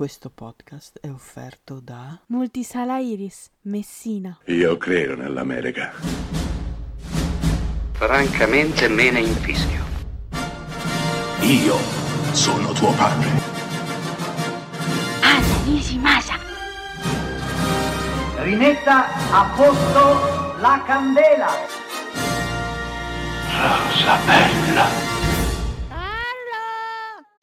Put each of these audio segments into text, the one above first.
Questo podcast è offerto da Multisala Iris, Messina. Io credo nell'America. Francamente me ne infischio. Io sono tuo padre. Anna Nishimasa. Rimetta a posto la candela. Rosa bella.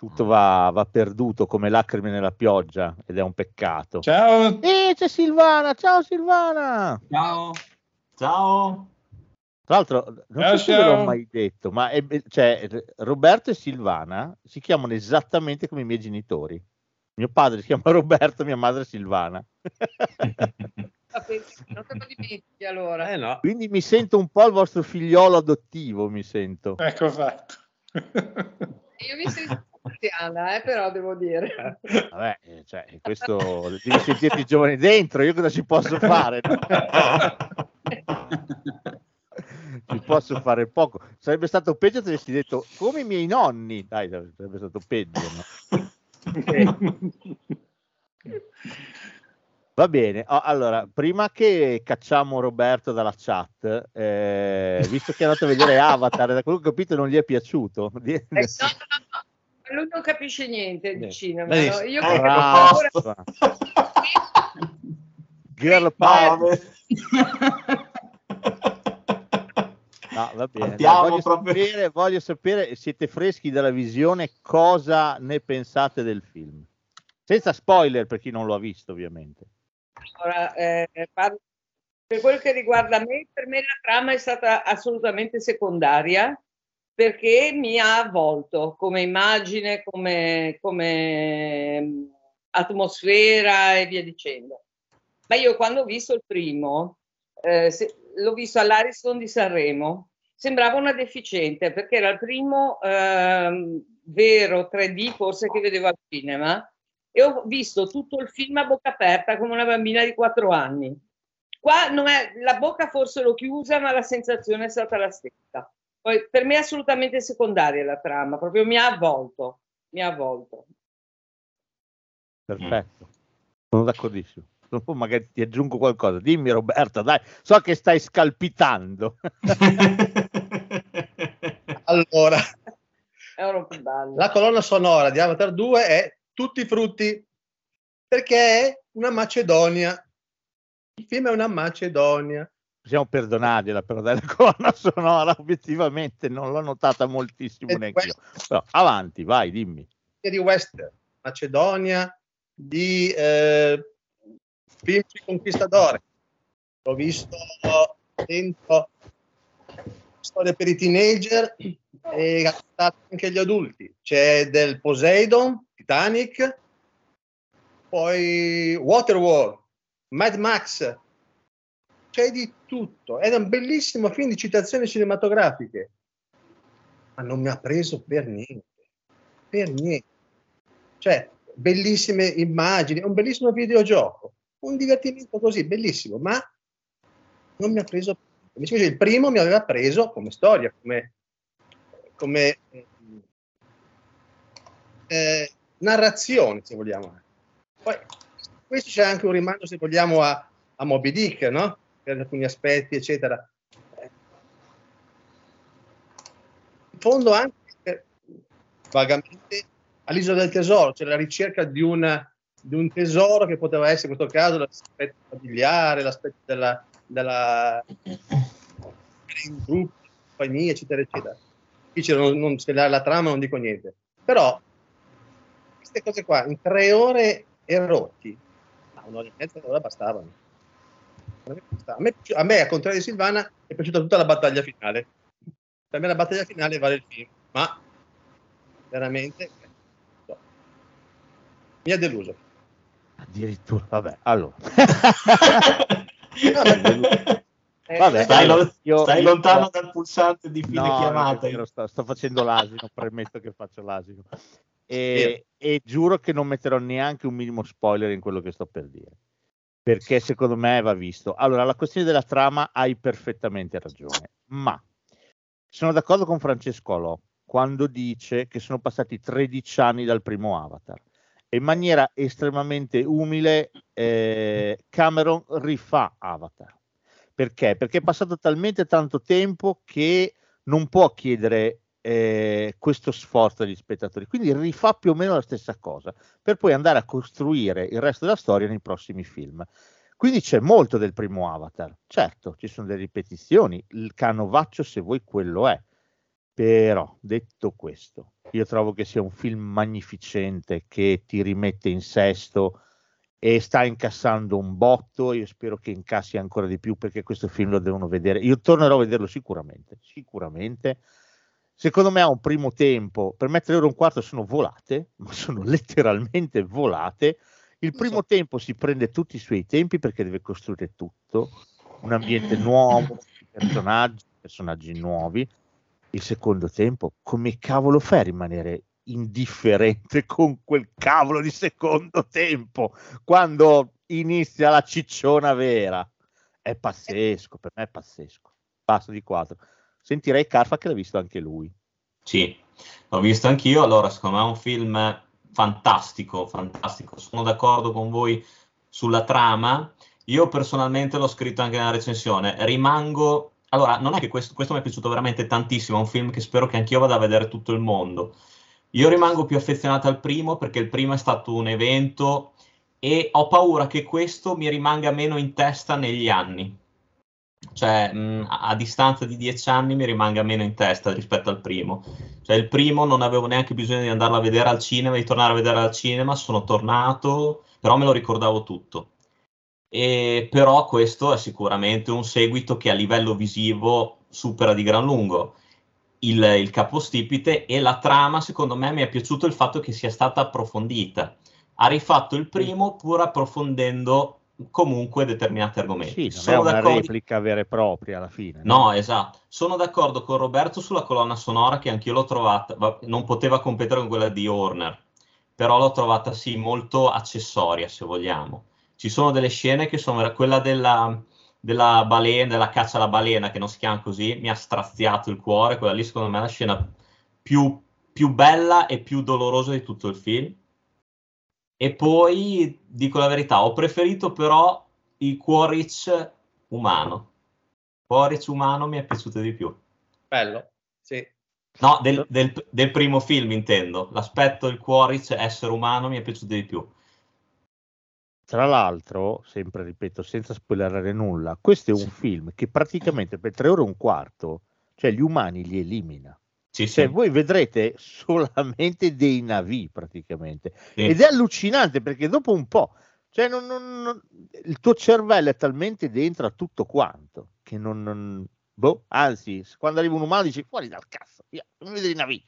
Tutto va, va perduto come lacrime nella pioggia ed è un peccato. Ciao. E c'è Silvana, ciao Silvana. Ciao. Ciao. Tra l'altro, non Ciao, so se ve l'ho mai detto, ma è- cioè, Roberto e Silvana si chiamano esattamente come i miei genitori. Mio padre si chiama Roberto, mia madre Silvana. Non te lo dimentichi allora. Eh no. Quindi mi sento un po' il vostro figliolo adottivo, mi sento. Ecco fatto. Io mi sento anziana, eh, però devo dire. Vabbè, eh, cioè, questo devi sentirti giovane dentro, io cosa ci posso fare? no? ci posso fare poco. Sarebbe stato peggio se avessi detto come i miei nonni. Dai, sarebbe stato peggio. no? Va bene, allora, prima che cacciamo Roberto dalla chat, eh, visto che è andato a vedere Avatar, da quello che ho capito non gli è piaciuto. Eh, no, Lui non capisce niente di cinema. No? Io Ah, che Brava. ancora- Girl power. No, va bene. voglio, proprio- sapere, voglio sapere, siete freschi dalla visione, cosa ne pensate del film? Senza spoiler per chi non lo ha visto, ovviamente. Allora, eh, parlo- per quel che riguarda me, per me la trama è stata assolutamente secondaria perché mi ha avvolto come immagine, come, come mm, atmosfera e via dicendo. Ma io quando ho visto il primo, eh, se- l'ho visto all'Ariston di Sanremo, sembrava una deficiente perché era il primo ehm, vero 3D forse che vedevo al cinema e ho visto tutto il film a bocca aperta come una bambina di quattro anni. Qua non è, la bocca forse l'ho chiusa, ma la sensazione è stata la stessa. Poi per me è assolutamente secondaria la trama, proprio mi ha avvolto, mi ha avvolto. Perfetto, sono d'accordissimo. Dopo magari ti aggiungo qualcosa. Dimmi Roberta, dai, so che stai scalpitando. Allora, È un rompiballa. la colonna sonora di Avatar 2 è Tutti i frutti, perché è una Macedonia. Il film è una Macedonia. Possiamo perdonargliela, però dai, la colonna sonora obiettivamente non l'ho notata moltissimo E neanche io. questo- Però, avanti, vai, dimmi. di western, Macedonia, di eh, film sui conquistadores. L'ho visto dentro storie per i teenager e anche agli adulti. C'è del Poseidon, Titanic, poi Waterworld, Mad Max. C'è di tutto. È un bellissimo film di citazioni cinematografiche. Ma non mi ha preso per niente. Per niente. Cioè, bellissime immagini, un bellissimo videogioco, un divertimento così, bellissimo, ma non mi ha preso. Invece il primo mi aveva preso come storia, come, come eh, narrazione, se vogliamo. Poi, questo c'è anche un rimando, se vogliamo, a, a Moby Dick, no? Per alcuni aspetti, eccetera. In fondo anche vagamente all'isola del tesoro, c'è la ricerca di, una, di un tesoro che poteva essere in questo caso l'aspetto familiare, l'aspetto della, della in gruppo, compagnia, eccetera, eccetera. Difficile non, non svelare la trama, non dico niente. Però queste cose qua in tre ore e rotti, ma un'ora e mezza un'ora bastavano. A me, a me, al contrario di Silvana, è piaciuta tutta la battaglia finale. Per me la battaglia finale vale il film, ma veramente no. mi ha deluso. Addirittura, vabbè, allora. Eh, Vabbè, Stai, allora, lo- io- stai io- lontano dal pulsante di fine No, chiamata. vero, sto, sto facendo l'asino, premetto che faccio l'asino. E, e giuro che non metterò neanche un minimo spoiler in quello che sto per dire, perché secondo me va visto. Allora, la questione della trama hai perfettamente ragione, ma sono d'accordo con Francesco Alò quando dice che sono passati 13 anni dal primo Avatar E in maniera estremamente umile eh, Cameron rifà Avatar. Perché? Perché è passato talmente tanto tempo che non può chiedere eh, questo sforzo agli spettatori, quindi rifà più o meno la stessa cosa, per poi andare a costruire il resto della storia nei prossimi film. Quindi c'è molto del primo Avatar, certo, ci sono delle ripetizioni, il canovaccio se vuoi quello è, però detto questo, io trovo che sia un film magnificente che ti rimette in sesto e sta incassando un botto, io spero che incassi ancora di più perché questo film lo devono vedere, io tornerò a vederlo sicuramente, sicuramente. Secondo me ha un primo tempo, per me tre ore e un quarto sono volate, ma sono letteralmente volate, il primo tempo si prende tutti i suoi tempi perché deve costruire tutto, un ambiente nuovo, personaggi, personaggi nuovi. Il secondo tempo, come cavolo fai a rimanere indifferente con quel cavolo di secondo tempo quando inizia la cicciona vera? È pazzesco, per me è pazzesco. Passo di quattro. Sentirei Carfa che l'ha visto anche lui. Sì, l'ho visto anch'io. Allora, secondo me è un film fantastico, fantastico. Sono d'accordo con voi sulla trama. Io personalmente l'ho scritto anche nella recensione. Rimango. Allora, non è che questo, questo mi è piaciuto veramente tantissimo. È un film che spero che anch'io vada a vedere tutto il mondo. Io rimango più affezionato al primo perché il primo è stato un evento e ho paura che questo mi rimanga meno in testa negli anni. Cioè, mh, a distanza di dieci anni mi rimanga meno in testa rispetto al primo. Cioè, il primo non avevo neanche bisogno di andarlo a vedere al cinema, di tornare a vedere al cinema, sono tornato, però me lo ricordavo tutto. E, però questo è sicuramente un seguito che a livello visivo supera di gran lungo il, il capostipite e la trama, secondo me, mi è piaciuto il fatto che sia stata approfondita. Ha rifatto il primo pur approfondendo comunque determinati argomenti. Sì, non è una replica vera e propria alla fine. No? no, esatto. Sono d'accordo con Roberto sulla colonna sonora che anch'io l'ho trovata, non poteva competere con quella di Horner, però l'ho trovata sì molto accessoria se vogliamo. Ci sono delle scene che sono quella della, della balena, della caccia alla balena che non si chiama così, mi ha straziato il cuore, quella lì secondo me è la scena più, più bella e più dolorosa di tutto il film e poi, dico la verità, ho preferito però il Quaritch umano. Quaritch umano mi è piaciuto di più. Bello, sì. No, del, del, del primo film intendo. L'aspetto del Quaritch essere umano mi è piaciuto di più. Tra l'altro, sempre ripeto, senza spoilerare nulla, questo è un sì. film che praticamente per tre ore e un quarto, cioè gli umani li elimina. Sì, cioè, sì. voi vedrete solamente dei navi praticamente sì. ed è allucinante perché dopo un po' cioè non, non, non, il tuo cervello è talmente dentro a tutto quanto che non, boh, anzi quando arriva un umano dici fuori dal cazzo via, non vedere i navi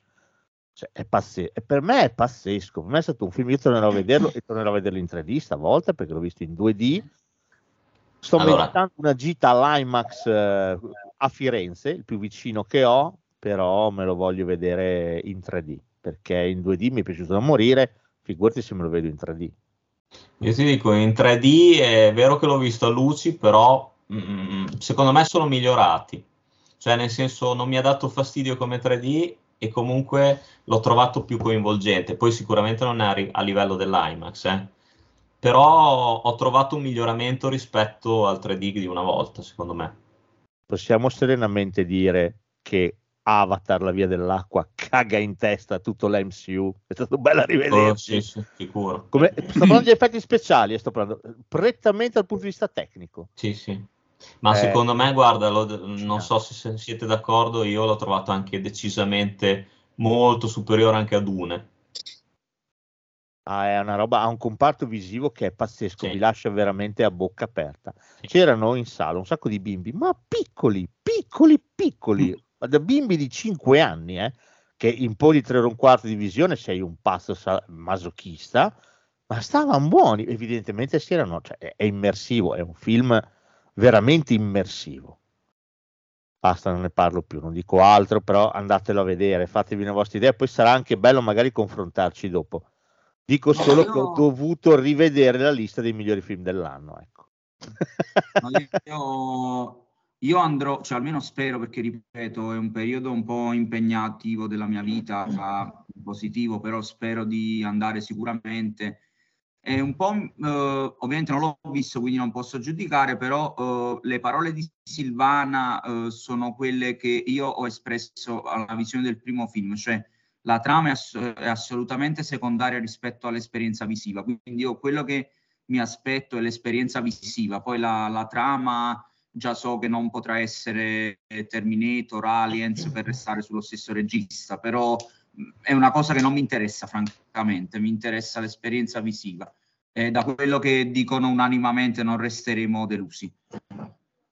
cioè, è pazzesco. E per me è pazzesco. Per me è stato un film. Io tornerò a vederlo e tornerò a vederlo in 3D stavolta perché l'ho visto in 2D. Sto allora. meditando una gita all'IMAX eh, a Firenze, il più vicino che ho, però me lo voglio vedere in 3D perché in 2D mi è piaciuto da morire, figurati se me lo vedo in 3D. Io ti dico, in 3D è vero che l'ho visto a luci, però mm, secondo me sono migliorati. Cioè, nel senso, non mi ha dato fastidio come 3D e comunque l'ho trovato più coinvolgente. Poi sicuramente non è a livello dell'IMAX, eh. però ho trovato un miglioramento rispetto al 3D di una volta, secondo me. Possiamo serenamente dire che Avatar, la via dell'acqua, caga in testa tutto l'MCU. È stato bello rivederci. Oh, sì, sì, sicuro. Come, sto parlando di effetti speciali, sto parlando prettamente dal punto di vista tecnico. Sì, sì. Ma eh, secondo me, guarda, lo, non so se siete d'accordo, io l'ho trovato anche decisamente molto superiore anche a Dune. Ah, è una roba, ha un comparto visivo che è pazzesco, sì. vi lascia veramente a bocca aperta. Sì. C'erano in sala un sacco di bimbi, ma piccoli, piccoli, piccoli. Mm ma da bimbi di 5 anni, eh, che di 3 ore e un quarto di visione sei un pazzo masochista, ma stavano buoni, evidentemente si erano, cioè, è immersivo, è un film veramente immersivo. Basta, non ne parlo più, non dico altro, però andatelo a vedere, fatevi una vostra idea, poi sarà anche bello magari confrontarci dopo. Dico solo io... che ho dovuto rivedere la lista dei migliori film dell'anno. Ecco. io io andrò, cioè almeno spero, perché ripeto, è un periodo un po' impegnativo della mia vita, positivo, però spero di andare sicuramente. È un po', eh, ovviamente non l'ho visto, quindi non posso giudicare, però eh, le parole di Silvana eh, sono quelle che io ho espresso alla visione del primo film, cioè la trama è, ass- è assolutamente secondaria rispetto all'esperienza visiva, quindi io quello che mi aspetto è l'esperienza visiva, poi la, la trama già so che non potrà essere Terminator, Aliens per restare sullo stesso regista, però è una cosa che non mi interessa francamente, mi interessa l'esperienza visiva e da quello che dicono unanimamente non resteremo delusi.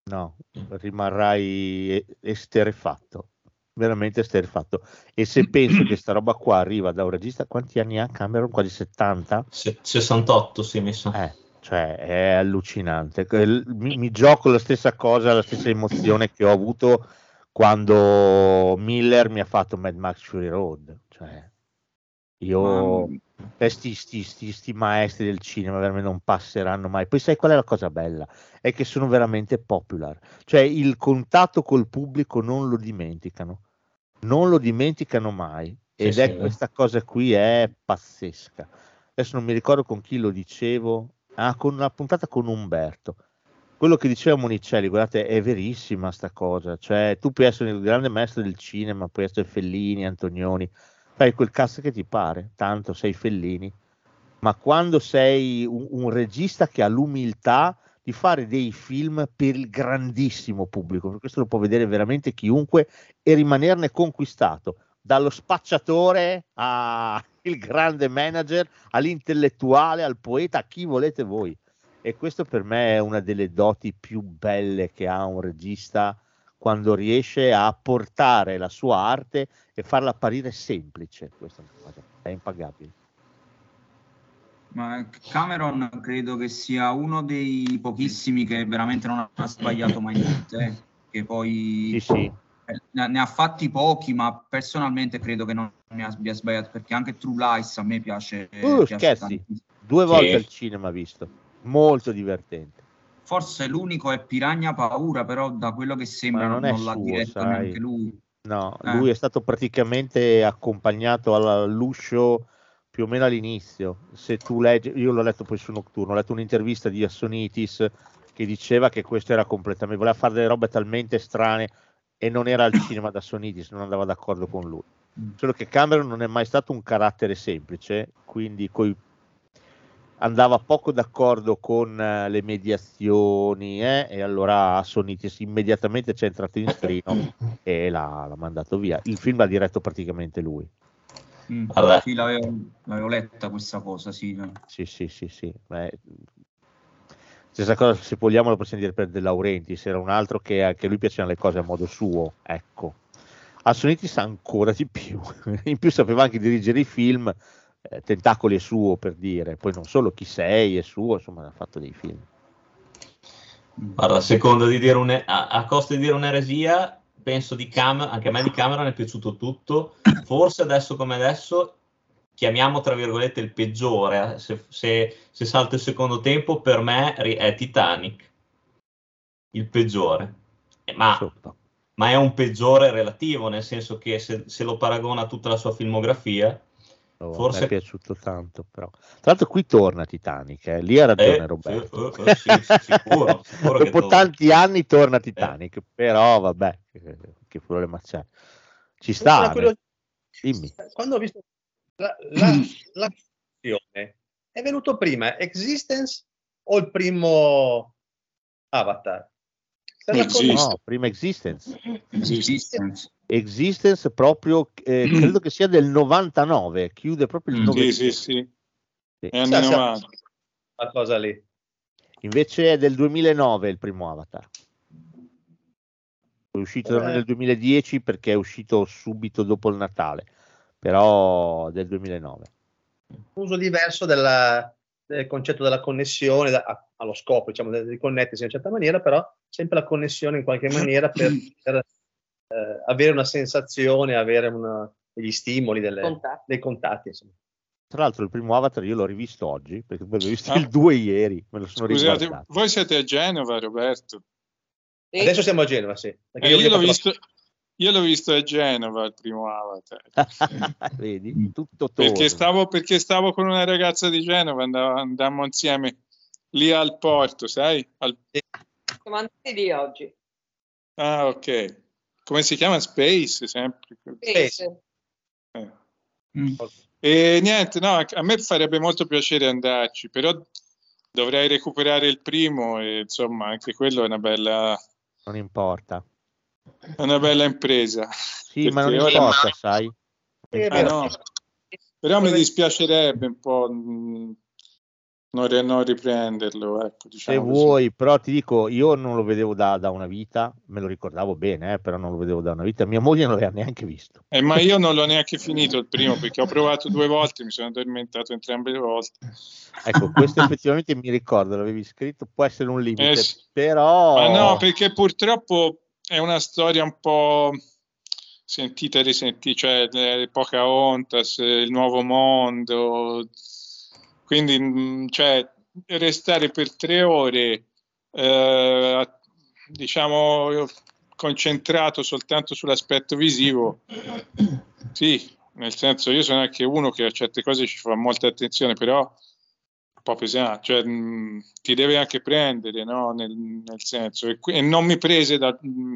No, rimarrai esterefatto, veramente esterefatto. E se penso che sta roba qua arriva da un regista, quanti anni ha Cameron? Quasi 70? Se- 68, sì, mi sa. Eh, cioè è allucinante. Mi, mi, gioco la stessa cosa, la stessa emozione che ho avuto quando Miller mi ha fatto Mad Max Fury Road. Cioè, io, questi sti, sti, sti, maestri del cinema veramente non passeranno mai. Poi sai qual è la cosa bella? È che sono veramente popular. Cioè il contatto col pubblico non lo dimenticano. Non lo dimenticano mai. Ed sì, è sì, questa cosa qui è pazzesca. Adesso non mi ricordo con chi lo dicevo, ah, con una puntata con Umberto. Quello che diceva Monicelli, guardate, è verissima sta cosa. Cioè, tu puoi essere il grande maestro del cinema, puoi essere Fellini, Antonioni, fai quel cazzo che ti pare, tanto sei Fellini. Ma quando sei un, un regista che ha l'umiltà di fare dei film per il grandissimo pubblico, perché questo lo può vedere veramente chiunque e rimanerne conquistato dallo spacciatore al grande manager, all'intellettuale, al poeta, a chi volete voi. E questo per me è una delle doti più belle che ha un regista quando riesce a portare la sua arte e farla apparire semplice. Questo è impagabile. Ma Cameron credo che sia uno dei pochissimi che veramente non ha sbagliato mai niente. Eh? Che poi sì, sì ne ha fatti pochi, ma personalmente credo che non ne abbia sbagliato perché anche True Lies a me piace. Uh, piace scherzi, due volte sì. al cinema visto, molto divertente. Forse l'unico è Piragna Paura, però da quello che sembra non, non, l'ha suo, diretto sai. neanche lui. No, eh. lui è stato praticamente accompagnato all'uscio più o meno all'inizio. Se tu leggi, io l'ho letto poi su Nocturno, ho letto un'intervista di Assonitis che diceva che questo era completamente, voleva fare delle robe talmente strane e non era al cinema da Sonidis, non andava d'accordo con lui. Mm. Solo che Cameron non è mai stato un carattere semplice, quindi coi... andava poco d'accordo con uh, le mediazioni eh? e allora Sonidis immediatamente ci è entrato in scrino e l'ha, l'ha, mandato via. Il film l'ha diretto praticamente lui. Mm, sì, l'avevo, l'avevo, letta questa cosa, sì. Sì, sì, sì, sì. Beh, Stessa cosa, se vogliamo, lo possiamo dire per De Laurentiis, era un altro che anche lui piacevano le cose a modo suo, ecco. A Sonitis ancora di più, in più sapeva anche dirigere i film, eh, Tentacoli è suo per dire, poi non solo Chi sei è suo, insomma ha fatto dei film. Guarda, a seconda di dire un, a, a costo di dire un'eresia, penso di Cameron, anche a me di Cameron è piaciuto tutto, forse adesso come adesso chiamiamo tra virgolette il peggiore, eh, se, se, se salta il secondo tempo, per me è Titanic, il peggiore. Eh, ma, ma, è un peggiore relativo, nel senso che se, se lo paragona a tutta la sua filmografia, Oh, forse... Mi è piaciuto tanto, però. Tra l'altro, qui torna Titanic, eh. lì ha ragione eh, Roberto. Sì, uh, sì, sicuro, sicuro Dopo tanti anni torna Titanic, eh. però vabbè, che problema c'è. Ci sta. Quello... Dimmi. Quando ho visto la, la, la è venuto prima Existence o il primo Avatar? No, prima Existence. Existence. Existence proprio, eh, credo che sia del 99, chiude proprio il 99. Sì, sì, sì. sì. È anni 90. La cosa lì. Invece è del 2009 il primo Avatar. È uscito eh. nel 2010 perché è uscito subito dopo il Natale però del 2009. Un uso diverso della, del concetto della connessione da, allo scopo, diciamo, di connettersi in una certa maniera, però sempre la connessione in qualche maniera per, per eh, avere una sensazione, avere una, degli stimoli, delle, contatti. dei contatti. Insomma. Tra l'altro il primo Avatar io l'ho rivisto oggi, perché l'ho visto ah. il 2 ieri, me lo sono Scusate, voi siete a Genova, Roberto? Adesso siamo a Genova, sì. Eh, io, l'ho fatto la- visto, io l'ho visto a Genova il primo Avatar. Vedi, tutto Perché torna. stavo, perché stavo con una ragazza di Genova, andavo- andammo insieme lì al porto, sai? Al- Siamo andati lì oggi. Ah, ok. Come si chiama? Space, sempre. Space. Eh. Mm. E niente, no, a me farebbe molto piacere andarci, però dovrei recuperare il primo e insomma anche quello è una bella, Non importa. È una bella impresa. Sì, ma non importa, sai. Ah, no. Però mi dispiacerebbe un po' mh, non, non riprenderlo, ecco, Se diciamo così. vuoi, però ti dico, io non lo vedevo da, da una vita, me lo ricordavo bene, eh, però non lo vedevo da una vita. Mia moglie non l'aveva neanche visto. Eh, ma io non l'ho neanche finito il primo perché ho provato due volte, mi sono addormentato entrambe le volte. Ecco, questo effettivamente mi ricordo, l'avevi scritto, può essere un limite, Eh però... Ma no, perché purtroppo è una storia un po' sentita e risentita, cioè eh, Pocahontas, eh, il nuovo mondo, quindi mh, cioè, restare per tre ore, eh, diciamo, concentrato soltanto sull'aspetto visivo, sì, nel senso io sono anche uno che a certe cose ci fa molta attenzione, però po' pesante, cioè mh, ti deve anche prendere, no? Nel, nel senso, e, qui- e non mi prese da, mh,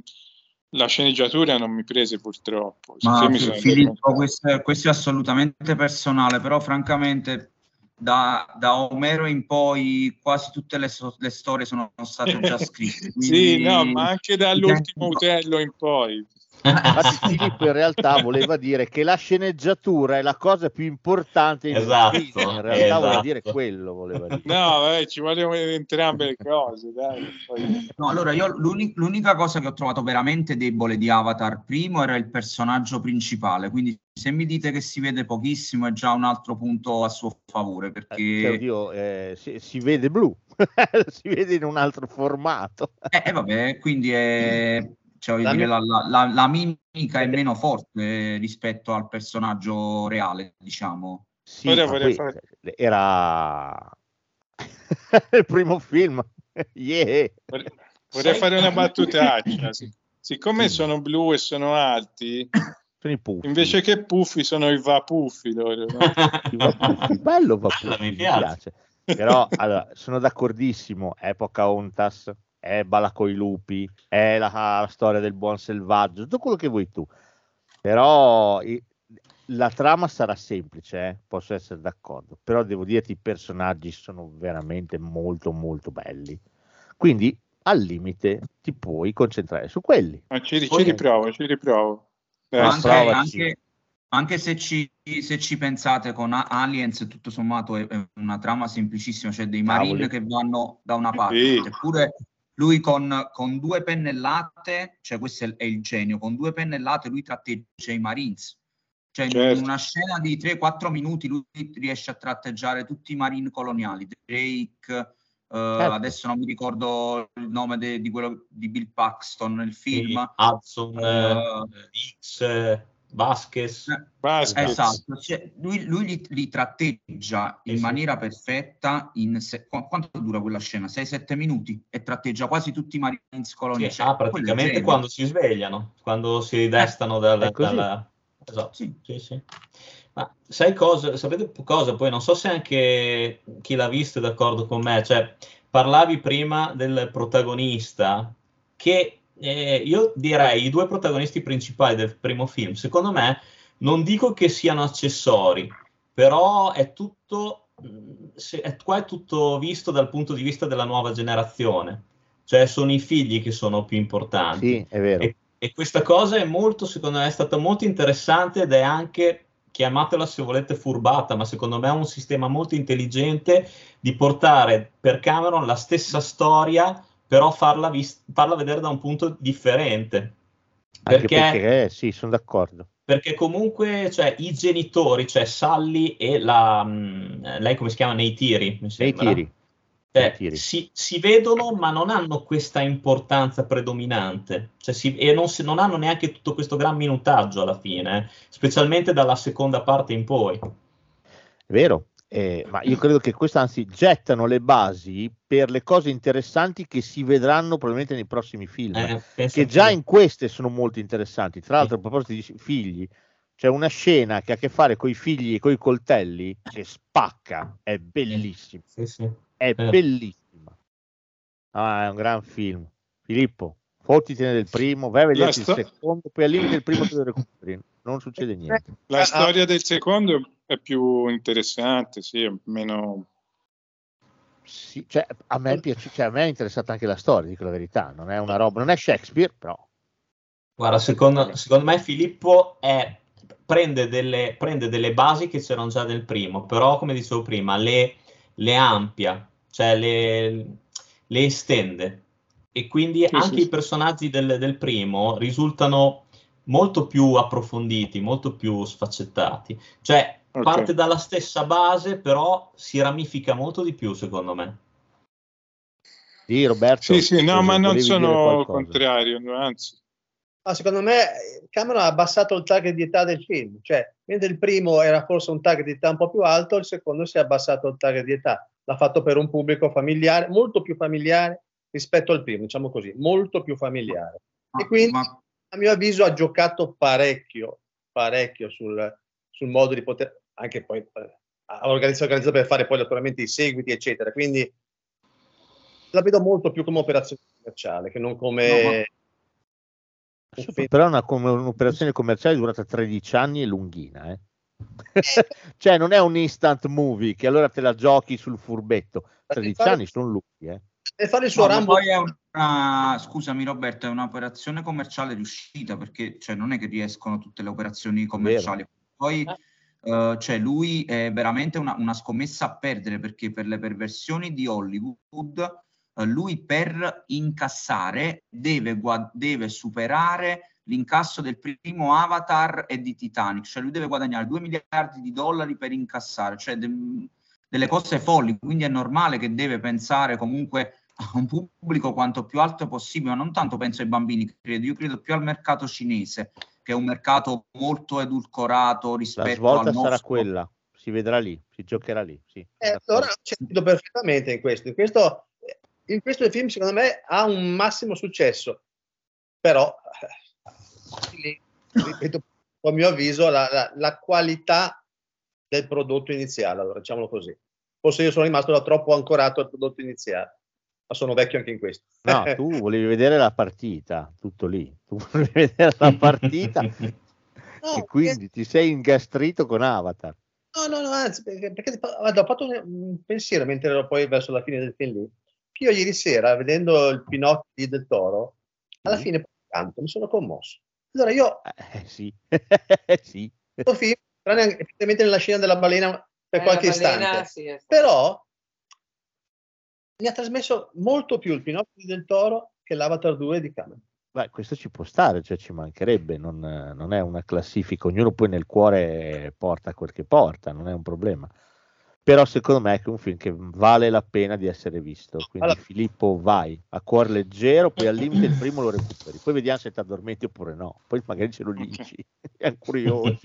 la sceneggiatura non mi prese purtroppo. Ma Sì, Filippo, questo è, questo è assolutamente personale, però francamente da, da Omero in poi quasi tutte le, so- le storie sono state già scritte. Sì, quindi- no, ma anche dall'ultimo utello in poi. Infatti Filippo in realtà voleva dire che la sceneggiatura è la cosa più importante in Esatto, in realtà voleva esatto. dire quello voleva dire. No, vabbè, ci vogliono entrambe le cose, No, allora io l'uni- l'unica cosa che ho trovato veramente debole di Avatar primo era il personaggio principale, quindi se mi dite che si vede pochissimo è già un altro punto a suo favore, Eh, cioè, perché oddio, eh, si, si vede blu, si vede in un altro formato. eh, eh, vabbè, quindi è, cioè, voglio La dire, mia- la, la- la- mimica è meno forte rispetto al personaggio reale, diciamo. Sì, Ora ma vorrei poi, fare- era il primo film. Yeah. Vorrei, vorrei fare una battutaccia. Sic- Siccome sono blu e sono alti, Sono i puffi. invece che puffi sono i vapuffi loro. no? I Vapuffi, bello Vapuffi, mi mi piace. piace. Però allora, sono d'accordissimo, è Pocahontas, è Bala coi lupi, è la, la storia del buon selvaggio, tutto quello che vuoi tu. Però i- la trama sarà semplice, eh, posso essere d'accordo, però devo dirti i personaggi sono veramente molto molto belli. Quindi al limite ti puoi concentrare su quelli. Ma ci, ci riprovo, ci riprovo. Eh, anche, anche- anche se, ci, se ci pensate con Aliens, tutto sommato è, è una trama semplicissima, c'è dei marine Cavoli. che vanno da una parte, Sì. eppure lui con, con due pennellate, cioè questo è, è il genio, con due pennellate lui tratteggia i Marines. Cioè in Certo. una scena di 3-4 minuti lui riesce a tratteggiare tutti i marine coloniali, Drake, eh, adesso non mi ricordo il nome de- di quello di Bill Paxton nel film. Hudson, Eh, eh, X, eh, Vasquez. Esatto, cioè, lui, lui li, li tratteggia in Sì, sì. maniera perfetta. In se- qu- quanto dura quella scena? 6-7 minuti e tratteggia quasi tutti i Marines Sì, coloniali. Cioè, ah, praticamente quando si svegliano, quando si destano dal, è così. dalla- Esatto, Sì. sì, sì. Ma sai cosa? Sapete cosa? Poi non so se anche chi l'ha visto è d'accordo con me. Cioè, parlavi prima del protagonista, che eh, io direi i due protagonisti principali del primo film, secondo me, non dico che siano accessori, però è tutto, mh, se- è- qua è tutto visto dal punto di vista della nuova generazione. Cioè, sono i figli che sono più importanti. Sì, è vero. E, e questa cosa è molto, secondo me, è stata molto interessante ed è anche, chiamatela se volete furbata, ma secondo me è un sistema molto intelligente di portare per Cameron la stessa storia, però farla, vis- farla vedere da un punto differente. Anche Perché, perché, eh, sì, sono d'accordo. perché comunque cioè, i genitori, cioè Sally e la... mh, lei come si chiama? Nei tiri, Nei tiri. Cioè, si, si vedono, ma non hanno questa importanza predominante, cioè, si- e non, si- non hanno neanche tutto questo gran minutaggio alla fine, eh, specialmente dalla seconda parte in poi. È vero. Eh, ma io credo che queste anzi gettano le basi per le cose interessanti che si vedranno probabilmente nei prossimi film, Eh, che già in queste sono molto interessanti. Tra l'altro, a proposito di figli, c'è una scena che ha a che fare con i figli e con i coltelli che spacca, è bellissima, Sì, sì. è Eh. bellissima. Ah, è un gran film. Filippo, fottitene del primo, vai a vederti sto- il secondo, poi al limite il primo te lo recuperi, non succede niente. La Ah, storia del secondo è più interessante, sì, è meno... Sì, cioè, a, me piace, cioè, a me è interessata anche la storia, dico la verità, non è una roba, non è Shakespeare, però Guarda, secondo, secondo me Filippo è- prende, delle, prende delle basi che c'erano già nel primo, però come dicevo prima, le, le ampia, cioè le, le estende. E quindi Sì, anche sì, i personaggi del, del primo risultano molto più approfonditi, molto più sfaccettati. Cioè, Ok. parte dalla stessa base, però si ramifica molto di più, secondo me. sì, Roberto. Sì, sì, no, ma non sono contrario, anzi. Ah, secondo me Cameron ha abbassato il target di età del film, cioè mentre il primo era forse un target di età un po' più alto, il secondo si è abbassato il target di età. L'ha fatto per un pubblico familiare, molto più familiare rispetto al primo, diciamo così, molto più familiare. E quindi, Ma- a mio avviso, ha giocato parecchio, parecchio sul, sul modo di poter, anche poi eh, ha organizzato, per fare poi naturalmente i seguiti, eccetera. Quindi la vedo molto più come operazione commerciale che non come... No, ma-. Però una, come un'operazione commerciale durata 13 anni è lunghina, eh. cioè non è un instant movie che allora te la giochi sul furbetto. 13 fare- anni sono lunghi, eh. E fare il suo No, Rambo. poi è una, scusami Roberto, è un'operazione commerciale riuscita perché cioè, non è che riescono tutte le operazioni commerciali. Poi eh, cioè, lui è veramente una, una scommessa a perdere perché per le perversioni di Hollywood eh, lui per incassare deve, gua- deve superare l'incasso del primo Avatar e di Titanic, cioè lui deve guadagnare 2 miliardi di dollari per incassare, cioè de- delle cose folli, quindi è normale che deve pensare comunque a un pubblico quanto più alto possibile, ma non tanto penso ai bambini, credo, io credo più al mercato cinese, che è un mercato molto edulcorato La rispetto svolta al sarà quella, si vedrà lì, si giocherà lì. Sì, Eh, allora c'è perfettamente in questo. In questo, in questo il film, secondo me, ha un massimo successo, però, eh, ripeto, a mio avviso, la, la- la qualità del prodotto iniziale, allora diciamolo così. Forse io sono rimasto da troppo ancorato al prodotto iniziale, ma sono vecchio anche in questo. No, tu volevi vedere la partita, tutto lì. Tu volevi vedere la partita No, e quindi ti sei ingastrito con Avatar. No, no, no, anzi, perché, perché guarda, ho fatto un, un pensiero mentre ero poi verso la fine del film lì. Che io ieri sera, vedendo il Pinocchio di del Toro, alla Sì. fine canto, mi sono commosso. Allora io, Eh, sì, sì. questo film, tranne effettivamente nella scena della balena per Eh, qualche balena, istante, sì, però mi ha trasmesso molto più il Pinocchio di del Toro che l'Avatar 2 di Cameron. Beh, questo ci può stare, cioè ci mancherebbe, non, non è una classifica, ognuno poi nel cuore porta quel che porta, non è un problema. Però secondo me è un film che vale la pena di essere visto. Quindi Allora- Filippo vai a cuore leggero, poi al limite il primo lo recuperi, poi vediamo se ti addormenti oppure no, poi magari ce lo dici, è curioso.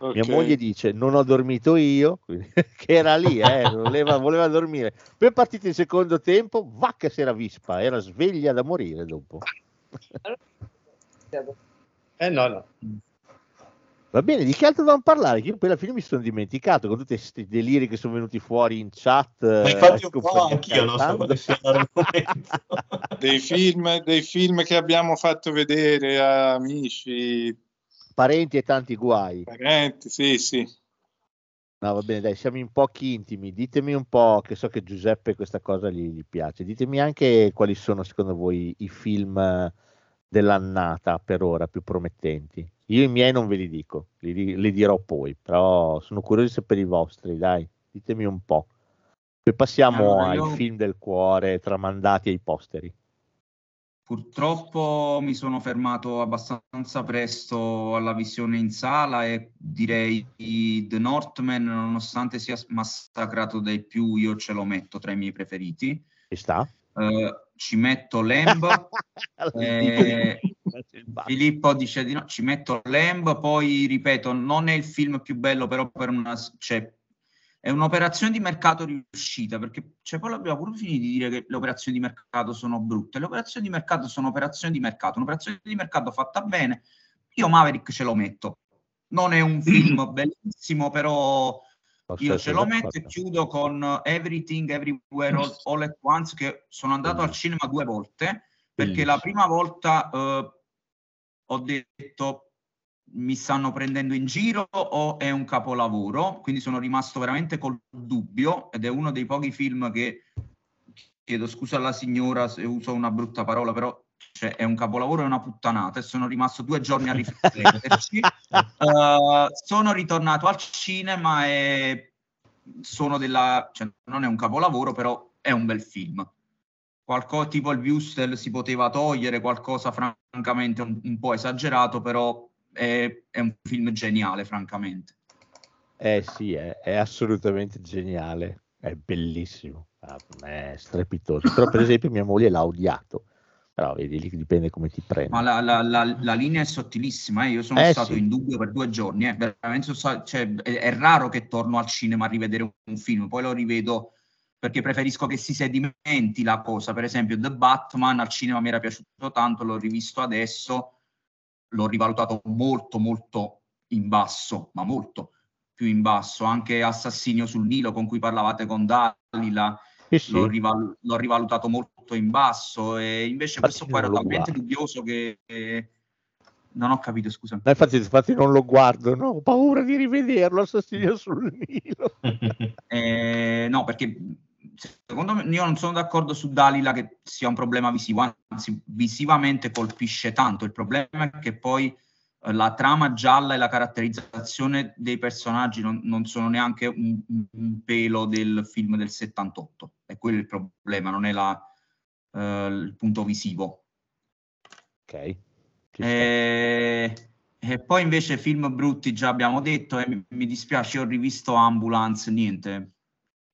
Mia Ok. moglie dice non ho dormito io, quindi- che era lì, eh, voleva, voleva dormire. Poi è partito il secondo tempo, va che si era vispa, era sveglia da morire dopo. Eh no, no. Va bene, di che altro dobbiamo parlare? Che io poi alla fine mi sono dimenticato con tutti questi deliri che sono venuti fuori in chat. Ma eh, infatti un ecco, po' per anch'io non so quale sia l'argomento. dei film, dei film che abbiamo fatto vedere a amici, Parenti e tanti guai. parenti, sì, sì. No, va bene, dai, siamo in pochi intimi. Ditemi un po', che so che Giuseppe questa cosa gli, gli piace. Ditemi anche quali sono secondo voi i film eh, dell'annata per ora più promettenti. Io i miei non ve li dico, li, li dirò poi, però sono curioso di sapere i vostri, dai, ditemi un po'. Poi passiamo Allora, ai io- film del cuore tramandati ai posteri. Purtroppo mi sono fermato abbastanza presto alla visione in sala e direi The Northman, nonostante sia massacrato dai più, io ce lo metto tra i miei preferiti. Ci sta? Eh, ci metto Lamb, eh, Filippo dice di no, ci metto Lamb, poi ripeto, non è il film più bello, però per una, cioè, è un'operazione di mercato riuscita, perché cioè, poi abbiamo pure finito di dire che le operazioni di mercato sono brutte. Le operazioni di mercato sono operazioni di mercato, un'operazione di mercato fatta bene, io Maverick ce lo metto. Non è un film bellissimo, però io ce lo metto e chiudo con Everything Everywhere All, All at Once, che sono andato al cinema due volte, perché la prima volta eh, ho detto mi stanno prendendo in giro o è un capolavoro, quindi sono rimasto veramente col dubbio ed è uno dei pochi film che chiedo scusa alla signora se uso una brutta parola, però cioè, è un capolavoro e una puttanata e sono rimasto due giorni a rifletterci. uh, sono ritornato al cinema e sono della, cioè, non è un capolavoro, però è un bel film. Qualcosa tipo il Wustel si poteva togliere, qualcosa francamente un, un po' esagerato, però è, è un film geniale, francamente. Eh sì, è, è assolutamente geniale, è bellissimo, ah, è strepitoso. Però per esempio mia moglie l'ha odiato, però vedi lì dipende come ti prendi. Ma la, la, la, la linea è sottilissima, eh? io sono Eh, stato sì. in dubbio per due giorni, eh? veramente cioè, è, è raro che torno al cinema a rivedere un, un film, poi lo rivedo perché preferisco che si sedimenti la cosa, per esempio The Batman al cinema mi era piaciuto tanto, l'ho rivisto adesso, l'ho rivalutato molto molto in basso, ma molto più in basso, anche Assassinio sul Nilo con cui parlavate con Dalila, Sì, sì. l'ho, rival- l'ho rivalutato molto in basso e invece questo qua era talmente guardo. dubbioso che che non ho capito, scusa. No, infatti, infatti non lo guardo, no? ho paura di rivederlo, Assassinio sul Nilo. Eh, no, perché secondo me io non sono d'accordo su Dalila che sia un problema visivo, anzi visivamente colpisce tanto. Il problema è che poi eh, la trama gialla e la caratterizzazione dei personaggi non, non sono neanche un, un- pelo del film del 78. È quello il problema, non è la, eh, il punto visivo. Ok. E, e poi invece film brutti già abbiamo detto e mi, mi dispiace, ho rivisto Ambulance, niente.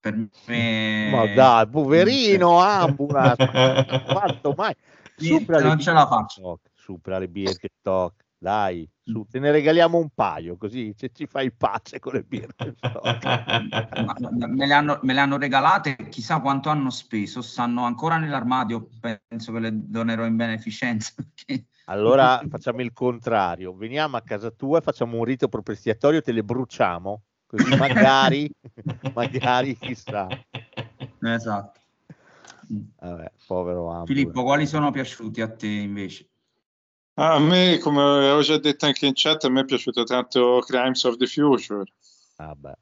Per me... Ma dai, poverino Ambulance, quanto mai? Le non ce la Birkenstock, Supera le Birkenstock, dai, su, te ne regaliamo un paio, così ci, ci fai pace con le ma- me, le hanno, me le hanno regalate, chissà quanto hanno speso, stanno ancora nell'armadio, penso che le donerò in beneficenza. perché- Allora facciamo il contrario, veniamo a casa tua e facciamo un rito propiziatorio, te le bruciamo, così magari, magari chissà. Esatto. Vabbè, povero Ambulance. Filippo, quali sono piaciuti a te invece? Ah, A me, come ho già detto anche in chat, a me è piaciuto tanto Crimes of the Future. Vabbè.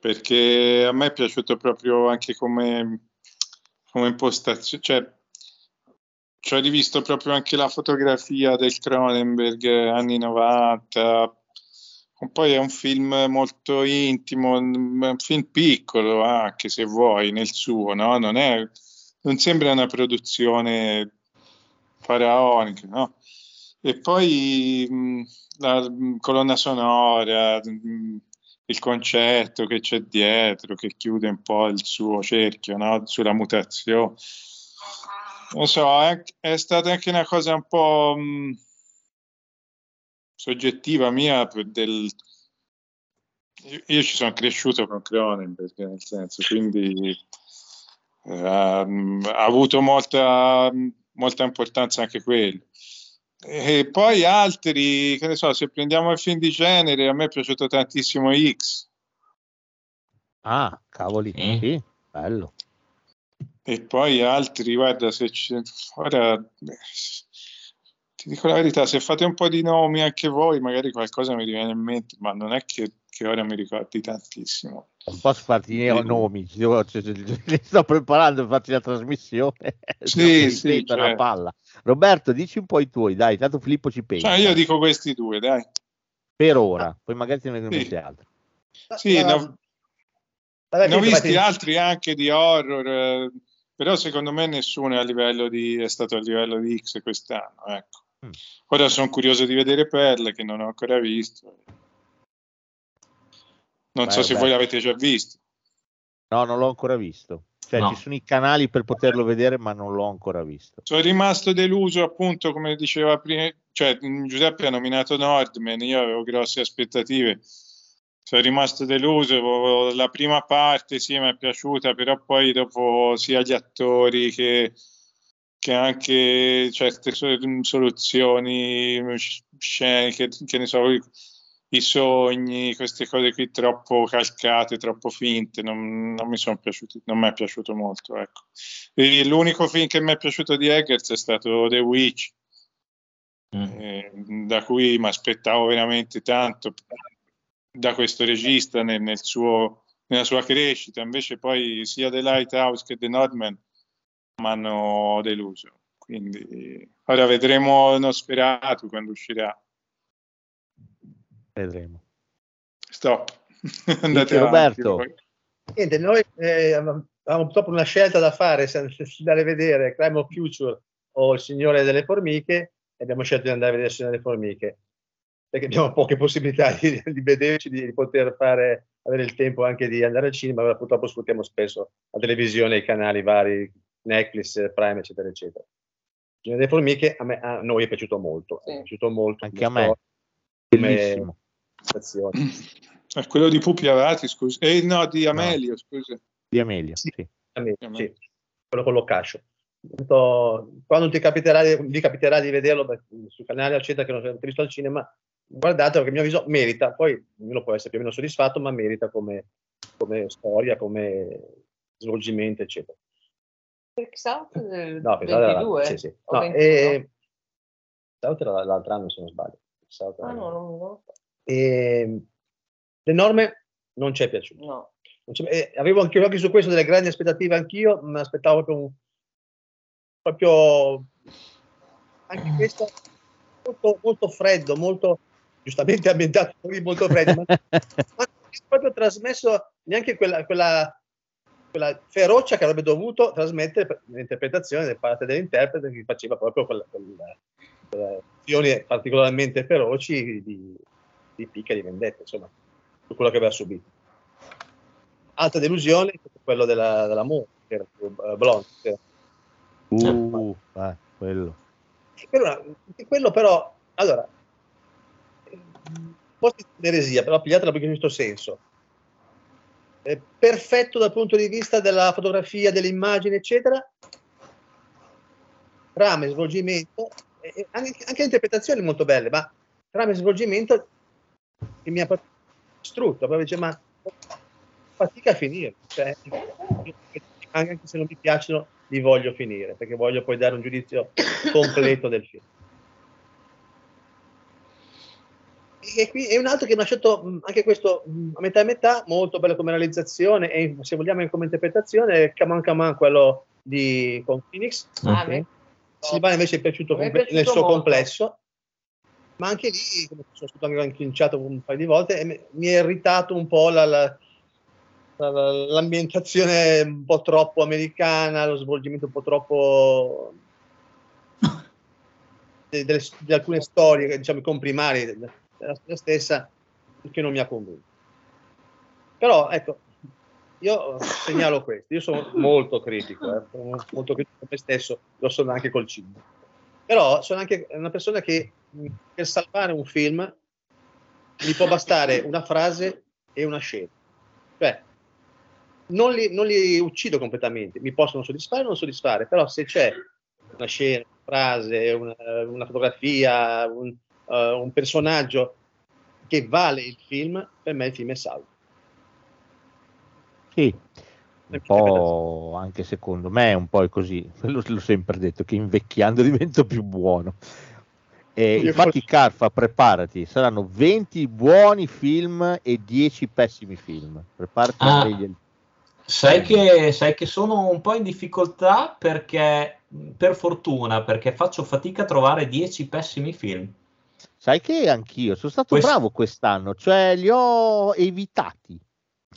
perché a me è piaciuto proprio anche come, come impostazione, cioè ci ho rivisto proprio anche la fotografia del Cronenberg anni 90, poi è un film molto intimo, un film piccolo anche se vuoi nel suo, no? Non, è, non sembra una produzione faraonica, no? E poi mh, la mh, colonna sonora, mh, il concetto che c'è dietro, che chiude un po' il suo cerchio no? sulla mutazione. Non so, è, è stata anche una cosa un po' soggettiva mia per del... Io, ci sono cresciuto con Cronenberg, nel senso, quindi ehm, ha avuto molta, molta importanza anche quello. E poi altri, che ne so, se prendiamo il film di genere, a me è piaciuto tantissimo X. Ah, cavoli, sì, bello. E poi altri, guarda, se ci... ora beh, ti dico la verità, se fate un po' di nomi anche voi, magari qualcosa mi viene in mente, ma non è che, che ora mi ricordi tantissimo. Non posso farti i nomi, li sto preparando per farti la trasmissione. Sì, sì, sento una cioè. palla. Roberto, dici un po' i tuoi, dai, tanto Filippo ci pensa. Cioè, io dico questi due, dai. Per ora, poi magari te ne Sì. metti altri. Sì, ne ho, vabbè, ne ho visti vai, altri anche di horror, eh, però secondo me nessuno è, a livello di, è stato a livello di X quest'anno. Ecco. Mm. Ora sono curioso di vedere Perle, che non ho ancora visto. Non Beh, so se beh. voi l'avete già visto. No, non l'ho ancora visto. Cioè, No. ci sono i canali per poterlo vedere, ma non l'ho ancora visto. Sono rimasto deluso, appunto, come diceva prima, cioè Giuseppe ha nominato Nordman, io avevo grosse aspettative. Sono rimasto deluso, la prima parte sì mi è piaciuta, però poi dopo sia gli attori che, che anche certe so- soluzioni sc- sceniche, che ne so, i, sogni, queste cose qui troppo calcate, troppo finte, non, non mi sono piaciuti, non mi è piaciuto molto, ecco. L'unico film che mi è piaciuto di Eggers è stato The Witch, eh, da cui mi aspettavo veramente tanto da questo regista nel, nel suo, nella sua crescita. Invece poi sia The Lighthouse che The Northman mi hanno deluso. Quindi ora vedremo Nosferatu quando uscirà. Vedremo. Stop. Avanti, Roberto. poi. Niente, noi eh, avevamo purtroppo una scelta da fare, se se andare a vedere Crime of Future o Il Signore delle Formiche, e abbiamo scelto di andare a vedere Il Signore delle Formiche, perché abbiamo poche possibilità di, di vederci, di, di poter fare, avere il tempo anche di andare al cinema, ma purtroppo sfruttiamo spesso la televisione, i canali vari, Netflix, Prime, eccetera, eccetera. Il Signore delle Formiche a, me, a noi è piaciuto molto, è piaciuto molto. Anche a me. Bellissimo. È quello di Pupi Avati, scusa. Eh, no, di Amelio, scusa. Di Amelia, sì. Sì, quello con l'Ocascio. Tanto, Quando ti capiterà, di- vi capiterà di vederlo beh, sul canale eccetera che non avete visto al cinema, guardatelo che a mio avviso merita, poi ognuno può essere più o meno soddisfatto, ma merita come, come storia, come svolgimento, eccetera. Freaks Out del No, pensate alla- 22? sì, sì. O No, 21? e, Freaks Out era l'altro anno se non sbaglio. Era- Ah, no, non, non lo so. E, le norme non ci è piaciuto. No. Eh, avevo anche gli occhi su questo, delle grandi aspettative anch'io, mi aspettavo proprio un proprio anche questo molto, molto freddo, molto giustamente ambientato qui molto freddo, ma, ma non ha proprio trasmesso neanche quella, quella, quella ferocia che avrebbe dovuto trasmettere per- l'interpretazione da parte dell'interprete che faceva proprio quelle azioni particolarmente feroci di, di picca di vendetta, insomma, su quello che aveva subito. Altra delusione è quello della, della Moore, che era più eh, blonde, era- Uh, eh, quello. quello, quello però, allora, forse è un'eresia, però pigliatela in questo senso. È perfetto dal punto di vista della fotografia, delle immagini, eccetera. Trama e svolgimento, e- e anche, anche l'interpretazione è molto belle, ma trama e svolgimento che mi ha distrutto, proprio dice, ma fatica a finire, cioè, anche se non mi piacciono li voglio finire, perché voglio poi dare un giudizio completo del film. E qui è un altro che mi ha lasciato mh, anche questo mh, a metà e metà, molto bello come realizzazione e se vogliamo anche come interpretazione, Kaman Kaman, quello di con Phoenix. Ah, Ok. me- Silvana invece è piaciuto, Mi è comple- piaciuto nel suo molto. complesso, ma anche lì, come sono stato anche anchinciato un paio di volte, mi- mi è irritato un po' la- la- la- la- l'ambientazione un po' troppo americana, lo svolgimento un po' troppo delle- di alcune storie, diciamo i comprimari della storia stessa, che non mi ha convinto. Però ecco, io segnalo questo, io sono molto critico, eh, molto critico con me stesso, lo sono anche col cinema. Però sono anche una persona che mh, per salvare un film gli può bastare una frase e una scena. Cioè, non li, non li uccido completamente, mi possono soddisfare o non soddisfare, però se c'è una scena, una frase, una, una fotografia, un, eh, un personaggio che vale il film, per me il film è salvo. Sì, un po' anche secondo me è un po' così, l'ho, l'ho sempre detto, che invecchiando divento più buono. E Io infatti forse- Carfa, preparati, saranno 20 buoni film e 10 pessimi film. Preparati a Ah. scegliere. Sai che, sai che sono un po' in difficoltà perché, per fortuna, perché faccio fatica a trovare 10 pessimi film. Sai che anch'io sono stato Questo- bravo quest'anno, cioè li ho evitati.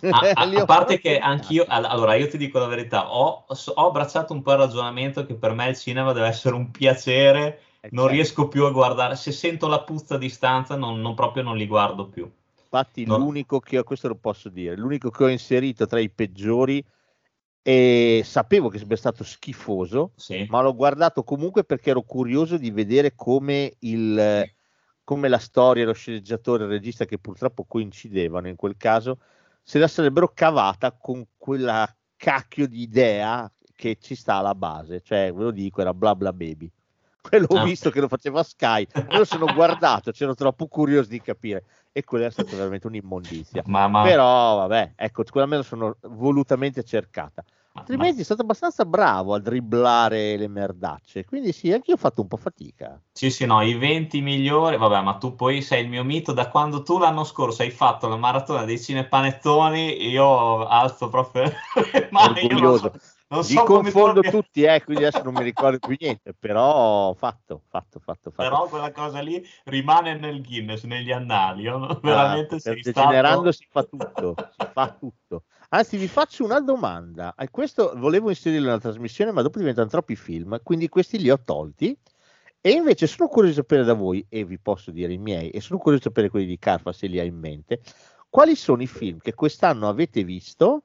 A, a- a parte che anch'io, all- allora io ti dico la verità, ho, ho abbracciato un po' il ragionamento che per me il cinema deve essere un piacere, Eh, non certo. riesco più a guardare, se sento la puzza a distanza non, non proprio non li guardo più. Infatti, No. l'unico che ho, questo lo posso dire, l'unico che ho inserito tra i peggiori e sapevo che sarebbe stato schifoso, Sì. ma l'ho guardato comunque perché ero curioso di vedere come, il, come la storia, lo sceneggiatore il regista, che purtroppo coincidevano in quel caso, se la sarebbero cavata con quella cacchio di idea che ci sta alla base, cioè ve lo dico, era bla bla baby. Quello ho Ah. visto che lo faceva Sky, me lo sono guardato, c'ero troppo curioso di capire e quella è stata veramente un'immondizia. Ma, ma- Però vabbè, ecco, quella me la sono volutamente cercata. Altrimenti è stato abbastanza bravo a dribblare le merdacce. Quindi sì, anche io ho fatto un po' fatica. Sì, sì, no, i 20 migliori, vabbè, ma tu poi sei il mio mito da quando tu l'anno scorso hai fatto la maratona dei cinepanettoni, io alzo proprio le mani, non Orgoglioso. so, non Li so tu confondo abbia- tutti, eh, quindi adesso non mi ricordo più niente. Però fatto, fatto, fatto, fatto. Però quella cosa lì rimane nel Guinness, negli annali, io non- veramente Ah, sei degenerando stato... si fa tutto, si fa tutto. Anzi, vi faccio una domanda. E questo volevo inserirlo nella trasmissione, ma dopo diventano troppi film, quindi questi li ho tolti. E invece sono curioso di sapere da voi, e vi posso dire i miei, e sono curioso di sapere quelli di Carfa se li ha in mente, quali sono i film che quest'anno avete visto,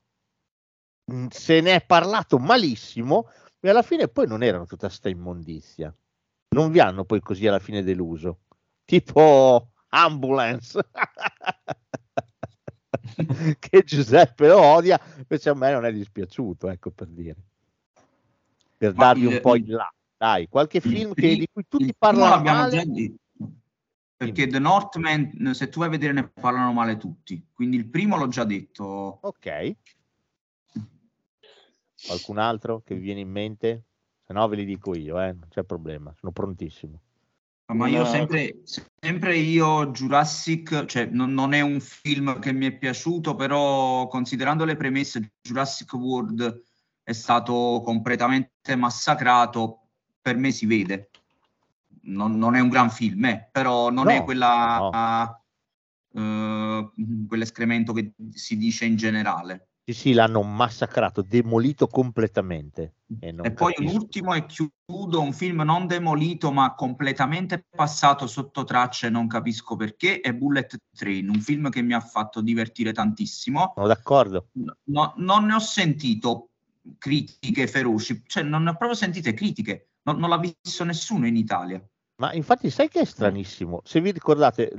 mh, se ne è parlato malissimo, e alla fine poi non erano tutta sta immondizia. Non vi hanno poi così alla fine deluso. Tipo Ambulance. che Giuseppe lo odia, invece a me non è dispiaciuto, ecco per dire. Per Ma darvi il- un po' in là. Dai, qualche il film che- di cui tutti parlano male. Perché The Northman, se tu vai a vedere, ne parlano male tutti. Quindi il primo l'ho già detto. Ok. Qualcun altro che vi viene in mente? Se no ve li dico io, eh, non c'è problema, sono prontissimo. Ma io sempre, sempre io Jurassic, cioè non, non è un film che mi è piaciuto, però considerando le premesse, Jurassic World è stato completamente massacrato, per me si vede. Non, non è un gran film, eh, però non No, è quella, eh, quell'escremento che si dice in generale. Sì, sì, l'hanno massacrato, demolito completamente. E, E poi un capisco. ultimo e chiudo, un film non demolito ma completamente passato sotto tracce, non capisco perché, è Bullet Train, un film che mi ha fatto divertire tantissimo. Sono d'accordo. No- non ne ho sentito critiche feroci, cioè non ne ho proprio sentite critiche, non, non l'ha visto nessuno in Italia. Ma infatti sai che è stranissimo? Se vi ricordate,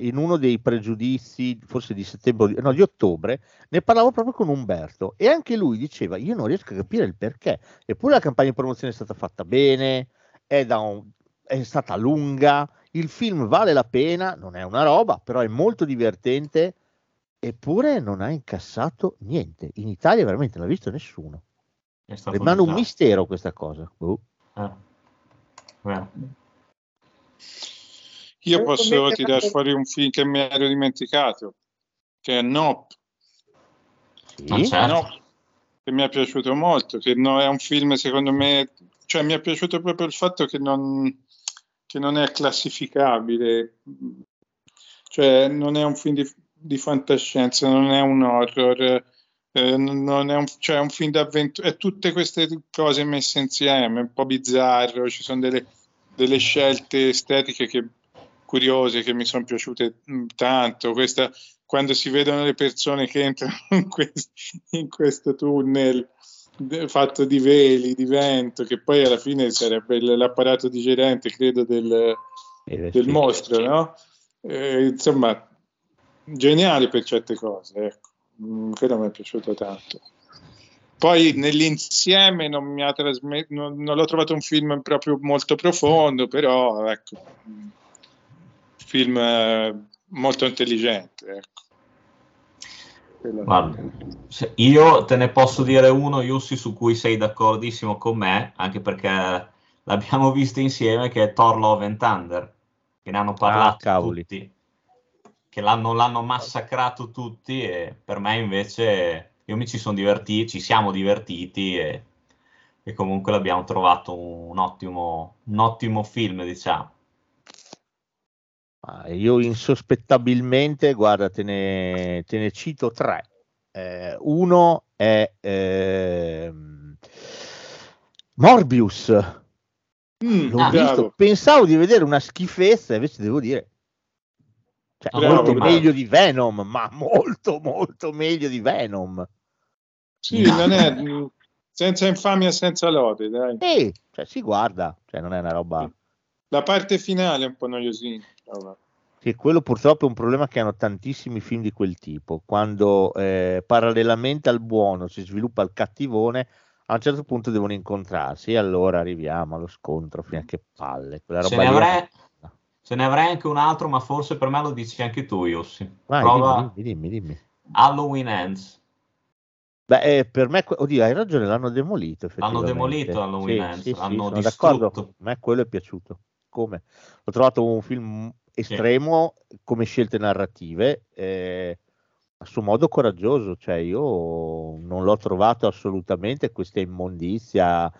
in uno dei pregiudizi, forse di settembre, no, di ottobre, ne parlavo proprio con Umberto e anche lui diceva, io non riesco a capire il perché. Eppure la campagna di promozione è stata fatta bene, è, da un- è stata lunga, il film vale la pena, non è una roba, però è molto divertente, eppure non ha incassato niente. In Italia veramente non l'ha visto nessuno. È stato Rimane un mistero questa cosa. Boh. Eh. Io posso tirare fuori un film che mi ero dimenticato, che è Nope. Sì? Certo. Nope, che mi è piaciuto molto, che no- è un film secondo me, cioè mi è piaciuto proprio il fatto che non, che non è classificabile, cioè non è un film di, di fantascienza, non è un horror, eh, non è un, cioè è un film d'avventura, è tutte queste cose messe insieme, un po' bizzarro, ci sono delle, delle scelte estetiche che, curiose che mi sono piaciute mm, tanto, questa, quando si vedono le persone che entrano in, quest- in questo tunnel fatto di veli, di vento, che poi alla fine sarebbe l'apparato digerente, credo, del, del mostro, no? Eh, insomma, geniale per certe cose, ecco. Mm, quello mi è piaciuto tanto. Poi nell'insieme non mi ha trasmesso, non, non l'ho trovato un film proprio molto profondo, però ecco, film eh, molto intelligente, ecco. Guarda, io te ne posso dire uno, Yussi, su cui sei d'accordissimo con me, anche perché l'abbiamo visto insieme, che è Thor Love and Thunder, che ne hanno parlato Ah, tutti, che l'hanno, l'hanno massacrato tutti e per me invece io mi ci sono divertito, ci siamo divertiti e, e comunque l'abbiamo trovato un ottimo, un ottimo film, diciamo. Io insospettabilmente, guarda, te ne, te ne cito tre. Eh, uno è ehm, Morbius. Mm, L'ho Ah, visto, bravo. pensavo di vedere una schifezza, invece devo dire, cioè, Bravo, molto bravo. meglio di Venom, ma molto, molto meglio di Venom. Sì, non è, senza infamia, senza lode, dai. Sì, cioè, si guarda, cioè, non è una roba... La parte finale è un po' noiosina. Sì, quello purtroppo è un problema che hanno tantissimi film di quel tipo, quando eh, parallelamente al buono si sviluppa il cattivone, a un certo punto devono incontrarsi e allora arriviamo allo scontro, fino a che palle. Quella Se roba ne, lì è- avrei, se ne avrei anche un altro, ma forse per me lo dici anche tu, Yossi. Vai, Prova dimmi, dimmi, dimmi. Halloween Ends. Beh, eh, per me, oddio, hai ragione, l'hanno demolito. L'hanno demolito Halloween Sì, Ends, sì, sì, l'hanno sono d'accordo. distrutto. A me quello è piaciuto. Come? L'ho trovato un film estremo come scelte narrative, eh, a suo modo coraggioso. Cioè, io non l'ho trovato assolutamente questa immondizia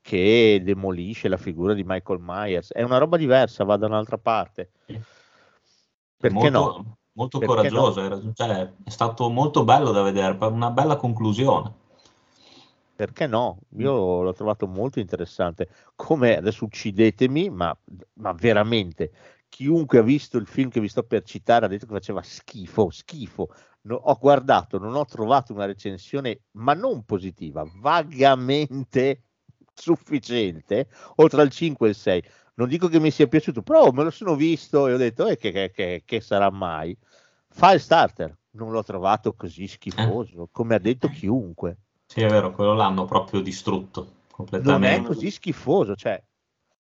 che demolisce la figura di Michael Myers. È una roba diversa, va da un'altra parte. Perché molto, no? Molto Perché coraggioso, no? era- cioè, è stato molto bello da vedere, una bella conclusione. Perché no? Io l'ho trovato molto interessante. Come adesso uccidetemi, ma, ma veramente chiunque ha visto il film che vi sto per citare ha detto che faceva schifo, schifo. No- ho guardato, non ho trovato una recensione, ma non positiva, vagamente sufficiente, oltre al 5 e il 6. Non dico che mi sia piaciuto, però me lo sono visto e ho detto, eh, che, che- che- che sarà mai? Firestarter, non l'ho trovato così schifoso, come ha detto chiunque. Sì, è vero, quello l'hanno proprio distrutto Non è completamente. così schifoso, cioè, a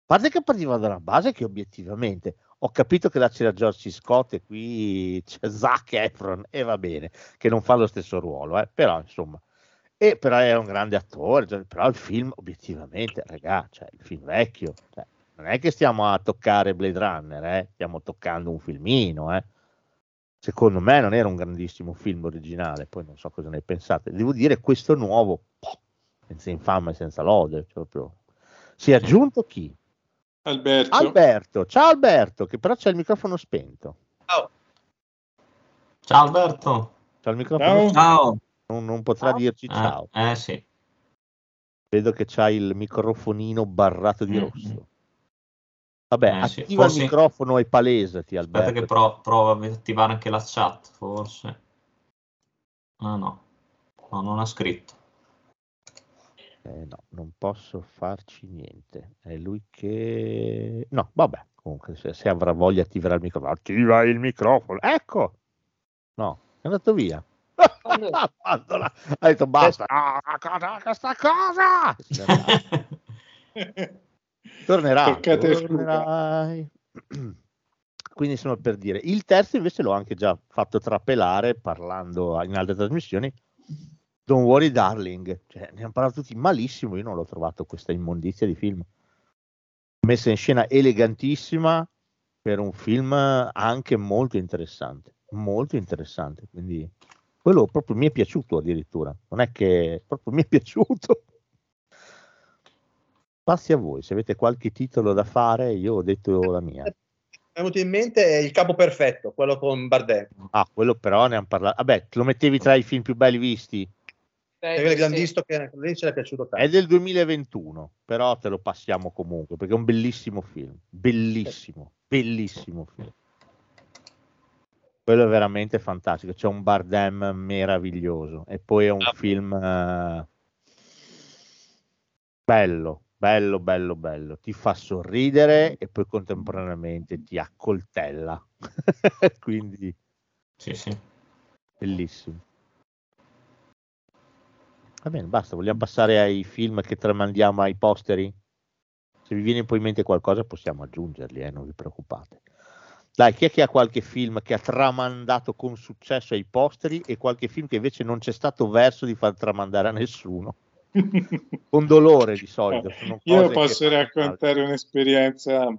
parte che partiva da una base che obiettivamente ho capito che là c'era George. Scott e qui c'è Zac Efron e va bene, che non fa lo stesso ruolo, eh, però insomma, e però è un grande attore, però il film obiettivamente, regà, cioè, il film vecchio, cioè, non è che stiamo a toccare Blade Runner, eh, stiamo toccando un filmino, eh. Secondo me non era un grandissimo film originale, poi non so cosa ne pensate. Devo dire, questo nuovo, poh, senza infame e senza lode, cioè proprio... si è aggiunto chi? Alberto. Alberto, ciao Alberto, che però c'è il microfono spento. Ciao Alberto. C'è il microfono Ciao. spento. Non, non potrà dirci Eh, ciao. Eh, sì. Vedo che c'hai il microfonino barrato di Mm. rosso. Vabbè, Eh, sì, attiva forse- il microfono e palesati, Aspetta Alberto. che pro- provo a attivare anche la chat, forse. Ah no, no, non ha scritto. Eh, no, non posso farci niente. È lui che... No, vabbè, comunque se, se avrà voglia attiverà il microfono. Attiva il microfono. Ecco! No, è andato via. Abbandola. Ha detto basta. Cosa- questa cosa! Tornerà. Toccate tornerai. Quindi insomma per dire, il terzo invece l'ho anche già fatto trapelare parlando in altre trasmissioni. Don't worry darling, cioè, ne hanno parlato tutti malissimo, io non l'ho trovato questa immondizia di film. Messa in scena elegantissima per un film anche molto interessante, molto interessante, quindi quello proprio mi è piaciuto addirittura, non è che proprio mi è piaciuto. Passi a voi, se avete qualche titolo da fare, io ho detto la mia. Mi è venuto in mente è il capo perfetto, quello con Bardet. Ah, quello però ne hanno parlato. Vabbè, lo mettevi tra i film più belli visti? È quello che abbiamo visto che lì ce l'è piaciuto tanto. È del 2021, però te lo passiamo comunque perché è un bellissimo film. Bellissimo, bellissimo film. Quello è veramente fantastico. C'è un Bardem meraviglioso e poi è un film eh, bello, bello, bello, bello. Ti fa sorridere e poi contemporaneamente ti accoltella. Quindi Sì, sì. bellissimo. Va bene, basta. Vogliamo passare ai film che tramandiamo ai posteri? Se vi viene poi in mente qualcosa possiamo aggiungerli, eh, non vi preoccupate. Dai, chi è che ha qualche film che ha tramandato con successo ai posteri e qualche film che invece non c'è stato verso di far tramandare a nessuno? con dolore di solito. Io posso raccontare un'esperienza.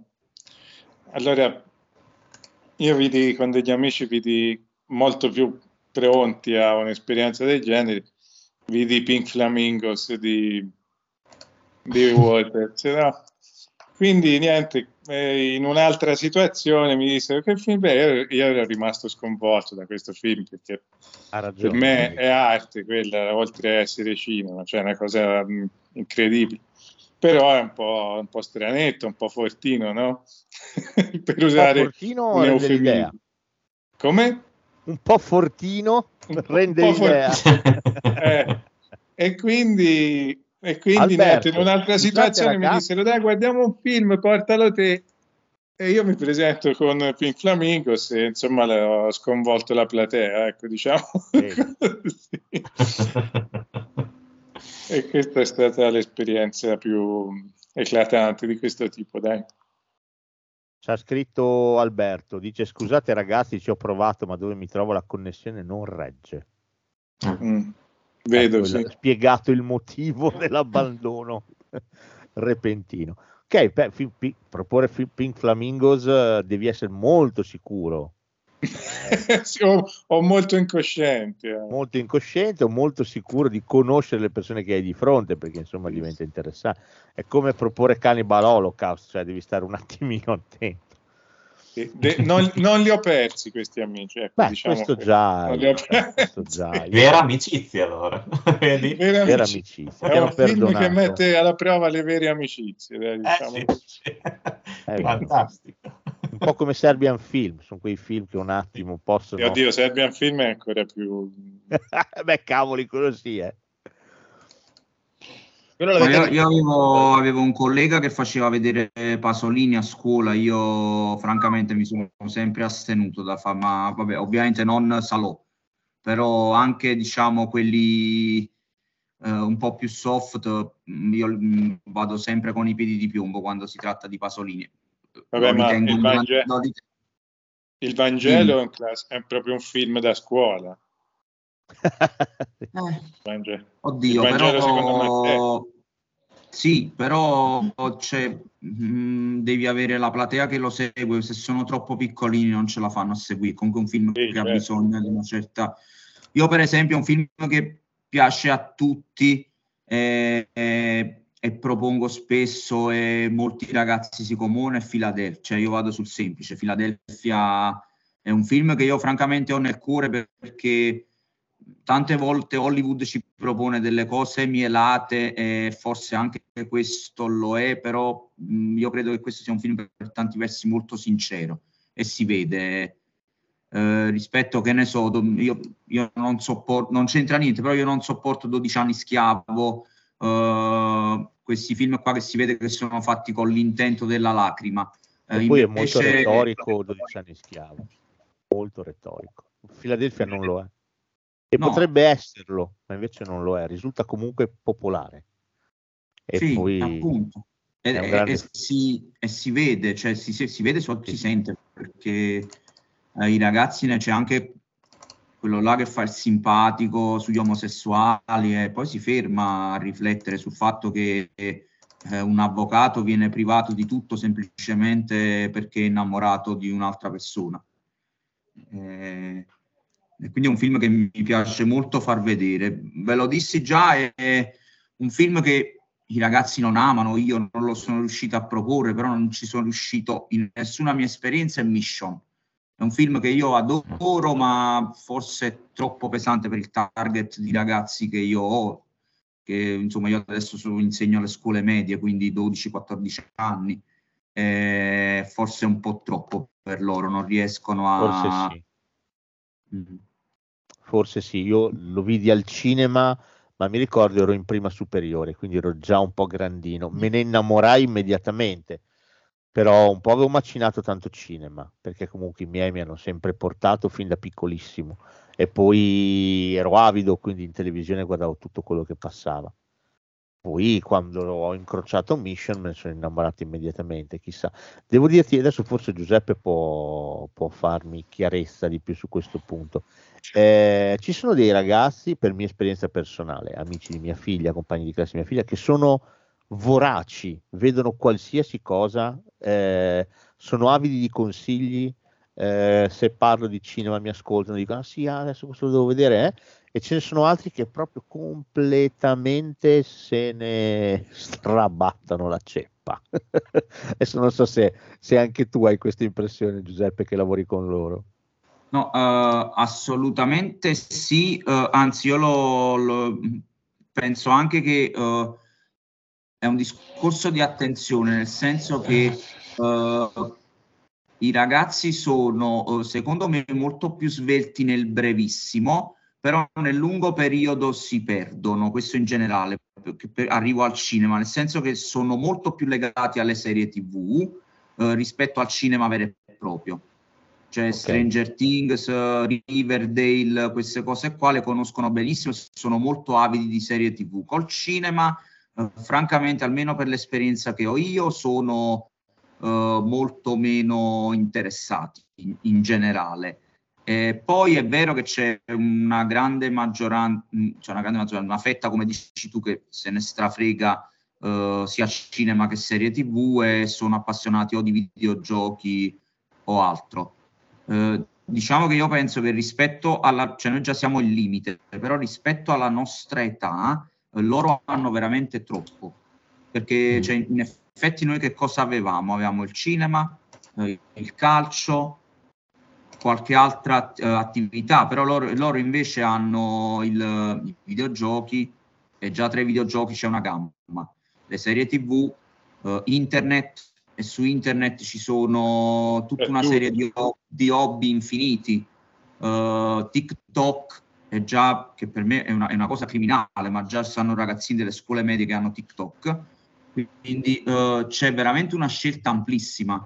Allora, io vidi con degli amici, vidi molto più pronti a un'esperienza del genere, vidi Pink Flamingos di, di Waters, no? Quindi niente, in un'altra situazione mi dissero che film è, io, ero rimasto sconvolto da questo film perché Ha per ragione. me è arte quella, oltre a essere cinema, cioè una cosa mh, incredibile. Però è un po', un po' stranetto, un po' fortino, no? per usare fortino un eufemismo. l'idea. Come? Un po' fortino Un po' rende for- l'idea. Eh, e quindi E quindi Alberto, in un'altra situazione mi dissero dai guardiamo un film, portalo te. E io mi presento con Pink Flamingos e insomma le- ho sconvolto la platea, ecco diciamo. E questa è stata l'esperienza più eclatante di questo tipo, dai. Ci ha scritto Alberto, dice scusate ragazzi ci ho provato ma dove mi trovo la connessione non regge. Mm. Vedo, Ecco, sì. spiegato il motivo dell'abbandono repentino. Ok, beh, fi- pi- proporre Pink Flamingos eh, devi essere molto sicuro, Sì, o, o molto incosciente. eh. molto incosciente o molto sicuro di conoscere le persone che hai di fronte, perché insomma diventa interessante. È come proporre Cannibal Holocaust, cioè devi stare un attimino attento. De- non, non li ho persi questi amici. Ecco, Beh, diciamo questo già, eh, questo già, io- Vera amicizia allora, vedi? Vera vera amicizia. amicizia, È un film che mette alla prova le vere amicizie. dai, Eh, diciamo. sì, sì. Eh, Fantastico. un po' come Serbian Film, sono quei film che un attimo possono... E oddio, Serbian Film è ancora più... Beh, cavoli, quello sì, eh. L'avete Io, io avevo, avevo un collega che faceva vedere Pasolini a scuola, io francamente mi sono sempre astenuto da fare, ma vabbè, ovviamente non Salò, però anche diciamo quelli eh, un po' più soft, mm, io mm, vado sempre con i piedi di piombo quando si tratta di Pasolini. Vabbè, ma ritengo il, un Vange- grande- lo rit- il Vangelo è, un class- è proprio un film da scuola. Eh, Oddio, Il Vangelo, secondo me, però sì, però c'è, mm, devi avere la platea che lo segue, se sono troppo piccolini non ce la fanno a seguire, comunque un film Sì, che ha certo. bisogno di una certa... Io per esempio un film che piace a tutti eh, eh, e propongo spesso e molti ragazzi si comuno è Philadelphia, cioè io vado sul semplice, Philadelphia è un film che io francamente ho nel cuore perché tante volte Hollywood ci propone delle cose mielate e forse anche questo lo è, però mh, io credo che questo sia un film per tanti versi molto sincero e si vede eh, rispetto che ne so, io, io non sopporto, non c'entra niente, però io non sopporto 12 anni schiavo, eh, questi film qua che si vede che sono fatti con l'intento della lacrima. Eh, E poi è molto retorico 12 anni schiavo, molto retorico. Philadelphia non lo è. E No. potrebbe esserlo, ma invece non lo è, risulta comunque popolare. E sì, poi appunto. E, grande- e si, e si vede, cioè si, si- si vede, so- si sente, perché eh, i ragazzi, ne- c'è anche quello là che fa il simpatico sugli omosessuali e poi si ferma a riflettere sul fatto che eh, un avvocato viene privato di tutto semplicemente perché è innamorato di un'altra persona. Eh, e quindi è un film che mi piace molto far vedere. Ve lo dissi già, è, un film che i ragazzi non amano, io non lo sono riuscito a proporre, però non ci sono riuscito in nessuna mia esperienza, è Mission. È un film che io adoro, ma forse è troppo pesante per il target di ragazzi che io ho, che insomma io adesso insegno alle scuole medie, quindi 12-14 anni, eh, forse è un po' troppo per loro, non riescono a... forse sì. Mm. Forse sì, io lo vidi al cinema, ma mi ricordo ero in prima superiore, quindi ero già un po' grandino. Me ne innamorai immediatamente, però un po' avevo macinato tanto cinema, perché comunque i miei mi hanno sempre portato fin da piccolissimo e poi ero avido, quindi in televisione guardavo tutto quello che passava. Poi quando ho incrociato Mission me ne sono innamorato immediatamente, chissà. Devo dirti, adesso forse Giuseppe può, può farmi chiarezza di più su questo punto. Eh, ci sono dei ragazzi, per mia esperienza personale, amici di mia figlia, compagni di classe di mia figlia, che sono voraci, vedono qualsiasi cosa, eh, sono avidi di consigli, eh, se parlo di cinema mi ascoltano, dicono ah sì, ah, adesso questo lo devo vedere, eh? e ce ne sono altri che proprio completamente se ne strabattano la ceppa. adesso non so se, se anche tu hai questa impressione, Giuseppe, che lavori con loro. No, eh, assolutamente sì, eh, anzi io lo, lo- penso anche che eh, è un discorso di attenzione, nel senso che i ragazzi sono, secondo me, molto più svelti nel brevissimo, però nel lungo periodo si perdono, questo in generale. per- arrivo al cinema, nel senso che sono molto più legati alle serie TV rispetto al cinema vero e proprio. Cioè Stranger Things, Riverdale, queste cose qua le conoscono benissimo, sono molto avidi di serie TV. Col cinema, eh, francamente, almeno per l'esperienza che ho io, sono eh, molto meno interessati in, in generale. Eh, poi è vero che c'è una grande maggioranza, cioè una grande maggioranza, una fetta, come dici tu, che se ne strafrega eh, sia cinema che serie TV e sono appassionati o di videogiochi o altro. Eh, diciamo che io penso che rispetto alla, cioè noi già siamo il limite, però rispetto alla nostra età, eh, loro hanno veramente troppo. Perché cioè, in effetti noi che cosa avevamo? Avevamo il cinema, eh, il calcio, qualche altra uh, attività, però loro, loro invece hanno il, i videogiochi e già tra i videogiochi c'è una gamma, le serie tv, uh, internet e su internet ci sono tutta una serie di, di hobby infiniti, uh, TikTok è già, che per me è una, è una, cosa criminale, ma già sanno ragazzini delle scuole medie che hanno TikTok, quindi c'è veramente una scelta amplissima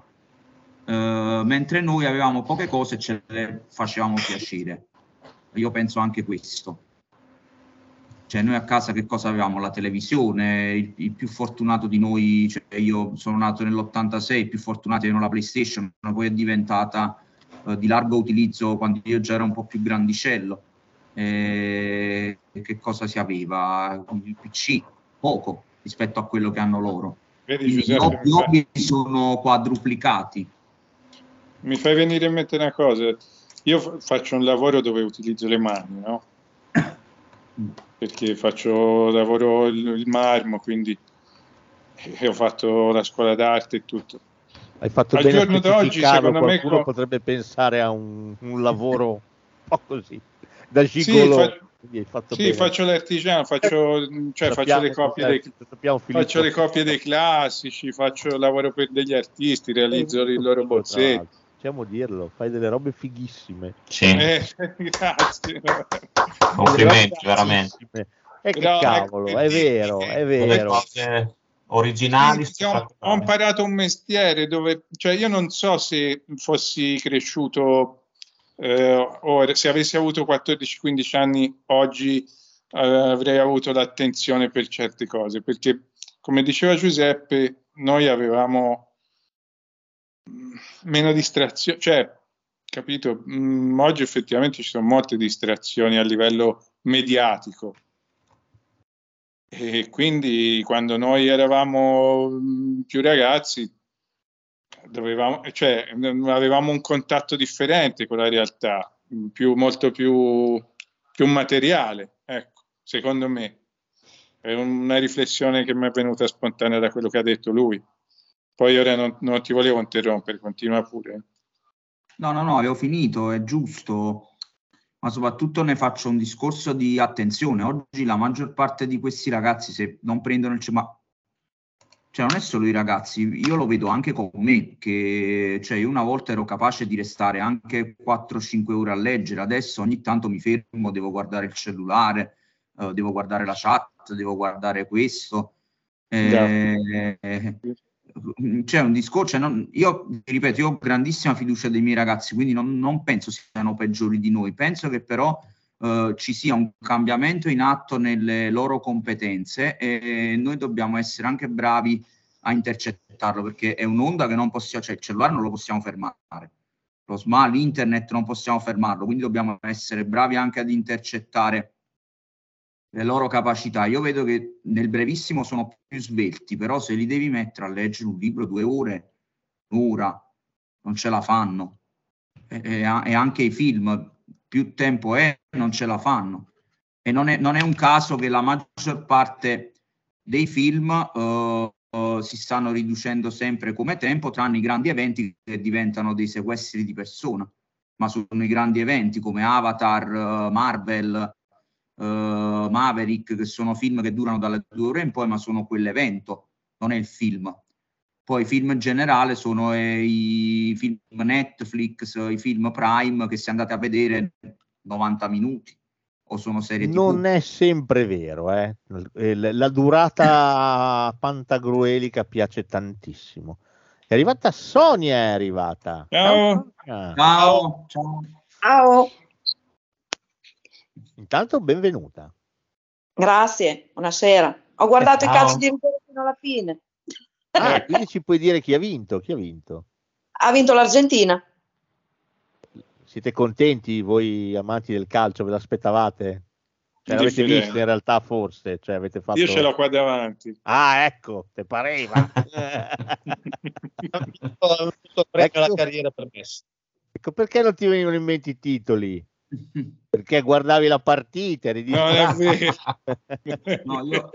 Uh, mentre noi avevamo poche cose e ce le facevamo piacere. Io penso anche questo. Cioè, noi a casa che cosa avevamo? La televisione, il, il più fortunato di noi, cioè io sono nato nell'86, il più fortunato avevano la PlayStation, poi è diventata uh, di largo utilizzo quando io già ero un po' più grandicello. E che cosa si aveva? Il PC, poco rispetto a quello che hanno loro. Vedi, Giuseppe, gli hobby sono quadruplicati mi fai venire in mente una cosa. Io faccio un lavoro dove utilizzo le mani, no? Perché faccio lavoro il, il marmo, quindi ho fatto la scuola d'arte e tutto. Hai fatto Al bene giorno d'oggi, secondo me, qualcuno co- potrebbe pensare a un, un lavoro un po' così, da gigolo. Sì, fa- sì faccio l'artigiano, faccio, cioè, faccio, le copie dei, faccio le copie dei classici, faccio lavoro per degli artisti, realizzo il loro bozzetti possiamo dirlo, fai delle robe fighissime. Sì. Eh, grazie. Complimenti, veramente. E che Però, cavolo, ecco, è vero, è vero. originali. Sì, ho, ho, imparato un mestiere dove, cioè io non so se fossi cresciuto eh, o se avessi avuto 14-15 anni oggi eh, avrei avuto l'attenzione per certe cose, perché come diceva Giuseppe, noi avevamo meno distrazioni, cioè, capito? Mm, oggi effettivamente ci sono molte distrazioni a livello mediatico. E quindi quando noi eravamo mm, più ragazzi, dovevamo, cioè, avevamo un contatto differente con la realtà, mm, più, molto più, più materiale, ecco, secondo me. È una riflessione che mi è venuta spontanea da quello che ha detto lui. Poi ora non, non ti volevo interrompere, continua pure. No, no, no, avevo finito, è giusto, ma soprattutto ne faccio un discorso di attenzione. Oggi la maggior parte di questi ragazzi, se non prendono il cinema, cioè non è solo i ragazzi, io lo vedo anche con me, che cioè io una volta ero capace di restare anche 4-5 ore a leggere, adesso ogni tanto mi fermo, devo guardare il cellulare, eh, devo guardare la chat, devo guardare questo. Eh, c'è un discorso, cioè non, io ripeto, io ho grandissima fiducia dei miei ragazzi, quindi non, non penso siano peggiori di noi, penso che però eh, ci sia un cambiamento in atto nelle loro competenze e noi dobbiamo essere anche bravi a intercettarlo perché è un'onda che non possiamo, cioè il cellulare non lo possiamo fermare, lo smart, l'internet non possiamo fermarlo, quindi dobbiamo essere bravi anche ad intercettare le loro capacità. Io vedo che nel brevissimo sono più svelti, però se li devi mettere a leggere un libro due ore, un'ora, non ce la fanno. E, e, e, anche i film, più tempo è, non ce la fanno. E non è, non è un caso che la maggior parte dei film uh, uh, si stanno riducendo sempre come tempo, tranne i grandi eventi che diventano dei sequestri di persona. Ma sono i grandi eventi come Avatar, uh, Marvel, uh, Maverick, che sono film che durano dalle due ore in poi, ma sono quell'evento, non è il film. Poi i film in generale sono eh, i film Netflix, i film Prime che si andate a vedere 90 minuti, o sono serie TV? Non è sempre vero, eh. L- La durata pantagruelica piace tantissimo. È arrivata Sonia, è arrivata. Ciao. Sonia. Ciao, ciao. Ciao, Intanto benvenuta. grazie, buonasera. Ho guardato Ciao. i calci di rigore fino alla fine. Ah, quindi ci puoi dire chi ha vinto? Chi ha vinto? Ha vinto l'Argentina. Siete contenti voi amanti del calcio? Ve l'aspettavate? Cioè, l'avete visto in realtà forse? Cioè, avete fatto... Io ce l'ho qua davanti. Ah, ecco, te pareva. alla Ecco. carriera per Messi. ecco perché non ti venivano in mente i titoli? Perché guardavi la partita, eri No, è distratto. vero. No, io,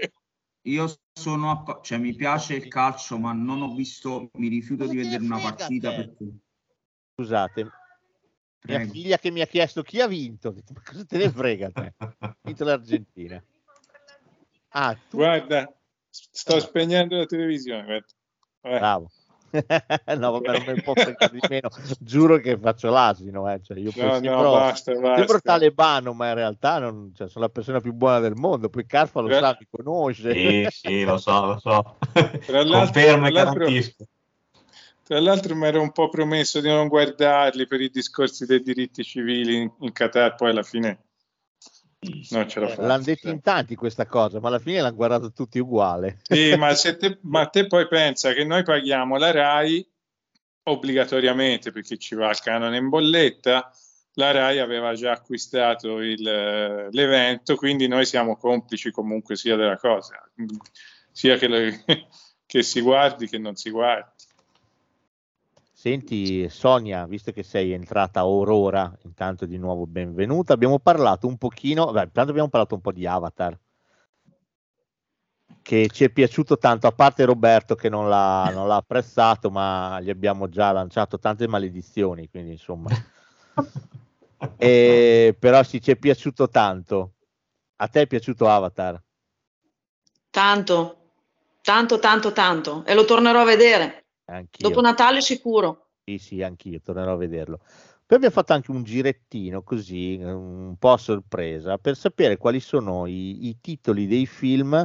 io sono, appa- cioè mi piace il calcio, ma non ho visto, mi rifiuto di vedere una partita perché Scusate, mia Prego. figlia che mi ha chiesto chi ha vinto. Detto, Ma cosa te ne frega te? Ha vinto l'Argentina. Ah, tu Guarda, sto spegnendo la televisione. Vabbè. bravo. no, vabbè, non può fregare di meno. Giuro che faccio l'asino, eh. cioè, io poi No, sembro, no, basta, sembro basta. talebano, ma in realtà non, cioè, sono la persona più buona del mondo. Poi Carfa lo sa, mi conosce. Sì, sì, lo so, lo so. Tra l'altro- Confermo e tra l'altro- garantisco. Tra l'altro mi ero un po' promesso di non guardarli per i discorsi dei diritti civili in, in Qatar, poi alla fine non ce l'ho fatta. L'hanno detto in tanti questa cosa, ma alla fine l'hanno guardato tutti uguale. Sì, ma, se te, ma te poi pensa che noi paghiamo la RAI obbligatoriamente perché ci va il canone in bolletta, la RAI aveva già acquistato il, eh, l'evento, quindi noi siamo complici comunque sia della cosa, sia che, le- che si guardi che non si guardi. Senti Sonia, visto che sei entrata Aurora, intanto di nuovo benvenuta. Abbiamo parlato un pochino, beh, intanto abbiamo parlato un po' di Avatar, che ci è piaciuto tanto, a parte Roberto che non l'ha, non l'ha apprezzato, ma gli abbiamo già lanciato tante maledizioni, quindi insomma. E, però sì, ci è piaciuto tanto. A te è piaciuto Avatar? Tanto, tanto, tanto, tanto. E lo tornerò a vedere. Anch'io. Dopo Natale sicuro. Sì, sì, anch'io tornerò a vederlo. Poi abbiamo fatto anche un girettino così, un po' a sorpresa, per sapere quali sono i, i titoli dei film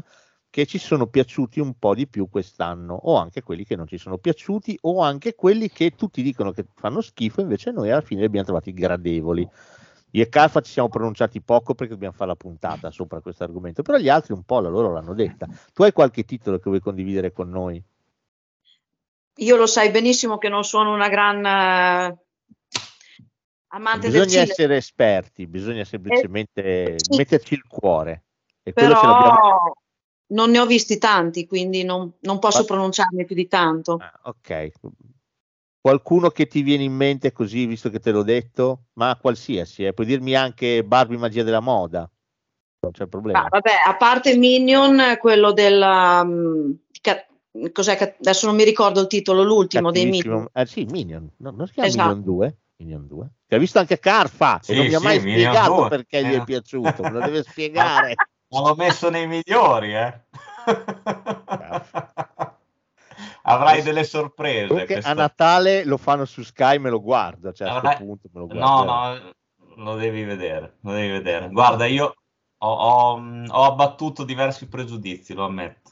che ci sono piaciuti un po' di più quest'anno, o anche quelli che non ci sono piaciuti, o anche quelli che tutti dicono che fanno schifo, invece noi alla fine li abbiamo trovati gradevoli. Io e Calfa ci siamo pronunciati poco perché dobbiamo fare la puntata sopra questo argomento, però gli altri un po' la loro l'hanno detta. Tu hai qualche titolo che vuoi condividere con noi? Io lo sai benissimo che non sono una gran eh, amante del bisogna essere esperti, bisogna semplicemente sì. metterci il cuore. E però non ne ho visti tanti, quindi non, non posso Ma- pronunciarmi più di tanto. Ah, ok. Qualcuno che ti viene in mente così, visto che te l'ho detto, ma qualsiasi, eh. puoi dirmi anche Barbie Magia della Moda, non c'è problema. Ah, vabbè, a parte Minion, quello mm, ca- cos'è che adesso non mi ricordo il titolo, l'ultimo dei Minion. Eh, sì, Minion, no, non si chiama Esatto. Minion 2? Minion 2? Che ha visto anche Carfa Sì, e non mi ha sì, mai Minion spiegato 2, perché gli eh. è piaciuto, me lo deve spiegare. Ma l'ho messo nei migliori, eh. Avrai delle sorprese. Comunque a Natale lo fanno su Sky, me lo guardo, cioè a questo punto me lo No, guardo. no, lo devi vedere, lo devi vedere. Guarda, io ho, ho- ho abbattuto diversi pregiudizi, lo ammetto.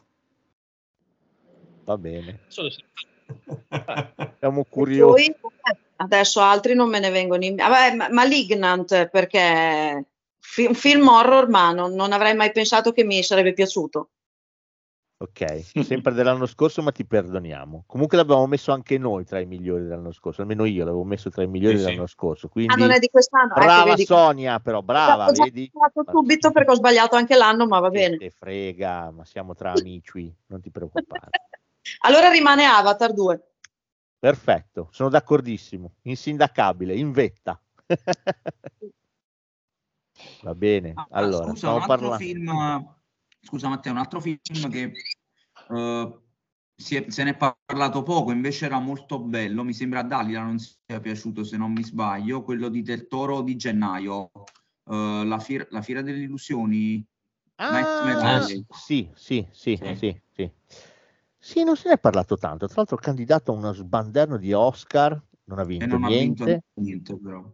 Va bene, siamo curiosi. Eh, adesso altri non me ne vengono in ma- Malignant perché fi- un film horror, ma non, non avrei mai pensato che mi sarebbe piaciuto. Ok, sempre dell'anno scorso, ma ti perdoniamo. Comunque l'abbiamo messo anche noi tra i migliori dell'anno scorso, almeno io l'avevo messo tra i migliori Sì, sì. dell'anno scorso. Ah, Quindi non è di quest'anno? Ecco, brava vedi. Sonia, però brava, Ho vedi? subito perché ho sbagliato anche l'anno, ma va Che bene. te frega, ma siamo tra amici, non ti preoccupare. Allora rimane Avatar 2. Perfetto, sono d'accordissimo, insindacabile, in vetta. Va bene, Ah, allora, scusa, stiamo un altro parlando. film, scusa Matteo, un altro film che eh, si è- se ne è parlato poco, invece era molto bello, mi sembra a Dalila non sia piaciuto se non mi sbaglio, quello di Del Toro di gennaio, eh, la, fiera, la Fiera delle Illusioni, Ah, sì, sì, sì, Sì. sì, sì. Sì, non se ne è parlato tanto. Tra l'altro, candidato a uno sbanderno di Oscar, non ha vinto e non ha niente. vinto niente però.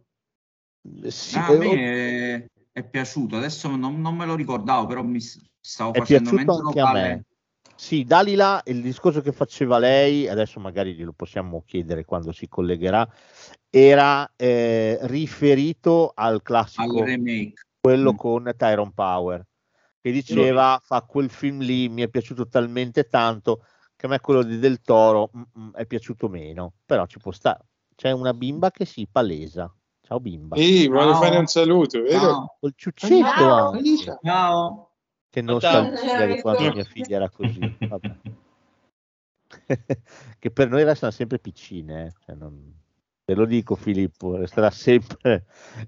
Sì, Ah, eh, a me è, è piaciuto. Adesso non, non me lo ricordavo, però mi stavo È facendo piaciuto mentre lo anche a parli. me. Sì, Dalila, il discorso che faceva lei, adesso magari glielo possiamo chiedere quando si collegherà, era eh, riferito al Al classico, remake. quello Mm. con Tyrone Power, che diceva, fa quel film lì, mi è piaciuto talmente tanto che a me quello di Del Toro mm, mm, è piaciuto meno, però ci può stare. C'è una bimba che si palesa. Ciao bimba. Sì, vuole Ciao. fare un saluto, vero? Col ciuccetto Ciao, anche. Ciao. Che nostalgia di quando mia figlia era così. Vabbè. che per noi restano sempre piccine, eh. Cioè, non- te lo dico Filippo, resterà sempre.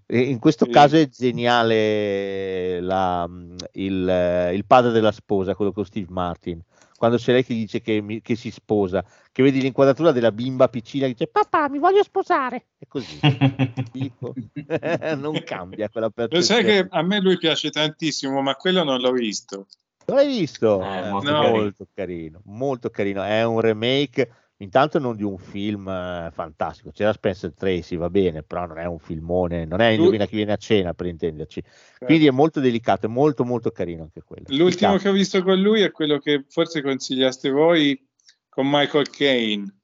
In questo Sì. caso è geniale la- il, eh, il padre della sposa, quello con Steve Martin. Quando c'è lei che dice che, mi- che si sposa, che vedi l'inquadratura della bimba piccina che dice papà mi voglio sposare. È così. Non cambia quella Lo percezione. sai che a me lui piace tantissimo, ma quello non l'ho visto. L'hai visto? Eh, Eh, molto molto, carino. carino, molto carino. È un remake, intanto non di un film eh, fantastico. C'era Spencer Tracy, va bene, però non è un filmone, non è Indovina chi viene a cena per intenderci. Quindi è molto delicato, è molto molto carino anche quello. L'ultimo che ho visto con lui è quello che forse consigliaste voi con Michael Caine.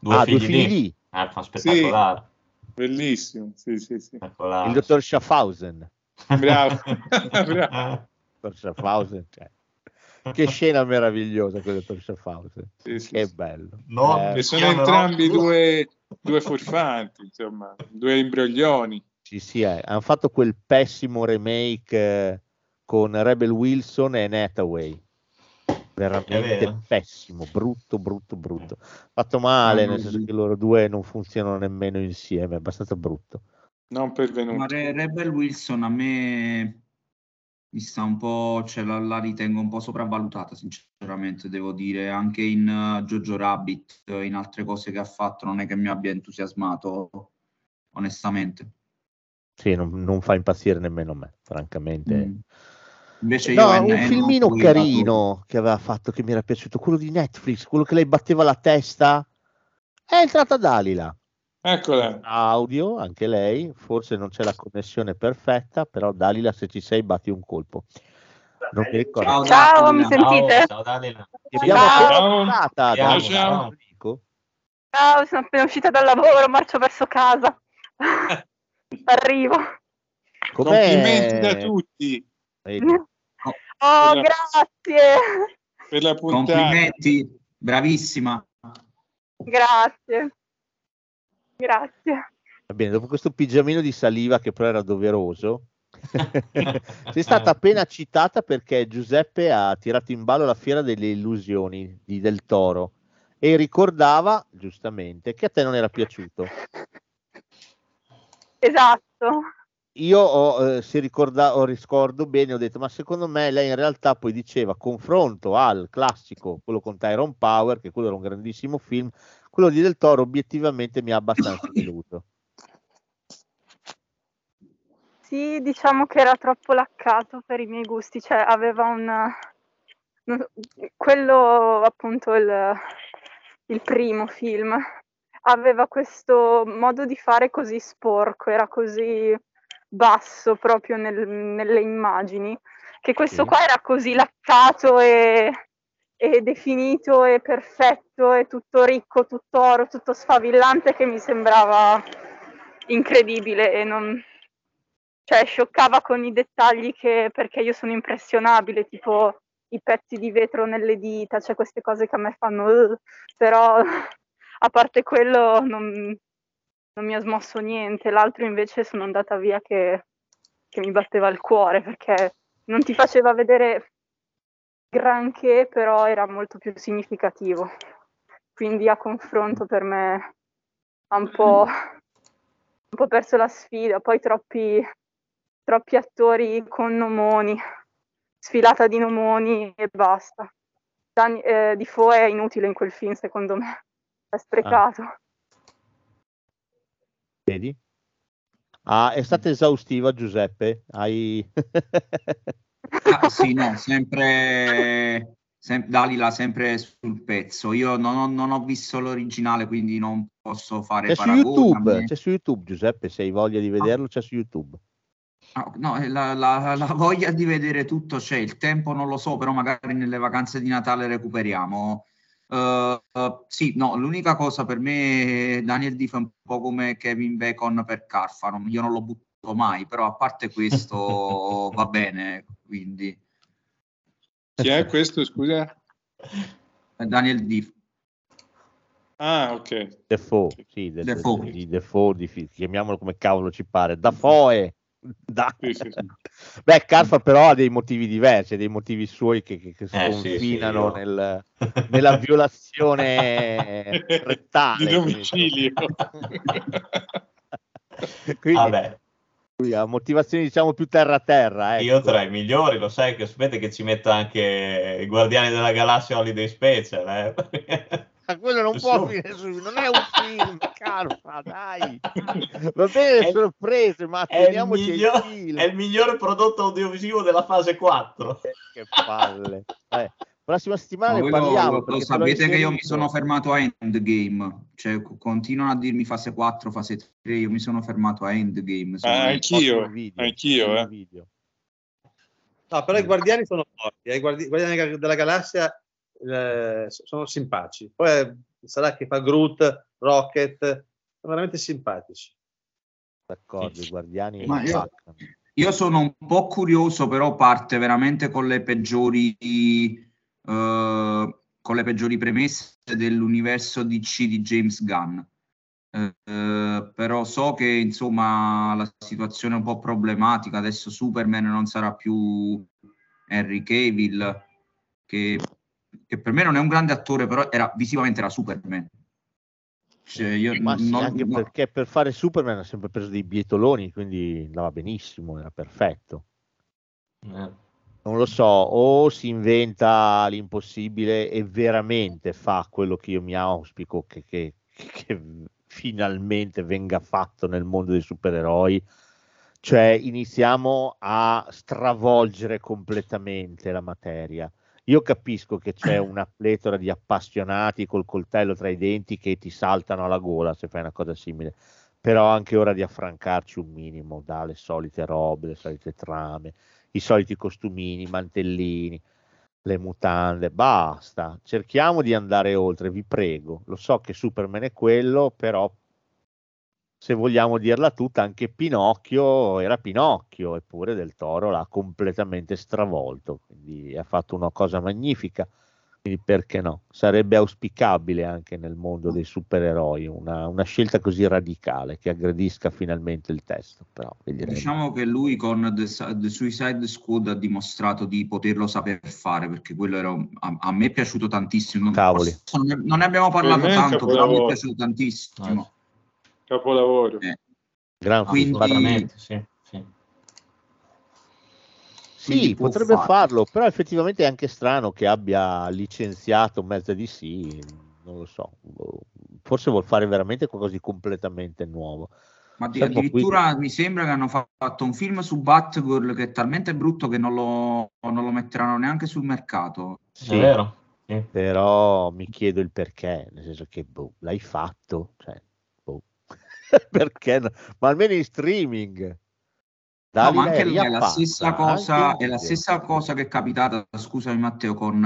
Due ah, figli, due figli lì. lì, Eh, fa spettacolare. Bellissimo, sì, sì, sì. il dottor Schaffhausen. Bravo. Bravo. Dottor Schaffhausen, cioè. Che scena meravigliosa quel dottor Schaffhausen. Sì, sì, Che sì. bello. No, Eh, E sono Chiamerò- entrambi due, due furfanti, insomma, due imbroglioni. Sì, sì, eh. hanno fatto quel pessimo remake eh, con Rebel Wilson e Hathaway. Veramente pessimo, brutto, brutto, brutto. Fatto male, nel senso che loro due non funzionano nemmeno insieme, è abbastanza brutto. Non pervenuti. Ma Re- Rebel Wilson a me mi sta un po', cioè la, la ritengo un po' sopravvalutata, sinceramente, devo dire. Anche in uh, Jojo Rabbit, eh, in altre cose che ha fatto, non è che mi abbia entusiasmato, onestamente. Sì, non, non fa impazzire nemmeno me, francamente. Mm. Invece io No, Anne- un Anne filmino carino che aveva fatto che mi era piaciuto, quello di Netflix, quello che lei batteva la testa. È entrata Dalila. Eccola. Audio, anche lei, forse non c'è la connessione perfetta, però Dalila se ci sei batti un colpo. Non mi ricordo. Ciao, Ciao, Dalila. mi sentite? Ciao, Dalila. Ciao. Ciao, Dalila, ciao. te lo dico. Ciao, sono appena uscita dal lavoro, marcio verso casa. Arrivo. Com'è? Complimenti da tutti Vedi? Oh, Bella. grazie. per la puntata. Complimenti, bravissima. Grazie. Grazie. Va bene, dopo questo pigiamino di saliva che però era doveroso, sei stata appena citata perché Giuseppe ha tirato in ballo la fiera delle illusioni di Del Toro e ricordava giustamente che a te non era piaciuto. Esatto. Io ho, eh, se ricorda, ho riscordo bene, ho detto, ma secondo me lei in realtà poi diceva confronto al classico, quello con Tyrone Power, che quello era un grandissimo film, quello di Del Toro obiettivamente mi ha abbastanza deluso. Sì, diciamo che era troppo laccato per i miei gusti, cioè aveva un... quello appunto il, il primo film aveva questo modo di fare così sporco, era così basso proprio nel- nelle immagini, che questo Sì. qua era così laccato e, e definito e perfetto e tutto ricco, tutto oro, tutto sfavillante che mi sembrava incredibile e non, cioè scioccava con i dettagli che perché io sono impressionabile, tipo i pezzi di vetro nelle dita, cioè queste cose che a me fanno "Ugh", però a parte quello non, non mi ha smosso niente, l'altro invece sono andata via che, che mi batteva il cuore perché non ti faceva vedere granché, però era molto più significativo. Quindi a confronto per me ha un po', un po' perso la sfida, poi troppi, troppi attori con nomoni, sfilata di nomoni e basta. Dan, eh, Defoe è inutile in quel film, secondo me, è sprecato. Vedi? Ah, è stata esaustiva Giuseppe? Hai... Ah, sì, no, sempre, sem- Dalila sempre sul pezzo. Io non ho, non ho visto l'originale, quindi non posso fare C'è su YouTube, c'è su YouTube Giuseppe, se hai voglia di vederlo, c'è su YouTube. No, no, eh, la, la- la voglia di vedere tutto c'è, il tempo non lo so, però magari nelle vacanze di Natale recuperiamo. Eh, eh, sì, no, l'unica cosa per me Daniel Diff è un po' come Kevin Bacon per Carfano, io non lo butto mai, però a parte questo va bene, quindi Chi è questo, scusa? Daniel Diff. Ah, ok. Defoe, sì, de- de- Defoe. di Defoe, di- chiamiamolo come cavolo ci pare. Dafoe. Da. Sì, sì, sì. Beh, Carfa però ha dei motivi diversi, dei motivi suoi che, che- che Eh, sì, sconfinano nel- nella violazione rettale. Di domicilio. Quindi Vabbè, ha motivazioni diciamo più terra-terra. Ecco. io tra i migliori, lo sai che sapete che ci metto anche i Guardiani della Galassia Holiday Special, eh? Ma quello non può finire su, non è un film, Carfa, dai. Va bene le È- sorprese, ma è il, teniamoci ai miglior- film. è il migliore prodotto audiovisivo della fase 4. Che palle. Vabbè, prossima settimana No, parliamo. lo, lo sapete che io mi sono fermato a Endgame, cioè co- continuano a dirmi fase 4, fase 3, io mi sono fermato a Endgame. sono- Ah, anch'io, video, anch'io, eh. video. No, però i guardiani sono forti, eh, i guardi- guardiani della galassia eh, sono simpatici. Poi eh, sarà che fa Groot, Rocket, sono veramente simpatici. D'accordo, i guardiani Ma io-. Io sono un po' curioso, però parte veramente con le peggiori, eh, con le peggiori premesse dell'universo DC di James Gunn. Eh, eh, però so che insomma la situazione è un po' problematica. Adesso Superman non sarà più Henry Cavill, che, che per me non è un grande attore, però era, visivamente era Superman. Cioè, io Ma sì, non- anche no- perché per fare Superman ha sempre preso dei bietoloni, quindi andava benissimo, era perfetto. Eh, Non lo so, o si inventa l'impossibile e veramente fa quello che io mi auspico che, che- che finalmente venga fatto nel mondo dei supereroi, cioè iniziamo a stravolgere completamente la materia. Io capisco che c'è una pletora di appassionati col coltello tra i denti che ti saltano alla gola se fai una cosa simile, però anche ora di affrancarci un minimo dalle solite robe, le solite trame, i soliti costumini, i mantellini, le mutande, basta, cerchiamo di andare oltre, vi prego. Lo so che Superman è quello, però se vogliamo dirla tutta, anche Pinocchio era Pinocchio, eppure Del Toro l'ha completamente stravolto, quindi ha fatto una cosa magnifica. Quindi perché no? Sarebbe auspicabile anche nel mondo dei supereroi una, una scelta così radicale che aggredisca finalmente il testo. Però vedremo. Diciamo che lui con The, The Suicide Squad ha dimostrato di poterlo saper fare perché quello era un- a, a me è piaciuto tantissimo. Non, Cavoli. forse non ne- non ne abbiamo parlato tanto, però mi è capolavoro. piaciuto tantissimo. Capolavoro. Eh, Gran Quindi- sì, sì. Sì, Quindi potrebbe farlo. farlo, però effettivamente è anche strano che abbia licenziato mezza DC, non lo so, boh, forse vuol fare veramente qualcosa di completamente nuovo. Ma di- Sai, boh, addirittura mi sembra che hanno fa- fatto un film su Batgirl che è talmente brutto che non lo, non lo metteranno neanche sul mercato. Sì, È vero. sì. però mi chiedo il perché, nel senso che boh, l'hai fatto, cioè, boh. perché no? Ma almeno in streaming. No, ma anche là è la stessa cosa, è la stessa cosa che è capitata, scusami Matteo, con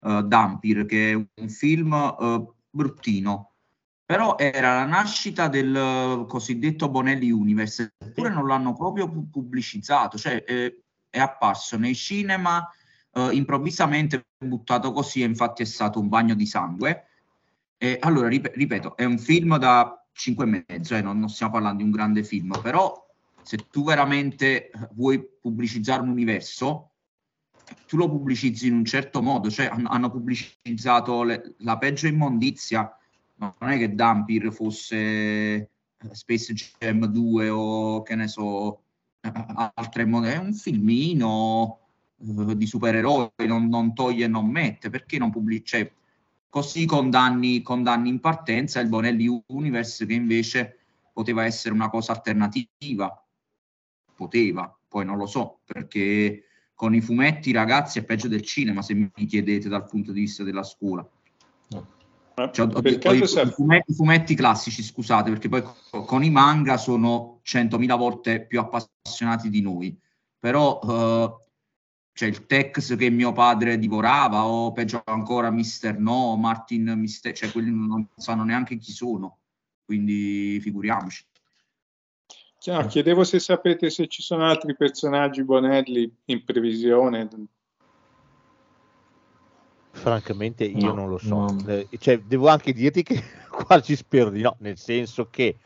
eh, Dampir, che è un film eh, bruttino, però era la nascita del cosiddetto Bonelli Universe, eppure non l'hanno proprio pu- pubblicizzato, cioè eh, è apparso nei cinema eh, improvvisamente buttato così, e infatti è stato un bagno di sangue. E allora, rip- ripeto, è un film da 5 e mezzo, eh, non, non stiamo parlando di un grande film, però se tu veramente vuoi pubblicizzare un universo, tu lo pubblicizzi in un certo modo, cioè han- hanno pubblicizzato le- la peggio immondizia, ma non è che Dampir fosse eh, Space Jam 2 o che ne so, eh, altre mo- è un filmino eh, di supereroi, non, non toglie e non mette, perché non pubblica? così condanni, condanni in partenza il Bonelli Universe che invece poteva essere una cosa alternativa, poteva, poi non lo so, perché con i fumetti ragazzi è peggio del cinema se mi chiedete dal punto di vista della scuola. Cioè, ho- per ho- caso i, fumetti, i fumetti classici, scusate, perché poi co- con i manga sono 100.000 volte più appassionati di noi. Però eh, c'è il Tex che mio padre divorava, o peggio ancora Mister No, Martin Mister, cioè quelli non sanno neanche chi sono, quindi figuriamoci. Chiaro, chiedevo se sapete se ci sono altri personaggi Bonelli in previsione. Francamente io No, non lo so. no. Eh, cioè, devo anche dirti che qua ci spero di no, nel senso che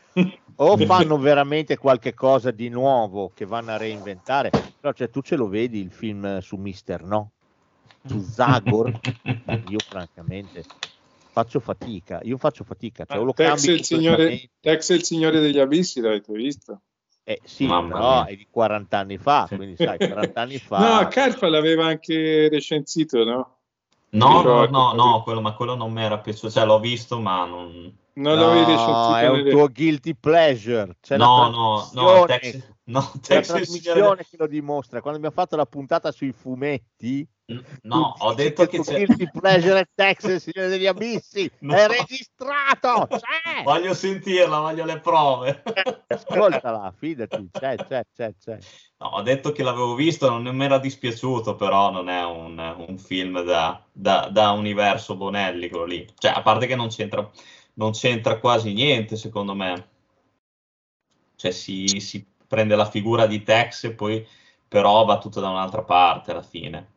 o fanno veramente qualche cosa di nuovo che vanno a reinventare, però cioè, tu ce lo vedi il film su Mister No? Su Zagor? io francamente faccio fatica, io faccio fatica, cioè, o lo Tex e il signore, Tex e il signore degli abissi l'avete visto? Eh, sì, Mamma però mia. è di 40 anni fa, quindi sai, 40 anni fa... No, Carfa l'aveva anche recensito, no? No, no, Ricordo, no, no, quello, ma quello non mi era piaciuto, cioè l'ho visto, ma non... Non l'avevi recensito No, è un tuo guilty pleasure. C'è No, no, no, Tex, no, la il trasmissione che lo dimostra. Quando abbiamo fatto la puntata sui fumetti, No, tu ho detto che il c'è... guilty pleasure è Tex, il signore degli abissi. No. È registrato. C'è. Voglio sentirla, voglio le prove. Ascoltala, fidati. C'è, c'è, c'è, c'è. No, ho detto che l'avevo visto, non mi era dispiaciuto, però non è un, un film da, da- da universo Bonelli, quello lì. Cioè, a parte che non c'entra, non c'entra quasi niente, secondo me. Cioè, si, si prende la figura di Tex e poi però va tutto da un'altra parte alla fine.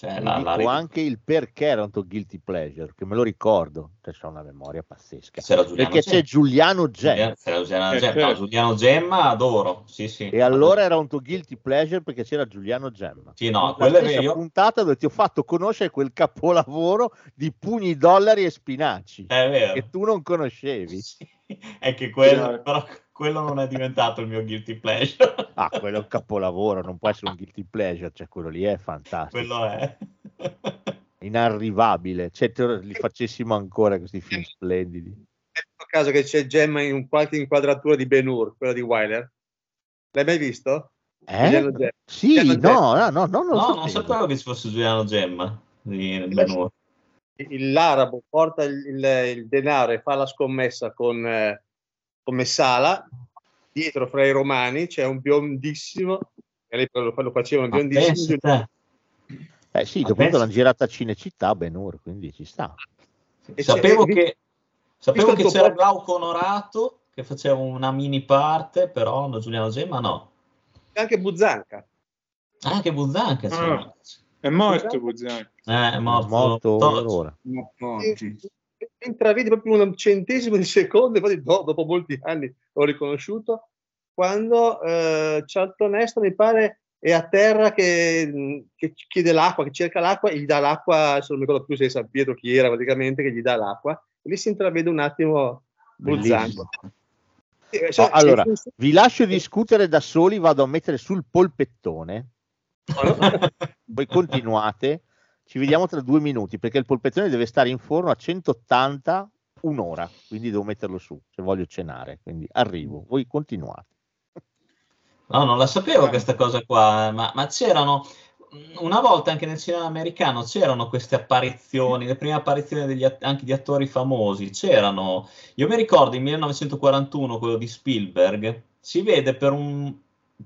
Cioè, la, dico la anche il perché era un tuo guilty pleasure, che me lo ricordo. Cioè, c'ho una memoria pazzesca. c'era Giuliano Perché c'è Gemma. Giuliano Gemma. Giuliano, c'era Giuliano Eh, Gemma. No, Giuliano Gemma adoro, sì, sì. E allora era un tuo guilty pleasure perché c'era Giuliano Gemma. Sì, no, La quello è. Io- puntata dove ti ho fatto conoscere quel capolavoro di pugni, dollari e spinaci È vero. che tu non conoscevi. Sì, È che quello, Chiaro. però quello non è diventato il mio guilty pleasure. Ah, quello è un capolavoro, non può essere un guilty pleasure, cioè quello lì è fantastico, quello è. inarrivabile. Cioè, te li facessimo ancora questi film splendidi. Nel caso che c'è Gemma in qualche inquadratura di Ben Hur, quella di Wyler. L'hai mai visto? Eh? Giuliano Gemma. Sì, Giuliano no, Gemma. no, no, non lo No, sapevo. non sapevo che ci fosse Giuliano Gemma di Ben-Hur. Il- L'arabo porta il, il- il denaro e fa la scommessa con, eh, con Messala. Dietro, fra i romani, c'è un biondissimo, e lei lo, lo faceva un biondissimo. Eh sì, dopo l'hanno girata a Cinecittà, Ben Hur, quindi ci sta. E Sapevo che, sapevo che c'era Glauco Onorato che faceva una mini parte, però no, Giuliano Gemma no. Anche Buzzanca. Anche Buzzanca c'era. Ah, è morto Buzzani. Eh, è morto. Morto to- ora. No, oggi. intravedi proprio un centesimo di secondo, e poi do- dopo molti anni l'ho riconosciuto, quando eh, Charlton Heston mi pare è a terra che, che chiede l'acqua, che cerca l'acqua e gli dà l'acqua, adesso non mi ricordo più se è San Pietro chi era praticamente, che gli dà l'acqua, e lì si intravede un attimo. Eh, cioè, Oh, allora, vi lascio discutere da soli, vado a mettere sul polpettone, poi continuate, ci vediamo tra due minuti, perché il polpettone deve stare in forno a 180 un'ora, quindi devo metterlo su, se voglio cenare, quindi arrivo, voi continuate. No, non la sapevo questa cosa qua, ma, ma c'erano una volta anche nel cinema americano c'erano queste apparizioni, le prime apparizioni degli anche di attori famosi. C'erano, io mi ricordo in 1941 quello di Spielberg, si vede per un,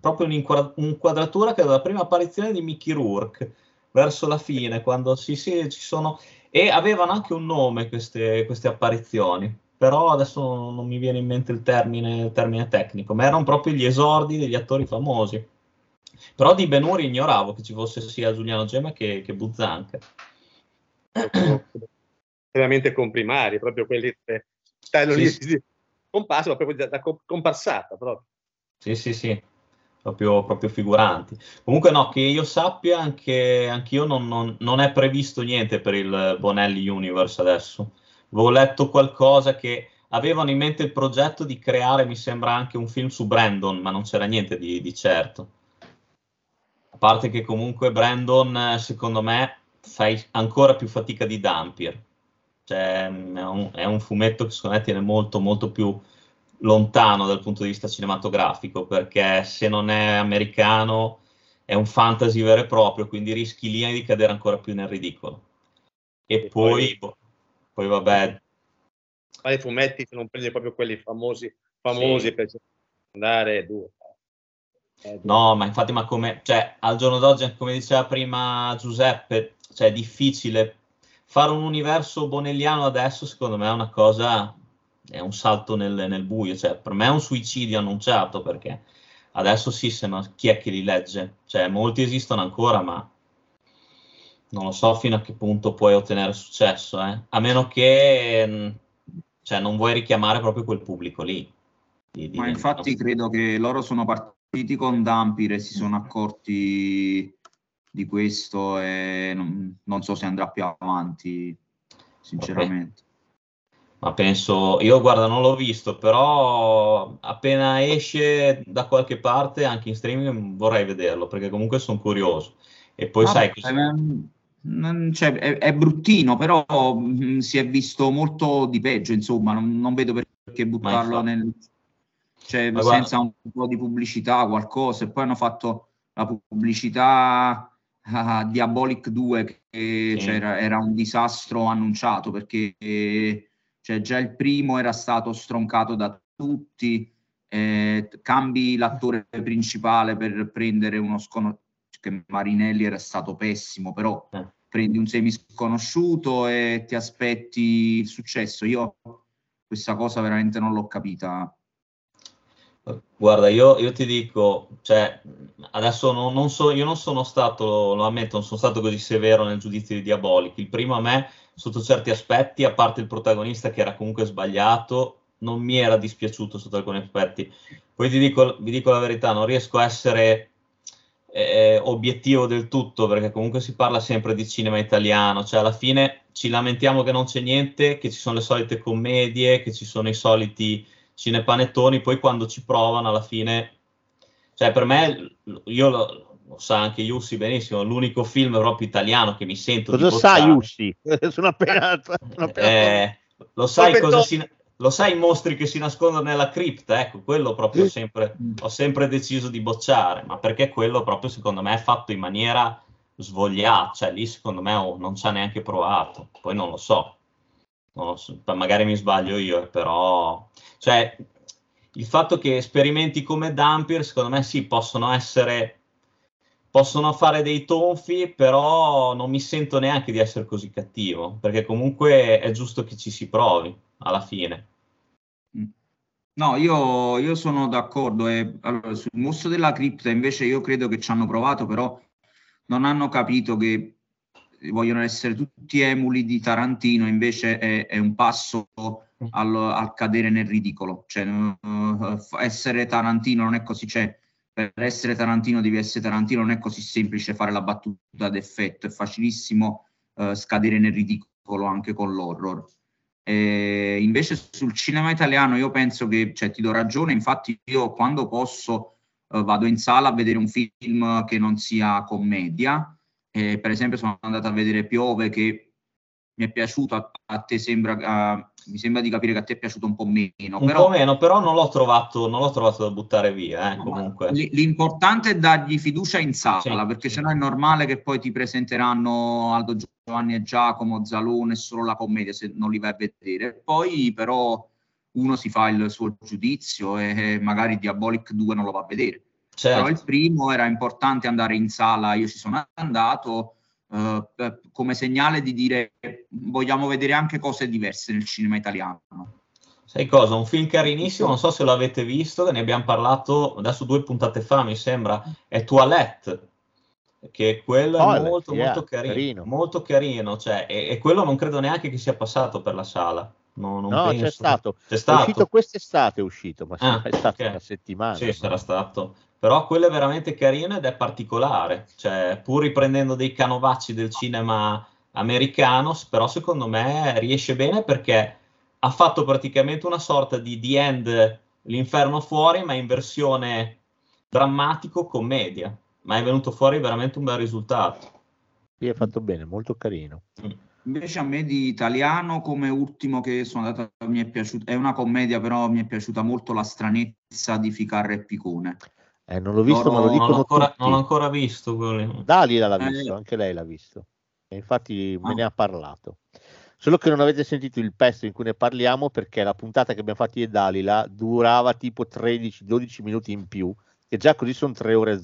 proprio un'inquadra- un'inquadratura che è la prima apparizione di Mickey Rourke verso la fine, quando sì, sì, ci sono e avevano anche un nome queste, queste apparizioni. Però adesso non, mi viene in mente il termine, il termine tecnico, ma erano proprio gli esordi degli attori famosi. Però di Ben Hur ignoravo che ci fosse sia Giuliano Gemma che, che Buzzanca. veramente comprimari, proprio quelli che stanno Sì, lì sì. comparsi, ma proprio da, da co- comparsata. Proprio. Sì, sì, sì, proprio, proprio figuranti. Comunque no, che io sappia, anche anch'io non, non, non è previsto niente per il Bonelli Universe adesso. Avevo letto qualcosa che avevano in mente il progetto di creare, mi sembra, anche un film su Brandon, ma non c'era niente di, di certo. A parte che comunque Brandon, eh, secondo me, fai ancora più fatica di Dampier. Cioè, è un, è un fumetto che secondo me tiene molto, molto più lontano dal punto di vista cinematografico, perché se non è americano è un fantasy vero e proprio, quindi rischi lì di cadere ancora più nel ridicolo. E, E poi, poi- boh, Poi vabbè, Ma i fumetti, se non prendi proprio quelli famosi, famosi Sì. per andare, duro. È duro. No, ma infatti, ma come, cioè, al giorno d'oggi, come diceva prima Giuseppe, cioè, è difficile fare un universo bonelliano adesso, secondo me è una cosa, è un salto nel, nel buio, cioè, per me è un suicidio annunciato, perché adesso sì, se no, chi è che li legge? Cioè, molti esistono ancora, ma non lo so fino a che punto puoi ottenere successo, eh. A meno che, mh, cioè, non vuoi richiamare proprio quel pubblico lì. Di- di- Ma infatti credo che loro sono partiti con Dampir e si sono accorti di questo e non, non so se andrà più avanti, sinceramente. Ma penso, io guarda, non l'ho visto, però appena esce da qualche parte, anche in streaming, vorrei vederlo, perché comunque sono curioso. E poi sai, Vabbè, ehm, cioè, è, è bruttino, però mh, si è visto molto di peggio, insomma, non, non vedo perché buttarlo nel... Cioè, Ma guarda- senza un po' di pubblicità, qualcosa, e poi hanno fatto la pubblicità a Diabolic 2, che Sì. cioè, era, era un disastro annunciato, perché eh, cioè, già il primo era stato stroncato da tutti, eh, cambi l'attore principale per prendere uno sconosciuto, che Marinelli era stato pessimo, però Eh. prendi un semisconosciuto e ti aspetti il successo. Io questa cosa veramente non l'ho capita. Guarda, io, io ti dico, cioè, adesso non, non so, io non sono stato, lo ammetto, non sono stato così severo nel giudizio di Diabolic. Il primo a me, sotto certi aspetti, a parte il protagonista che era comunque sbagliato, non mi era dispiaciuto sotto alcuni aspetti. Poi ti dico, vi dico la verità, non riesco a essere eh, obiettivo del tutto, perché comunque si parla sempre di cinema italiano, cioè alla fine ci lamentiamo che non c'è niente, che ci sono le solite commedie, che ci sono i soliti cinepanettoni, poi quando ci provano alla fine, cioè per me, io lo, lo sa anche Yussi benissimo, l'unico film proprio italiano che mi sento Cosa di sa bocciare- Yussi? Sono appena... sono appena- eh, lo sai cosa si, lo sai i mostri che si nascondono nella cripta? Ecco, quello proprio ho sempre, ho sempre deciso di bocciare, ma perché quello proprio secondo me è fatto in maniera svogliata, cioè lì secondo me oh, non ci ha neanche provato, poi non lo so, Non lo so, magari mi sbaglio io, eh, però cioè il fatto che esperimenti come Dampier secondo me sì, possono essere possono fare dei tonfi, però non mi sento neanche di essere così cattivo, perché comunque è giusto che ci si provi alla fine. No, io, io sono d'accordo. E, allora, sul mostro della cripta invece io credo che ci hanno provato, però non hanno capito che vogliono essere tutti emuli di Tarantino, invece è, è un passo al, al cadere nel ridicolo. Cioè, eh, essere Tarantino non è così, cioè, per essere Tarantino devi essere Tarantino, non è così semplice fare la battuta d'effetto, è facilissimo eh, scadere nel ridicolo anche con l'horror. Eh, invece sul cinema italiano io penso che, cioè, ti do ragione, infatti io quando posso eh, vado in sala a vedere un film che non sia commedia, Eh, per esempio sono andato a vedere Piove che mi è piaciuto, a, a te sembra, a- mi sembra di capire che a te è piaciuto un po' meno, Un però po' meno, però non l'ho trovato, non l'ho trovato da buttare via, eh, comunque. L'importante è dargli fiducia in sala, Sì, perché sennò è normale che poi ti presenteranno Aldo Giovanni e Giacomo, Zalone solo la commedia se non li vai a vedere. Poi però uno si fa il suo giudizio e magari Diabolic 2 non lo va a vedere. Certo. Però il primo era importante andare in sala, io ci sono andato eh, per- come segnale di dire vogliamo vedere anche cose diverse nel cinema italiano. Sai cosa? Un film carinissimo, non so se l'avete visto, ne abbiamo parlato adesso due puntate fa, mi sembra, è Toilette, che quello è Toilet, molto, yeah, molto carino, carino. molto carino, cioè, e, e quello non credo neanche che sia passato per la sala. No, non No, c'è stato. C'è È stato? uscito quest'estate, è uscito, ma Ah, è stato ok. una settimana. Sì, sarà stato. Però quello è veramente carino ed è particolare, cioè pur riprendendo dei canovacci del cinema americano, però secondo me riesce bene perché ha fatto praticamente una sorta di The End, l'inferno fuori, ma in versione drammatico-commedia. Ma è venuto fuori veramente un bel risultato. Sì, è fatto bene, molto carino. Invece a me di italiano come ultimo che sono andato, mi è piaciuto, è una commedia però mi è piaciuta molto la stranezza di Ficarra e Picone. Eh, non l'ho visto, ma lo dicono Non l'ho ancora, tutti. non l'ho ancora visto. quello. Dalila l'ha Eh. visto, anche lei l'ha visto. E infatti me Ah. ne ha parlato. Solo che non avete sentito il pezzo in cui ne parliamo perché la puntata che abbiamo fatto io e Dalila durava tipo 13-12 minuti in più, che già così sono 3 ore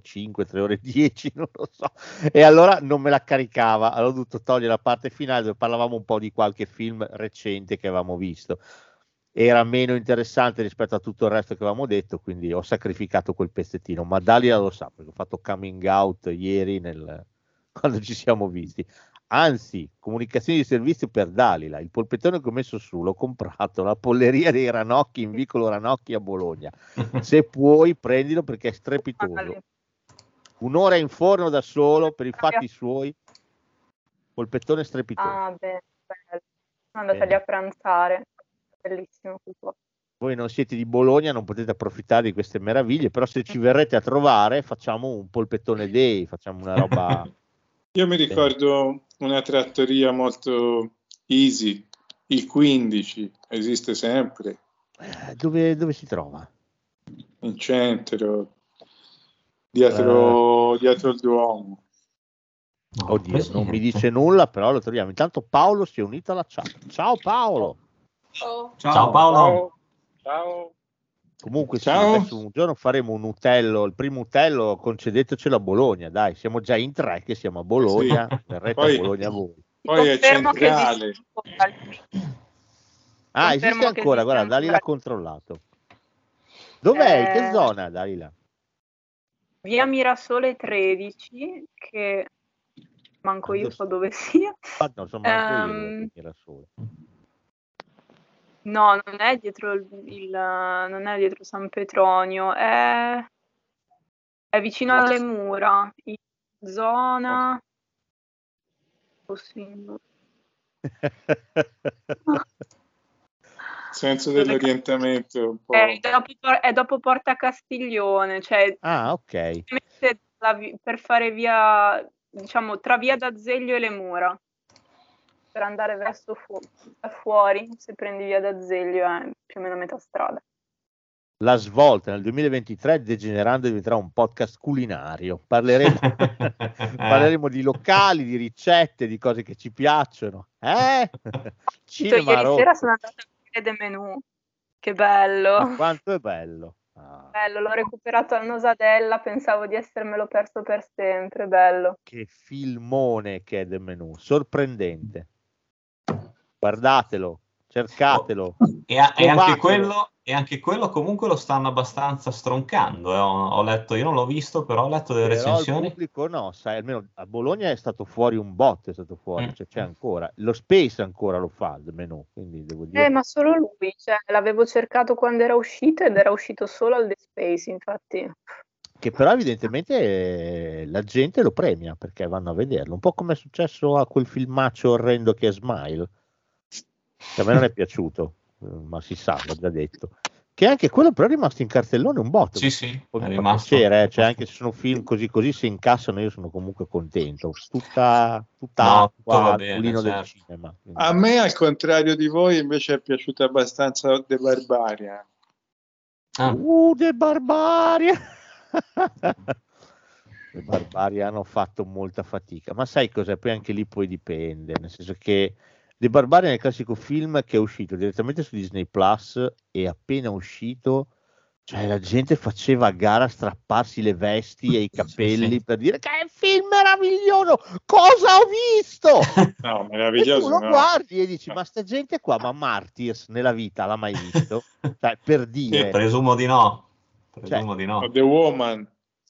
05, 3 ore 10, non lo so. E allora non me la caricava, allora ho dovuto togliere la parte finale dove parlavamo un po' di qualche film recente che avevamo visto. Era meno interessante rispetto a tutto il resto che avevamo detto, quindi ho sacrificato quel pezzettino. Ma Dalila lo sa perché ho fatto coming out ieri nel... quando ci siamo visti anzi, comunicazioni di servizio per Dalila, il polpettone che ho messo su, l'ho comprato alla polleria dei Ranocchi in vicolo Ranocchi a Bologna. Se puoi, prendilo perché è strepitoso. Un'ora in forno da solo per i fatti suoi, polpettone strepitoso. Ah, beh, bello. Sono andata lì a pranzare, bellissimo tutto. Voi non siete di Bologna, non potete approfittare di queste meraviglie, però se ci verrete a trovare facciamo un polpettone day, facciamo una roba... Io mi ricordo una trattoria molto easy, il 15, esiste sempre. Eh, dove, dove si trova? In centro, dietro, Eh. dietro il Duomo. Oddio, non mi dice nulla, però lo troviamo. Intanto Paolo si è unito alla chat. Ciao Paolo! Ciao, Ciao Paolo. Ciao. Comunque sì, Ciao. adesso un giorno faremo un utello, il primo utello concedetecelo a Bologna, dai, siamo già in tre che siamo a Bologna, Sì. verrete Poi- a Bologna voi. Poi è centrale. esiste ancora il- Ah, Confermo esiste ancora, esiste guarda. Dalila ha controllato. Dov'è? In che Eh, zona, Dalila? Via Mirasole 13, che manco io so dove sia. Ah, no, insomma, anche io, Ehm, era solo. No, non è dietro il, il- non è dietro San Petronio, è, è vicino alle mura, in zona. Senso dell'orientamento è un po'. È dopo, è dopo Porta Castiglione, cioè Ah, ok. praticamente la vi- per fare via, diciamo, tra via d'Azeglio e le mura. Per andare verso fu- da fuori, se prendi via d'Azeglio è più o meno a metà strada. La svolta nel 2023 degenerando diventerà un podcast culinario. Parleremo, parleremo di locali, di ricette, di cose che ci piacciono. Eh? Tutto Cinema ieri rotto. sera sono andata a vedere The Menù. Che bello. Ma quanto è bello. Ah, Bello, l'ho recuperato al Nosadella, pensavo di essermelo perso per sempre, bello. che filmone che è del menù, sorprendente. Guardatelo, cercatelo. E, a- e anche quello, e anche quello comunque lo stanno abbastanza stroncando. eh. Ho, ho letto, io non l'ho visto, però ho letto delle Però il recensioni. pubblico no, sai, almeno a Bologna è stato fuori un bot, è stato fuori, Mm. cioè c'è ancora. Lo Space ancora lo fa il menù, quindi devo dire... Eh, ma solo lui, cioè, l'avevo cercato quando era uscito ed era uscito solo al The Space, infatti. che però evidentemente eh, la gente lo premia perché vanno a vederlo, un po' come è successo a quel filmaccio orrendo che è Smile, che a me non è piaciuto, eh, ma si sa, l'ho già detto. Che anche quello però è rimasto in cartellone un botto. Sì, sì, è rimasto. piacere, eh, cioè anche se sono film così così si incassano, io sono comunque contento. Tutta, tutta No, acqua bene, pulino del certo. cinema. quindi- A me, al contrario di voi, invece è piaciuta abbastanza The Barbarian. Ah, Uh, The Barbaria! Le Barbari hanno fatto molta fatica, ma sai cos'è? Poi anche lì poi dipende, nel senso che The Barbarian è il classico film che è uscito direttamente su Disney Plus e appena uscito, cioè la gente faceva a gara a strapparsi le vesti e i capelli per dire che è un film meraviglioso, cosa ho visto? No, E tu meraviglioso. lo no. guardi e dici, ma sta gente qua, ma Martyrs nella vita l'ha mai visto? Cioè, per dire, presumo di no. Cioè, Presumo di no. O The Woman.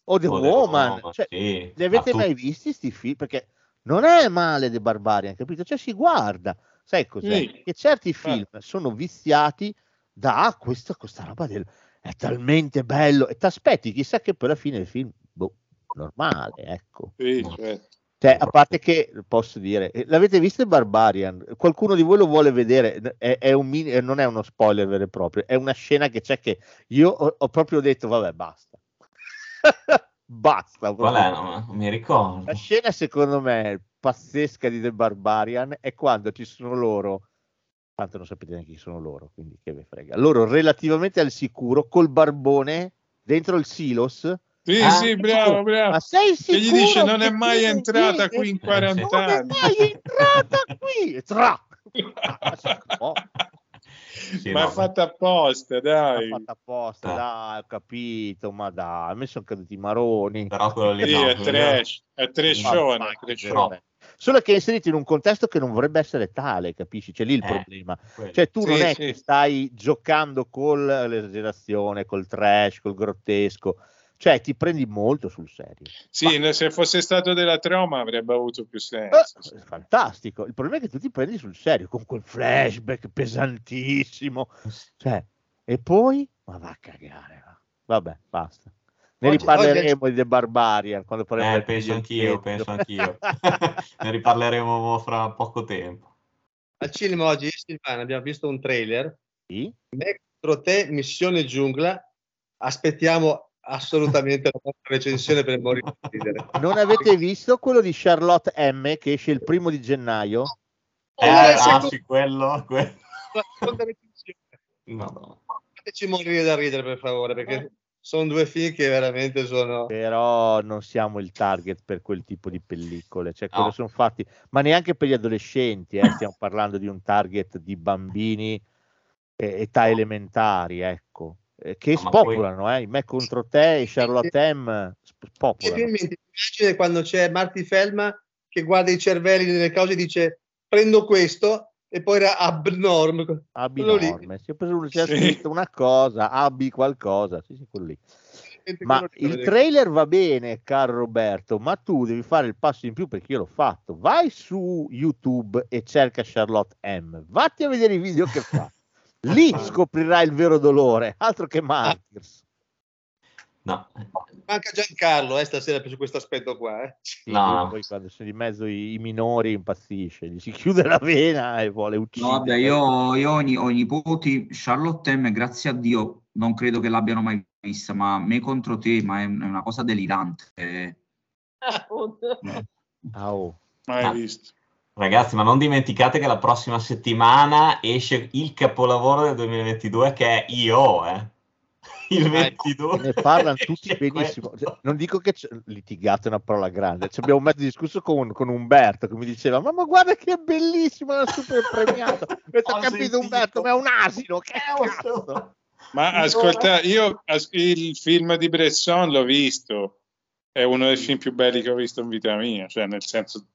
o The O The Woman, Woman, cioè, sì. li avete mai visti sti film? Perché non è male The Barbarian, capito? Cioè si guarda, sai cos'è? Sì. Che certi film sono viziati da "Ah, questa, questa roba del è talmente bello e ti aspetti chissà che poi alla fine il film boh, normale, ecco. Sì, certo. Cioè, a parte che posso dire, eh, l'avete visto il Barbarian? Qualcuno di voi lo vuole vedere? È, è un mini- eh, non è uno spoiler vero e proprio, è una scena che c'è che io ho, ho proprio detto, vabbè, basta. basta. Qual è? No, non mi ricordo. La scena, secondo me, pazzesca di The Barbarian è quando ci sono loro, tanto non sapete neanche chi sono loro, quindi che ve frega. Loro relativamente al sicuro, col barbone dentro il silos. Sì, Ah, sì, bravo, bravo. Ma sei Che sicuro? gli dice non è mai entrata qui in sì. 40 Non è anni. mai entrata qui e tra! Sì, ma no, è fatta apposta, dai. fatta apposta, Eh. dai, ho capito, ma dai, a me sono caduti i maroni. Però quello lì Sì, no, è trash, è trashone, Ma- è troppo. Solo che è inserito in un contesto che non vorrebbe essere tale, capisci? C'è lì il Eh, problema. quello. Cioè, tu Sì, non è sì. che stai giocando con l'esagerazione, col trash, col grottesco, cioè ti prendi molto sul serio. Sì, no, se fosse stato della troma avrebbe avuto più Eh, senso. sì. fantastico. Il problema è che tu ti prendi sul serio con quel flashback pesantissimo. Cioè, e poi, ma va a cagare. va. Vabbè, basta. Ne Oggi- riparleremo di The Barbarian quando parleremo Eh, penso anch'io, penso anch'io. ne riparleremo fra poco tempo. Al cinema oggi, Silvana, abbiamo visto un trailer. Sì? Me contro te, Missione Giungla. Aspettiamo assolutamente la nostra recensione per morire di ridere. Non avete visto quello di Charlotte M che esce il primo di gennaio? Eh, ah, seconda- sì, quello, quello. la seconda recensione. Madonna. Fateci morire da ridere, per favore, perché sono due film che veramente sono... Però non siamo il target per quel tipo di pellicole, cioè quello No. sono fatti, ma neanche per gli adolescenti, eh, stiamo parlando di un target di bambini eh, età elementari, ecco, eh, che No, poi- spopolano, eh, me contro te Charlotte M sp- Mi spopolano. l'immagine quando c'è Marty Feldman che guarda i cervelli nelle cose e dice prendo questo e poi era abnorme. Abinorme, si è preso uno, c'è Sì. scritto una cosa, abbi qualcosa, sì, sì, quello lì. Ma il trailer va bene, caro Roberto, ma tu devi fare il passo in più perché io l'ho fatto. Vai su YouTube e cerca Charlotte M. Vatti a vedere i video che fa. Lì scoprirai il vero dolore, altro che Martyrs. No, Manca Giancarlo eh, stasera su questo aspetto qua. Eh. Sì, No, poi quando sono di mezzo i, i minori impazzisce, gli si chiude la vena e vuole uccidere. No, vabbè, io, io ho, i, ho i nipoti, Charlotte M, grazie a Dio, non credo che l'abbiano mai vista, ma me contro te, ma è, un- è una cosa delirante. Ah, oh. Mai Ah. visto. Ragazzi, ma non dimenticate che la prossima settimana esce il capolavoro del 2022 che è Io, eh. Il 22. Ne parlano tutti benissimo. quello. Cioè, Non dico che è una parola grande. Ci abbiamo mezzo discusso con, con Umberto che mi diceva: Ma, ma guarda che è bellissimo, la super premiato. E ho Ho capito, sentito. Umberto, ma è un asino. Che cazzo? Ma ascolta, io as- il film di Bresson l'ho visto, è uno dei film più belli che ho visto in vita mia, cioè nel senso,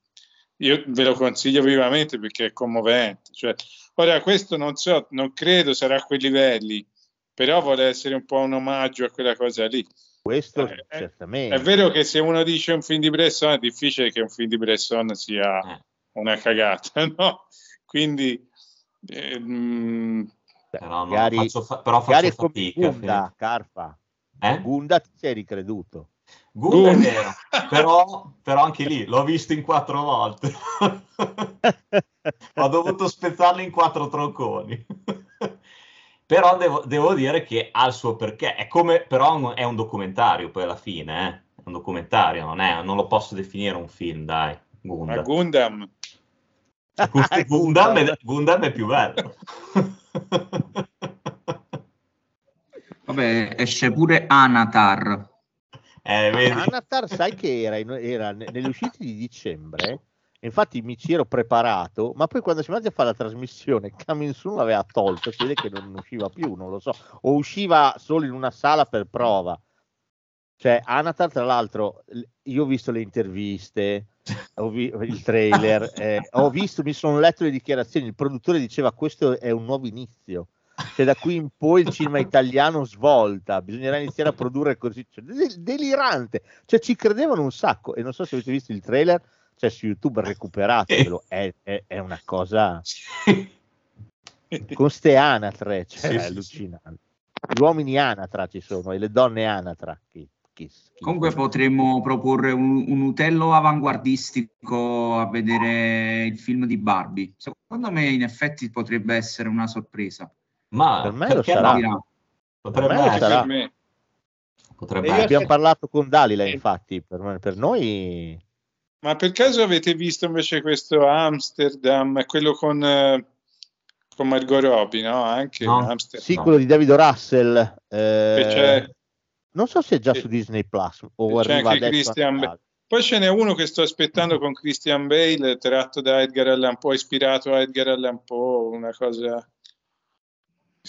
io ve lo consiglio vivamente perché è commovente. Cioè, ora, questo non so, non credo sarà a quei livelli, però vuole essere un po' un omaggio a quella cosa lì. Questo Eh, eh, certamente. È vero che se uno dice un film di Bresson è difficile che un film di Bresson sia Eh, una cagata, no? Quindi, eh, però, magari, faccio fa- però faccio fatica. Gunda, Carfa. Eh? Gunda ti sei ricreduto. Good è vero, però, però anche lì l'ho visto in quattro volte. Ho dovuto spezzarlo in quattro tronconi. però devo, devo dire che ha il suo perché. È come, però è un documentario poi alla fine, eh. È un documentario, non, è, non lo posso definire un film, dai. ma Gundam. Gundam, Gundam, Gundam è, Gundam è più bello. Vabbè, esce pure Anatar. Eh, vedi? Anatar, sai che era, in- era ne- nelle uscite di dicembre. Infatti mi ci ero preparato, ma poi quando siamo andati a fare la trasmissione, Coming Soon l'aveva tolto, si vede che non usciva più, non lo so, o usciva solo in una sala per prova. Cioè, Anatar, tra l'altro, io ho visto le interviste, ho vi- il trailer, eh, ho visto, mi sono letto le dichiarazioni, il produttore diceva questo è un nuovo inizio. Cioè, da qui in poi il cinema italiano svolta, bisognerà iniziare a produrre così. Cioè, del- delirante. Cioè, ci credevano un sacco. E non so se avete visto il trailer, cioè su YouTube recuperatelo, è, è- è una cosa con ste anatre, cioè, Sì, è sì. allucinante. Gli uomini anatra ci sono e le donne anatra. Schifo. Comunque potremmo proporre un, un utello avanguardistico a vedere il film di Barbie. Secondo me in effetti potrebbe essere una sorpresa. Ma Per me lo sarà. no? Potrebbe Per me essere. sarà. per me. Potrebbe essere. Abbiamo parlato con Dalila, infatti, per, per noi Ma per caso avete visto invece questo Amsterdam, quello con, eh, con Margot Robbie, no? Anche No. Amsterdam. Sì, No. quello di David Russell. eh, non so se è già su Disney Plus o C'è arriva anche adesso. a Christian, Natale. Poi ce n'è uno che sto aspettando con Christian Bale, tratto da Edgar Allan Poe, ispirato a Edgar Allan Poe, una cosa...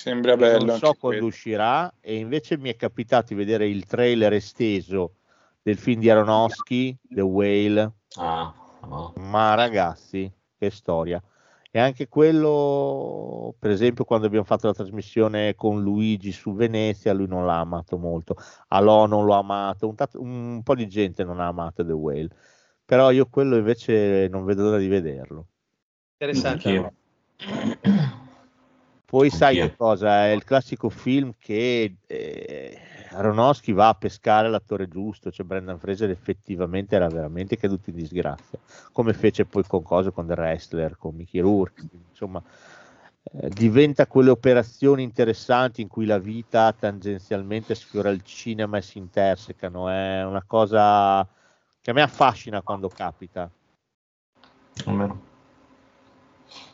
Sembra bello. non so quando quello. uscirà e invece mi è capitato di vedere il trailer esteso del film di Aronofsky, The Whale. Ah, no. Ma ragazzi, che storia. E anche quello, per esempio, quando abbiamo fatto la trasmissione con Luigi su Venezia, lui non l'ha amato molto. Alò non l'ha amato, un, tat- un po' di gente non ha amato The Whale. Però io quello invece non vedo l'ora di vederlo. Interessante. Poi sai Anch'io. che cosa? È il classico film che eh, Aronofsky va a pescare l'attore giusto, cioè Brendan Fraser effettivamente era veramente caduto in disgrazia, come fece poi con cose con The Wrestler, con Mickey Rourke, insomma eh, diventa quelle operazioni interessanti in cui la vita tangenzialmente sfiora il cinema e si intersecano, è una cosa che a me affascina quando capita.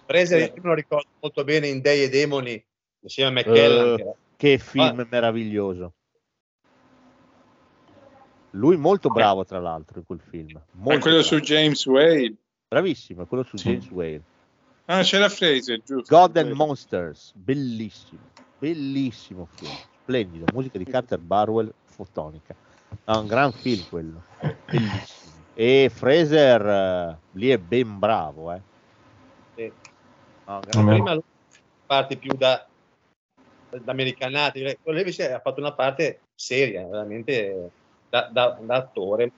Fraser io me lo ricordo molto bene in Dei e Demoni insieme a McKellan. Eh, che era- che film meraviglioso. Lui molto bravo, tra l'altro, in quel film. Ma Molto quello bravo. su James Whale. Bravissimo, è quello su Sì. James Whale. Ah, c'era Fraser, giusto. God and Monsters, bellissimo, bellissimo film, splendido, musica di Carter Barwell, fotonica. È un gran film quello, bellissimo. E Fraser eh, lì è ben bravo, eh. Sì. No, Prima lui parte più da, da americanati, quello invece ha fatto una parte seria, veramente da, da- da attore.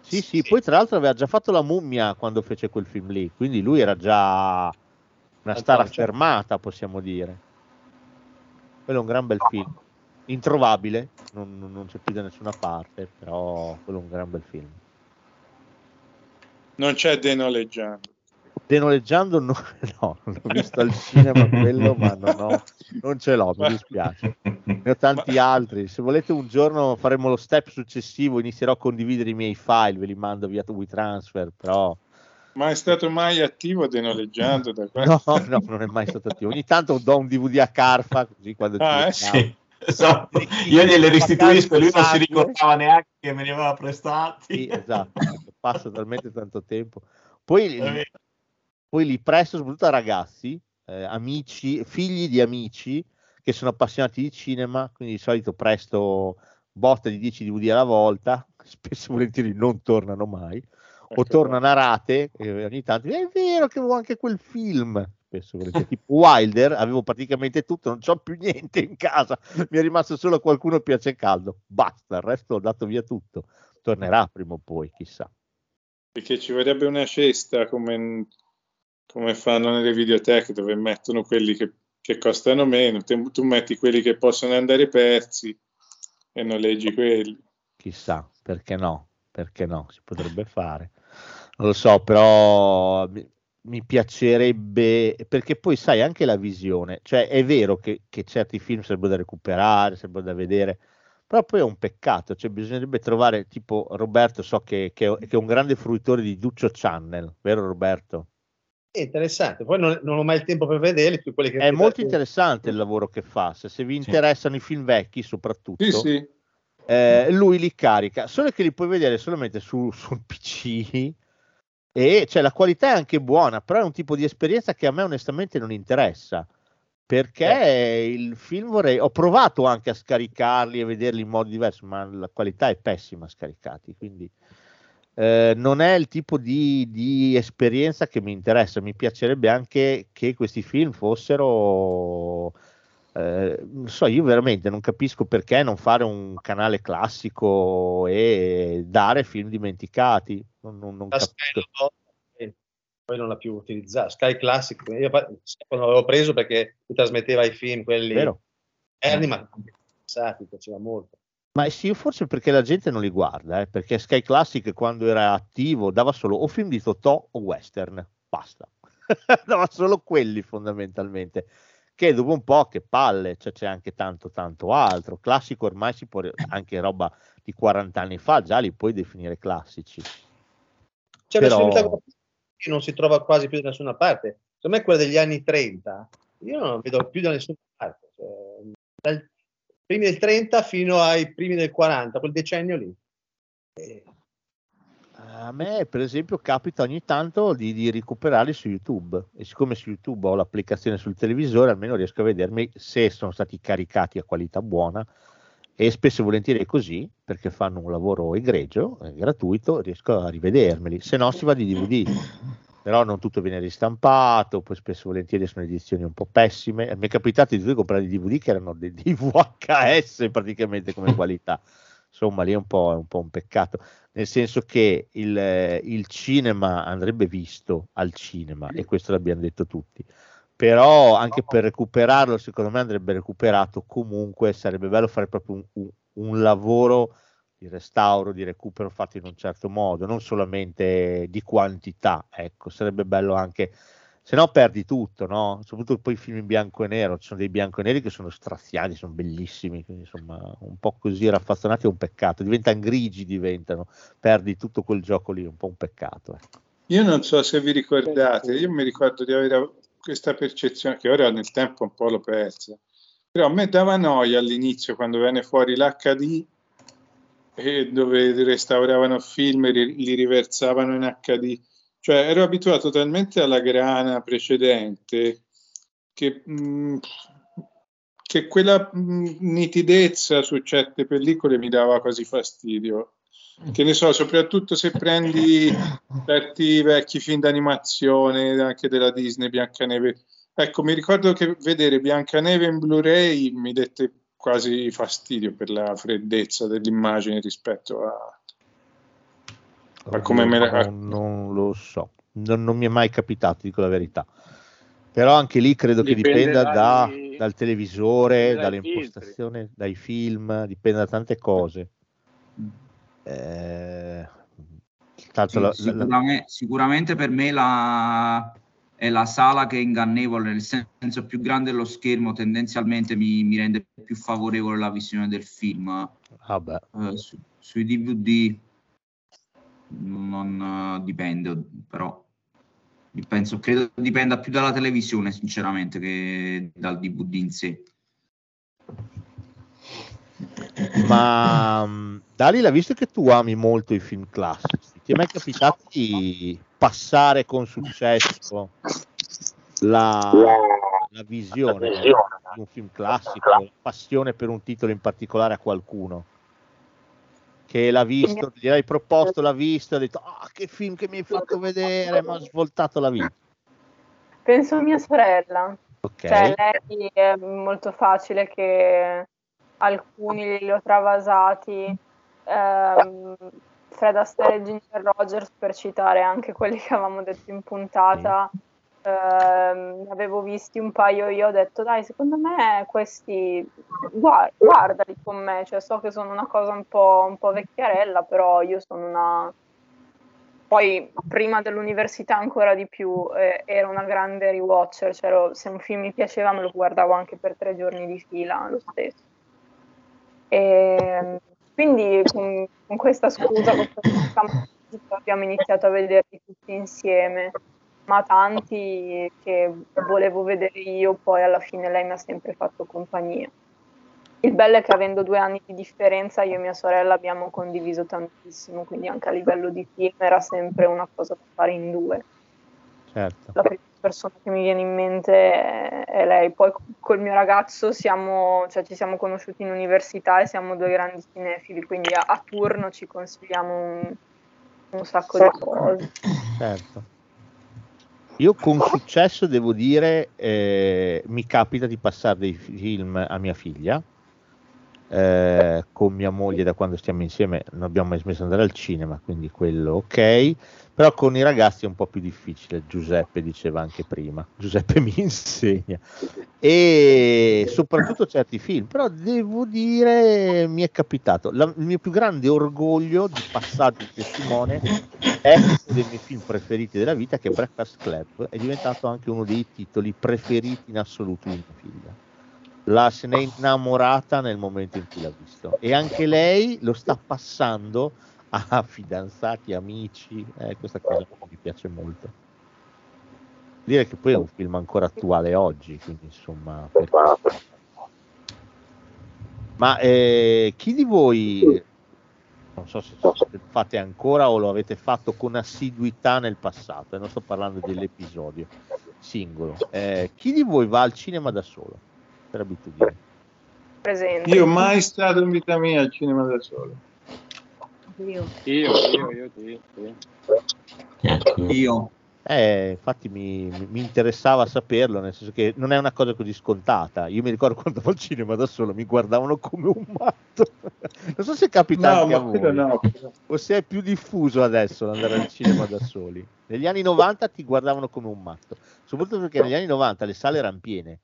Sì, sì, poi tra l'altro aveva già fatto la mummia quando fece quel film lì, quindi lui era già una star affermata, possiamo dire. Quello è un gran bel film, introvabile, non, non- non c'è più da nessuna parte, però quello è un gran bel film. Non c'è denoleggiando. Denoleggiando no, no, non ho visto al cinema quello, ma non, ho- non ce l'ho, mi dispiace. Ne ho tanti altri. Se volete un giorno faremo lo step successivo, inizierò a condividere i miei file, ve li mando via WeTransfer, però Ma è stato mai attivo denoleggiando da no, no, non è mai stato attivo. Ogni tanto do un DVD a Carfa, così quando Ah, eh. Sì, esatto. Io gliele restituisco, lui non si ricordava neanche che me li aveva prestati. Sì, esatto, passa talmente tanto tempo. Poi. Poi li presto soprattutto a ragazzi, eh, amici, figli di amici che sono appassionati di cinema, quindi di solito presto botte di 10 DVD alla volta, spesso e volentieri non tornano mai, o Ecco tornano a rate, e ogni tanto è vero che avevo anche quel film, spesso e volentieri, tipo Wilder, avevo praticamente tutto, non c'ho più niente in casa, mi è rimasto solo qualcuno piace caldo, basta, il resto ho dato via tutto, tornerà prima o poi, chissà. Perché ci vorrebbe una cesta come, come fanno nelle videoteche dove mettono quelli che, che costano meno, Te- tu metti quelli che possono andare persi e noleggi quelli. chissà, perché no, perché no, si potrebbe fare. Non lo so, però mi, mi piacerebbe, perché poi sai anche la visione, cioè è vero che, che certi film sarebbero da recuperare, sarebbero da vedere, però poi è un peccato, cioè bisognerebbe trovare, tipo Roberto, so che, che- che è un grande fruitore di Duccio Channel, vero Roberto? È interessante, poi non, non ho mai il tempo per vederli, più quelli che È molto interessante il lavoro che fa, se, se vi interessano i film vecchi soprattutto. Sì, sì. eh, lui li carica, solo che li puoi vedere solamente su, sul PC e cioè, la qualità è anche buona, però è un tipo di esperienza che a me onestamente non interessa. Perché il film vorrei, ho provato anche a scaricarli e vederli in modo diverso, ma la qualità è pessima scaricati, quindi eh, non è il tipo di, di esperienza che mi interessa. Mi piacerebbe anche che questi film fossero eh, non so, io veramente non capisco perché non fare un canale classico e dare film dimenticati. Non, non- non La capisco. Eh, poi non l'ha più utilizzato. Sky Classic, io quando l'avevo preso perché mi trasmetteva i film, quelli Vero? erni, ma pensati, piaceva molto. Ma sì, forse perché la gente non li guarda, eh, perché Sky Classic quando era attivo dava solo o film di Totò o western, basta. dava solo quelli fondamentalmente. Che dopo un po' che palle, cioè c'è anche tanto tanto altro. Classico ormai si può anche roba di 40 anni fa, già li puoi definire classici. C'è Però- una che non si trova quasi più da nessuna parte. Secondo me quella degli anni 30, io non vedo più da nessuna parte. Cioè, dal primi del 30 fino ai primi del 40, quel decennio lì. Eh, A me, per esempio, capita ogni tanto di, di, recuperarli su YouTube e siccome su YouTube ho l'applicazione sul televisore, almeno riesco a vedermi se sono stati caricati a qualità buona e spesso e volentieri è così perché fanno un lavoro egregio, gratuito, riesco a rivedermeli, se no si va di DVD. Però non tutto viene ristampato, poi spesso volentieri sono edizioni un po' pessime. Mi è capitato di comprare dei DVD che erano dei, dei VHS praticamente come qualità. Insomma lì è un po', è un, po un peccato, nel senso che il, il, cinema andrebbe visto al cinema e questo l'abbiamo detto tutti, però anche per recuperarlo secondo me andrebbe recuperato comunque, sarebbe bello fare proprio un, un, un lavoro di restauro, di recupero fatto in un certo modo, non solamente di quantità, ecco, sarebbe bello anche se no perdi tutto, no? Soprattutto poi i film in bianco e nero, ci sono dei bianco e neri che sono straziati, sono bellissimi, quindi insomma un po' così raffazzonati è un peccato, diventano grigi, diventano, perdi tutto quel gioco lì, è un po' un peccato. Ecco. Io non so se vi ricordate, io mi ricordo di avere questa percezione che ora nel tempo un po' l'ho persa, però a me dava noia all'inizio quando venne fuori l'HD e dove restauravano film e li riversavano in HD cioè, ero abituato talmente alla grana precedente che, mm, che quella mm, nitidezza su certe pellicole mi dava quasi fastidio. Che ne so, soprattutto se prendi certi vecchi film d'animazione, anche della Disney, Biancaneve. Ecco, mi ricordo che vedere Biancaneve in Blu-ray mi dette quasi fastidio per la freddezza dell'immagine rispetto a, ma come me la... non, non lo so, non, non, mi è mai capitato, dico la verità. Però anche lì credo dipende che dipenda dai... da, dal televisore, dall'impostazione, filtri. dai film, dipende da tante cose. Eh, sì, la, sicuramente, la... sicuramente, per me la, è la sala che è ingannevole, nel senso più grande dello schermo tendenzialmente mi, mi rende più favorevole la visione del film. Ah eh, su, sui DVD non uh, dipende, però penso, credo dipenda più dalla televisione, sinceramente, che dal DVD in sé. Ma mm, Dalila, visto che tu ami molto i film classici, ti è mai capitato di passare con successo la, la visione di un film classico, la passione per un titolo in particolare a qualcuno? che l'ha visto, gli hai proposto, l'ha visto, ha detto oh, che film che mi hai fatto vedere, mi ha svoltato la vita. Penso a mia sorella. Okay. Cioè, lei è molto facile che alcuni li ho travasati. Ehm, Fred Astaire e Ginger Rogers, per citare anche quelli che avevamo detto in puntata, sì. Eh, avevo visti un paio io ho detto dai secondo me questi guarda, guardali con me. Cioè so che sono una cosa un po', un po' vecchiarella però io sono una poi prima dell'università ancora di più eh, ero una grande rewatcher cioè, se un film mi piaceva me lo guardavo anche per tre giorni di fila lo stesso e, ehm, quindi con, con questa scusa abbiamo iniziato a vederli tutti insieme ma tanti che volevo vedere io, poi alla fine lei mi ha sempre fatto compagnia. Il bello è che avendo due anni di differenza io e mia sorella abbiamo condiviso tantissimo, quindi anche a livello di film era sempre una cosa da fare in due. Certo. La prima persona che mi viene in mente è lei. Poi col mio ragazzo siamo, cioè, ci siamo conosciuti in università e siamo due grandi cinefili, quindi a, a turno ci consigliamo un, un sacco di cose. Certo. Io con successo devo dire, eh, mi capita di passare dei film a mia figlia, eh, con mia moglie da quando stiamo insieme non abbiamo mai smesso di andare al cinema, quindi quello ok, però con i ragazzi è un po' più difficile, Giuseppe diceva anche prima, Giuseppe mi insegna, e soprattutto certi film, però devo dire mi è capitato, La, il mio più grande orgoglio di passaggio testimone è uno dei miei film preferiti della vita che è Breakfast Club, è diventato anche uno dei titoli preferiti in assoluto di mia figlia la se n'è innamorata nel momento in cui l'ha visto e anche lei lo sta passando a fidanzati, amici, eh, questa cosa mi piace molto. Dire che poi è un film ancora attuale oggi, quindi insomma... Perché... Ma eh, chi di voi Non so se lo fate ancora o lo avete fatto con assiduità nel passato, e non sto parlando dell'episodio singolo. Eh, chi di voi va al cinema da solo? Per abitudine. Presente. Io mai stato in vita mia al cinema da solo. Io. Io, io, io, sì, sì. Io. Eh, infatti mi, mi- interessava saperlo, nel senso che non è una cosa così scontata. Io mi ricordo quando andavo al cinema da solo, mi guardavano come un matto. Non so se capita No, anche a voi, no. o se è più diffuso adesso andare al cinema da soli. Negli anni 90 ti guardavano come un matto, soprattutto perché negli anni 90 le sale erano piene,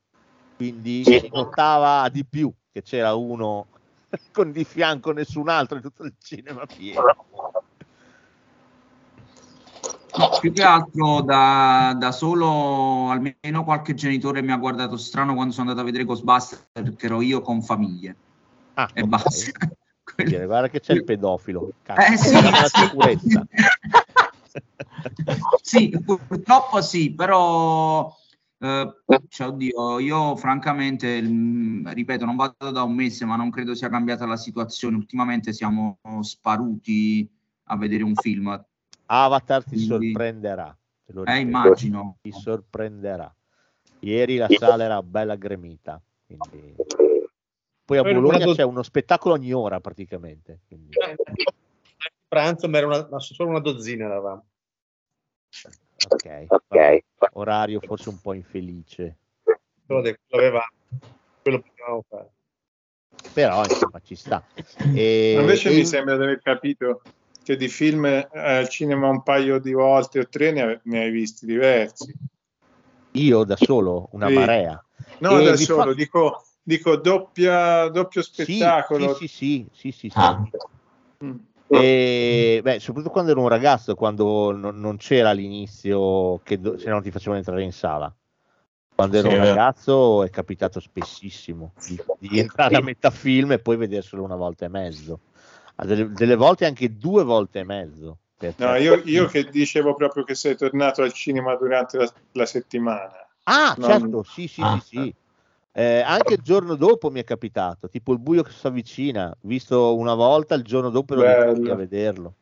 quindi si notava di più che c'era uno con di fianco nessun altro in tutto il cinema pieno. No, più che altro da, da solo, almeno qualche genitore mi ha guardato strano quando sono andato a vedere Ghostbusters perché ero io con famiglie. Ah, e ok. basta. Dire, guarda che c'è il pedofilo. Eh Cazzo, sì, la sì. sicurezza. sì, purtroppo sì, però eh, cioè, oddio, io francamente, mm, ripeto, non vado da un mese, ma non credo sia cambiata la situazione. Ultimamente siamo sparuti a vedere un film. Avatar ti Quindi- sorprenderà. te lo Eh, immagino. Ti sorprenderà. Ieri la sala era bella gremita. quindi- Poi a Poi Bologna do- c'è uno spettacolo ogni ora praticamente. quindi- pranzo, ma era una, solo una dozzina eravamo. Ok, vabbè. orario forse un po' infelice. Quello aveva, quello potevamo fare. Però insomma ci sta. E, Invece e- mi sembra di aver capito che di film eh, al cinema un paio di volte o tre ne, ave- ne hai visti diversi. io da solo, una Sì. marea. No, E da solo, fa- dico, dico doppia, doppio Sì, spettacolo. Sì, sì, sì, sì, sì, sì. Ah. Mm. E, beh, soprattutto quando ero un ragazzo, quando non, non c'era all'inizio, che do- se no non ti facevano entrare in sala. Quando ero Sì, un ragazzo è capitato spessissimo di, di entrare a metà film e poi vederselo una volta e mezzo. A Delle, delle volte anche due volte e mezzo. No, io, io che dicevo proprio che sei tornato al cinema durante la, la settimana. Ah, Non- certo, sì, sì, Ah. sì, sì. Eh, anche il giorno dopo mi è capitato, tipo il buio che si avvicina, visto una volta, il giorno dopo ero a vederlo.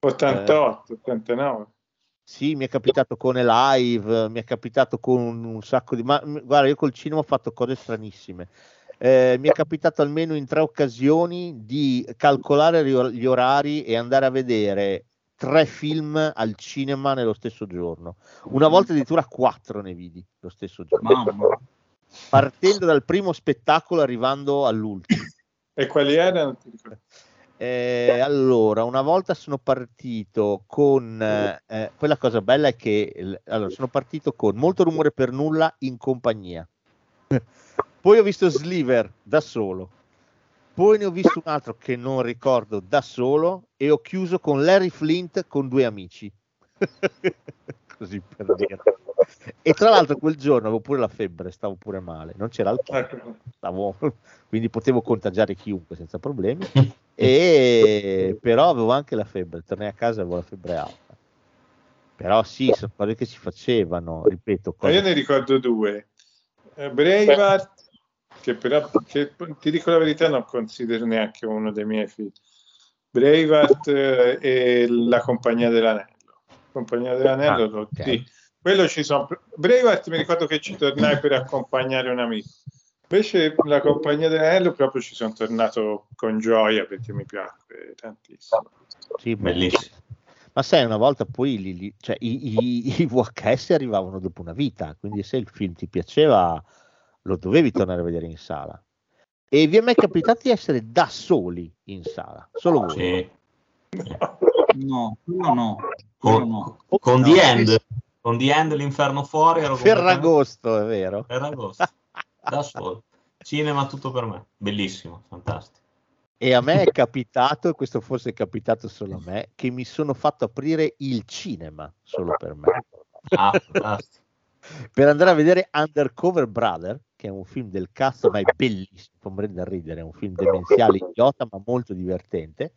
88, 89. Sì, mi è capitato con Live, mi è capitato con un, sacco di... Ma guarda, io col cinema ho fatto cose stranissime. Eh, mi è capitato almeno in tre occasioni di calcolare gli or- gli orari e andare a vedere tre film al cinema nello stesso giorno. Una volta addirittura quattro ne vidi lo stesso giorno. Mamma. Partendo dal primo spettacolo arrivando all'ultimo. E quali erano? Eh, allora, una volta sono partito con. eh, eh, poi la cosa bella è che allora, sono partito con molto rumore per nulla in compagnia. Poi ho visto Sliver da solo. Poi ne ho visto un altro che non ricordo da solo. E ho chiuso con Larry Flint con due amici. Così per dire. E tra l'altro quel giorno avevo pure la febbre, stavo pure male, non c'era alcol, Ecco. stavo- quindi potevo contagiare chiunque senza problemi. E però avevo anche la febbre, tornai a casa e avevo la febbre alta. Però sì, sono cose che si facevano, ripeto, Ma cose- io ne ricordo due. Eh, Braveheart, che però, che, ti dico la verità, non considero neanche uno dei miei film. Braveheart eh, e La Compagnia dell'Anello. Compagnia dell'Anello, Ah, lo- ok. sì. Quello ci sono. Braveheart mi ricordo che ci tornai per accompagnare un amico. Invece la Compagnia dell'Anello proprio ci sono tornato con gioia perché mi piacque tantissimo. Sì, Bellissimo. Ma sai, una volta poi li- li- cioè, i, i- i VHS arrivavano dopo una vita, quindi se il film ti piaceva lo dovevi tornare a vedere in sala. E vi è mai capitato di essere da soli in sala? Solo voi? Sì. No, quello no. Con, no. con No. The End, con The End, l'inferno fuori, ero Ferragosto, è vero? Ferragosto, da solo. Cinema tutto per me, bellissimo, fantastico. E a me è capitato, e questo forse è capitato solo a me, che mi sono fatto aprire il cinema solo per me. Ah, fantastico. per andare a vedere Undercover Brother, che è un film del cazzo, ma è bellissimo, fa morire da ridere, è un film demenziale idiota, ma molto divertente.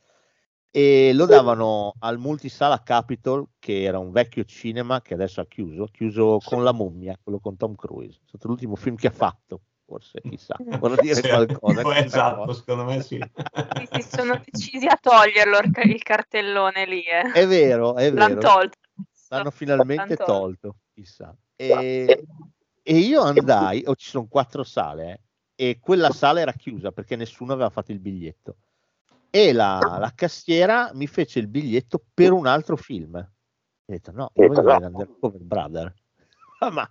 E lo davano al multisala Capitol, che era un vecchio cinema che adesso ha chiuso, chiuso con La mummia, quello con Tom Cruise. È stato l'ultimo film che ha fatto. forse, chissà, vorrà dire Sì, qualcosa. esatto, cosa. secondo me sì. Si sono decisi a toglierlo il, ca- il cartellone lì. eh. È vero, è L'hanno vero. tolto. L'hanno finalmente L'han tolto, chissà. E, e io andai, o ci sono quattro sale, eh, e quella sala era chiusa perché nessuno aveva fatto il biglietto. E la, la cassiera mi fece il biglietto per un altro film. Ho detto, no, vedere Undercover Brother. Ah, ma,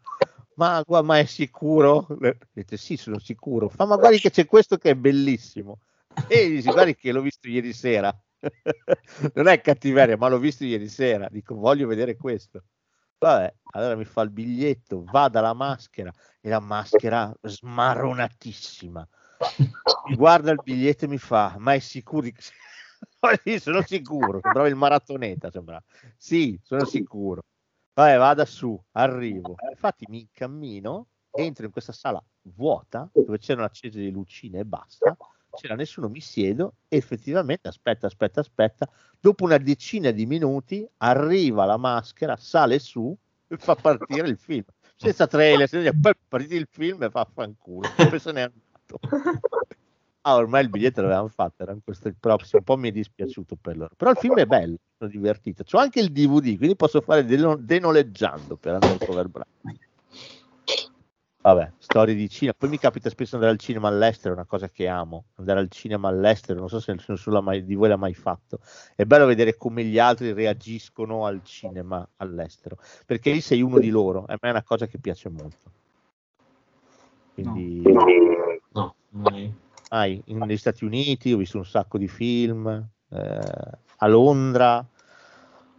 ma, ma è sicuro? Ho detto, sì, sono sicuro. Fa, ma guardi che c'è questo che è bellissimo. E dici, guardi che l'ho visto ieri sera. non è cattiveria, ma l'ho visto ieri sera. Dico, voglio vedere questo. Vabbè, allora mi fa il biglietto, va dalla maschera e la maschera smarronatissima. Mi guarda il biglietto e mi fa, ma è sicuro? sono sicuro, sembrava il maratoneta, sembrava. Sì, sono sicuro. Vabbè, vada su, arrivo. Infatti mi incammino, entro in questa sala vuota, dove c'erano accese le lucine e basta, c'era nessuno, mi siedo effettivamente, aspetta, aspetta, aspetta, dopo una decina di minuti arriva la maschera, sale su e fa partire il film. Senza trailer, senza partire il film e fa fanculo. Se n'è andato. Ah, ormai il biglietto l'avevamo fatto, era questo il prossimo, un po' mi è dispiaciuto per loro. Però il film è bello, sono divertito. C'ho anche il DVD, quindi posso fare deno- denoleggiando per andare cover bravo. Vabbè, storie di cinema. Poi mi capita spesso andare al cinema all'estero, è una cosa che amo. Andare al cinema all'estero, non so se nessuno mai- di voi l'ha mai fatto. È bello vedere come gli altri reagiscono al cinema all'estero, perché lì sei uno di loro. A me è una cosa che piace molto. Quindi, No, mai. Sai, in- negli Stati Uniti ho visto un sacco di film, eh, a Londra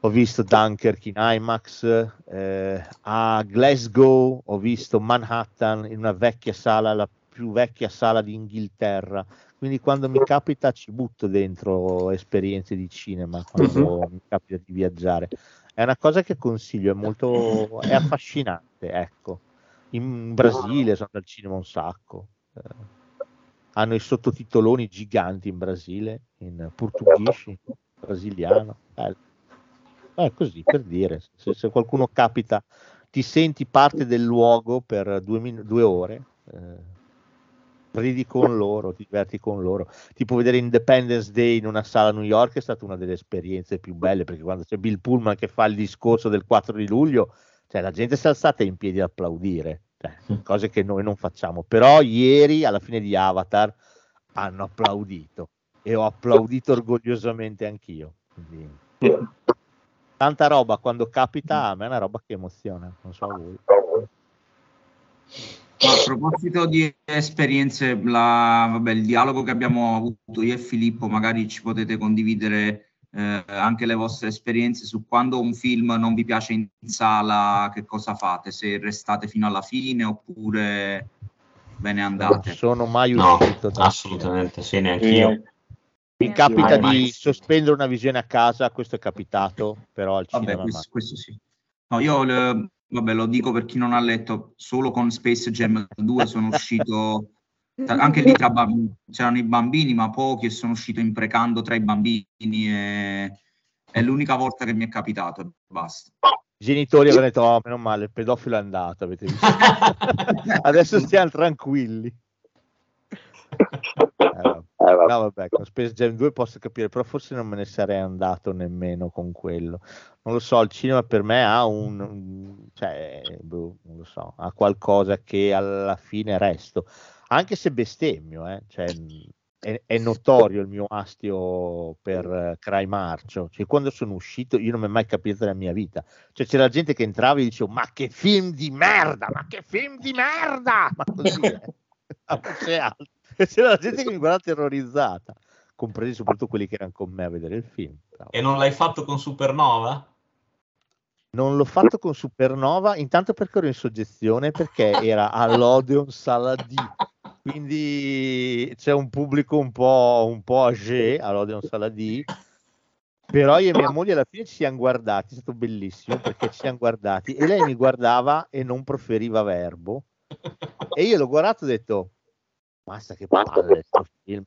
ho visto Dunkirk in IMAX, eh, a Glasgow ho visto Manhattan in una vecchia sala, la più vecchia sala d'Inghilterra. Quindi quando mi capita ci butto dentro esperienze di cinema, quando mi capita di viaggiare. È una cosa che consiglio, è molto è affascinante, ecco. In Brasile sono al cinema un sacco. Eh, hanno i sottotitoloni giganti in Brasile, in portoghese, brasiliano. Bello. È così per dire, se, se qualcuno capita, ti senti parte del luogo per due, min- due ore, eh, ridi con loro, ti diverti con loro. Tipo vedere Independence Day in una sala a New York è stata una delle esperienze più belle, perché quando c'è Bill Pullman che fa il discorso del 4 di luglio, cioè la gente si è alzata in piedi a applaudire, cioè, cose che noi non facciamo. Però ieri, alla fine di Avatar, hanno applaudito e ho applaudito orgogliosamente anch'io. Quindi, tanta roba quando capita, a me è una roba che emoziona, non so a voi. A proposito di esperienze, la- vabbè, il dialogo che abbiamo avuto io e Filippo, magari ci potete condividere eh, anche le vostre esperienze su quando un film non vi piace in sala, che cosa fate? Se restate fino alla fine oppure ve ne Non andate? sono mai No, uscito da- assolutamente sì, neanche io. Mi capita Mai, mai. di sospendere una visione a casa, questo è capitato, però al Vabbè, cinema questo, questo sì. No, io le- vabbè, lo dico per chi non ha letto, solo con Space Jam 2 sono uscito, anche lì tra bamb- c'erano i bambini, ma pochi, e sono uscito imprecando tra i bambini e è l'unica volta che mi è capitato, e basta. I genitori avevano detto, oh, meno male, il pedofilo è andato, avete visto? Adesso stiamo tranquilli. Eh, vabbè. no, vabbè, con Space Jam 2 posso capire, però forse non me ne sarei andato nemmeno con quello. Non lo so, il cinema per me ha un, un- cioè, boh, non lo so, ha qualcosa che alla fine resto, anche se bestemmio, eh, cioè, è, è notorio il mio astio per eh, Cry Marcio, cioè, quando sono uscito io non mi è mai capito nella mia vita, cioè c'era gente che entrava e diceva ma che film di merda, ma che film di merda, ma così eh. alta. E c'era gente che mi guardava terrorizzata, compresi soprattutto quelli che erano con me a vedere il film. Però E non l'hai fatto con Supernova? Non l'ho fatto con Supernova, intanto perché ero in soggezione, perché era all'Odeon Sala D, quindi c'è un pubblico un po', un po' âgé all'Odeon Sala D, però io e mia moglie alla fine ci siamo guardati, è stato bellissimo perché ci siamo guardati e lei mi guardava e non proferiva verbo. E io l'ho guardato e ho detto basta che palle sto film.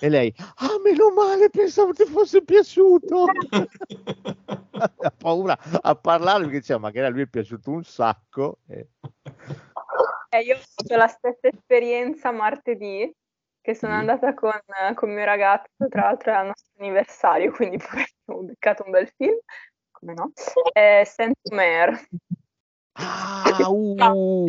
E lei ah meno male pensavo ti fosse piaciuto. Ha paura a parlare perché diceva magari a lui è piaciuto un sacco. E... Eh, io ho avuto la stessa esperienza martedì, che sono Mm. andata con, con mio ragazzo, tra l'altro era il nostro anniversario, quindi poi ho beccato un bel film, come no? Eh, Saint-Omer. Ah, uh,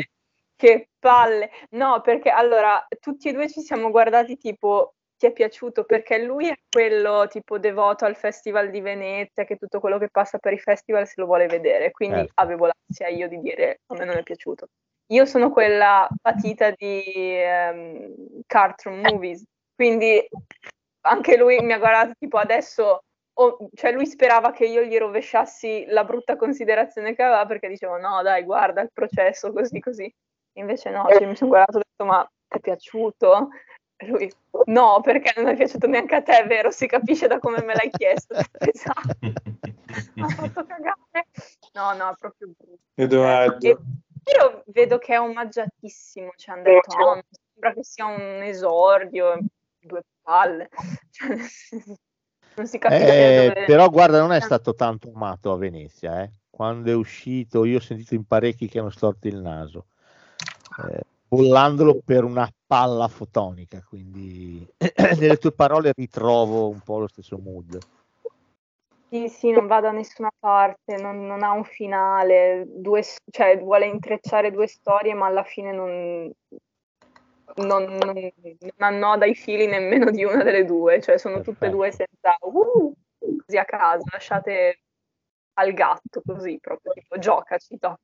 Che palle! No, perché allora tutti e due ci siamo guardati tipo ti è piaciuto perché lui è quello tipo devoto al Festival di Venezia, che tutto quello che passa per i festival se lo vuole vedere, quindi Certo. avevo l'ansia io di dire a me non è piaciuto. Io sono quella patita di ehm, cartoon movies, quindi anche lui mi ha guardato tipo adesso, o- cioè lui sperava che io gli rovesciassi la brutta considerazione che aveva perché dicevo no dai guarda il processo così così, invece no, cioè, mi sono guardato e ho detto ma ti è piaciuto? Lui. No perché non è piaciuto neanche a te, è vero, si capisce da come me l'hai chiesto, esatto, ha fatto cagare, no no è proprio brutto. Edoardo. E io vedo che è omaggiatissimo Chandler Thomas, sembra che sia un esordio, due palle, cioè, non si capisce Eh, dove... però guarda, non è stato tanto amato a Venezia, eh. Quando è uscito, io ho sentito in parecchi che hanno storto il naso, eh, bollandolo per una palla fotonica, quindi nelle tue parole ritrovo un po' lo stesso mood. Sì, sì, non va da nessuna parte, non, non ha un finale, due, cioè vuole intrecciare due storie, ma alla fine non, non, non, non annoda i fili nemmeno di una delle due, cioè sono tutte e due senza uh, così a caso, lasciate al gatto così proprio, tipo giocaci, to.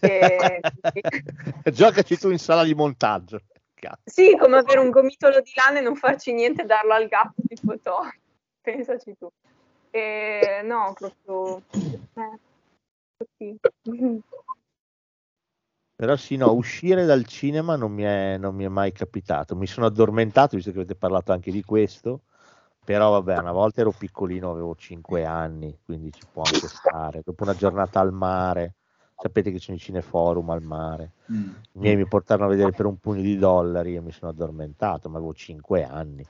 E- Giocaci tu in sala di montaggio. Cazzo. Sì, come avere un gomitolo di lana e non farci niente e darlo al gatto, tipo to. Pensaci tu. E no, proprio... eh, così. Però sì, no, uscire dal cinema non mi, è, non mi è mai capitato. Mi sono addormentato, visto che avete parlato anche di questo. Però vabbè, una volta ero piccolino, avevo 5 anni, quindi ci può anche stare. Dopo una giornata al mare, sapete che c'è un cineforum al mare. Mm. I miei mi portarono a vedere per un pugno di dollari e mi sono addormentato, ma avevo 5 anni.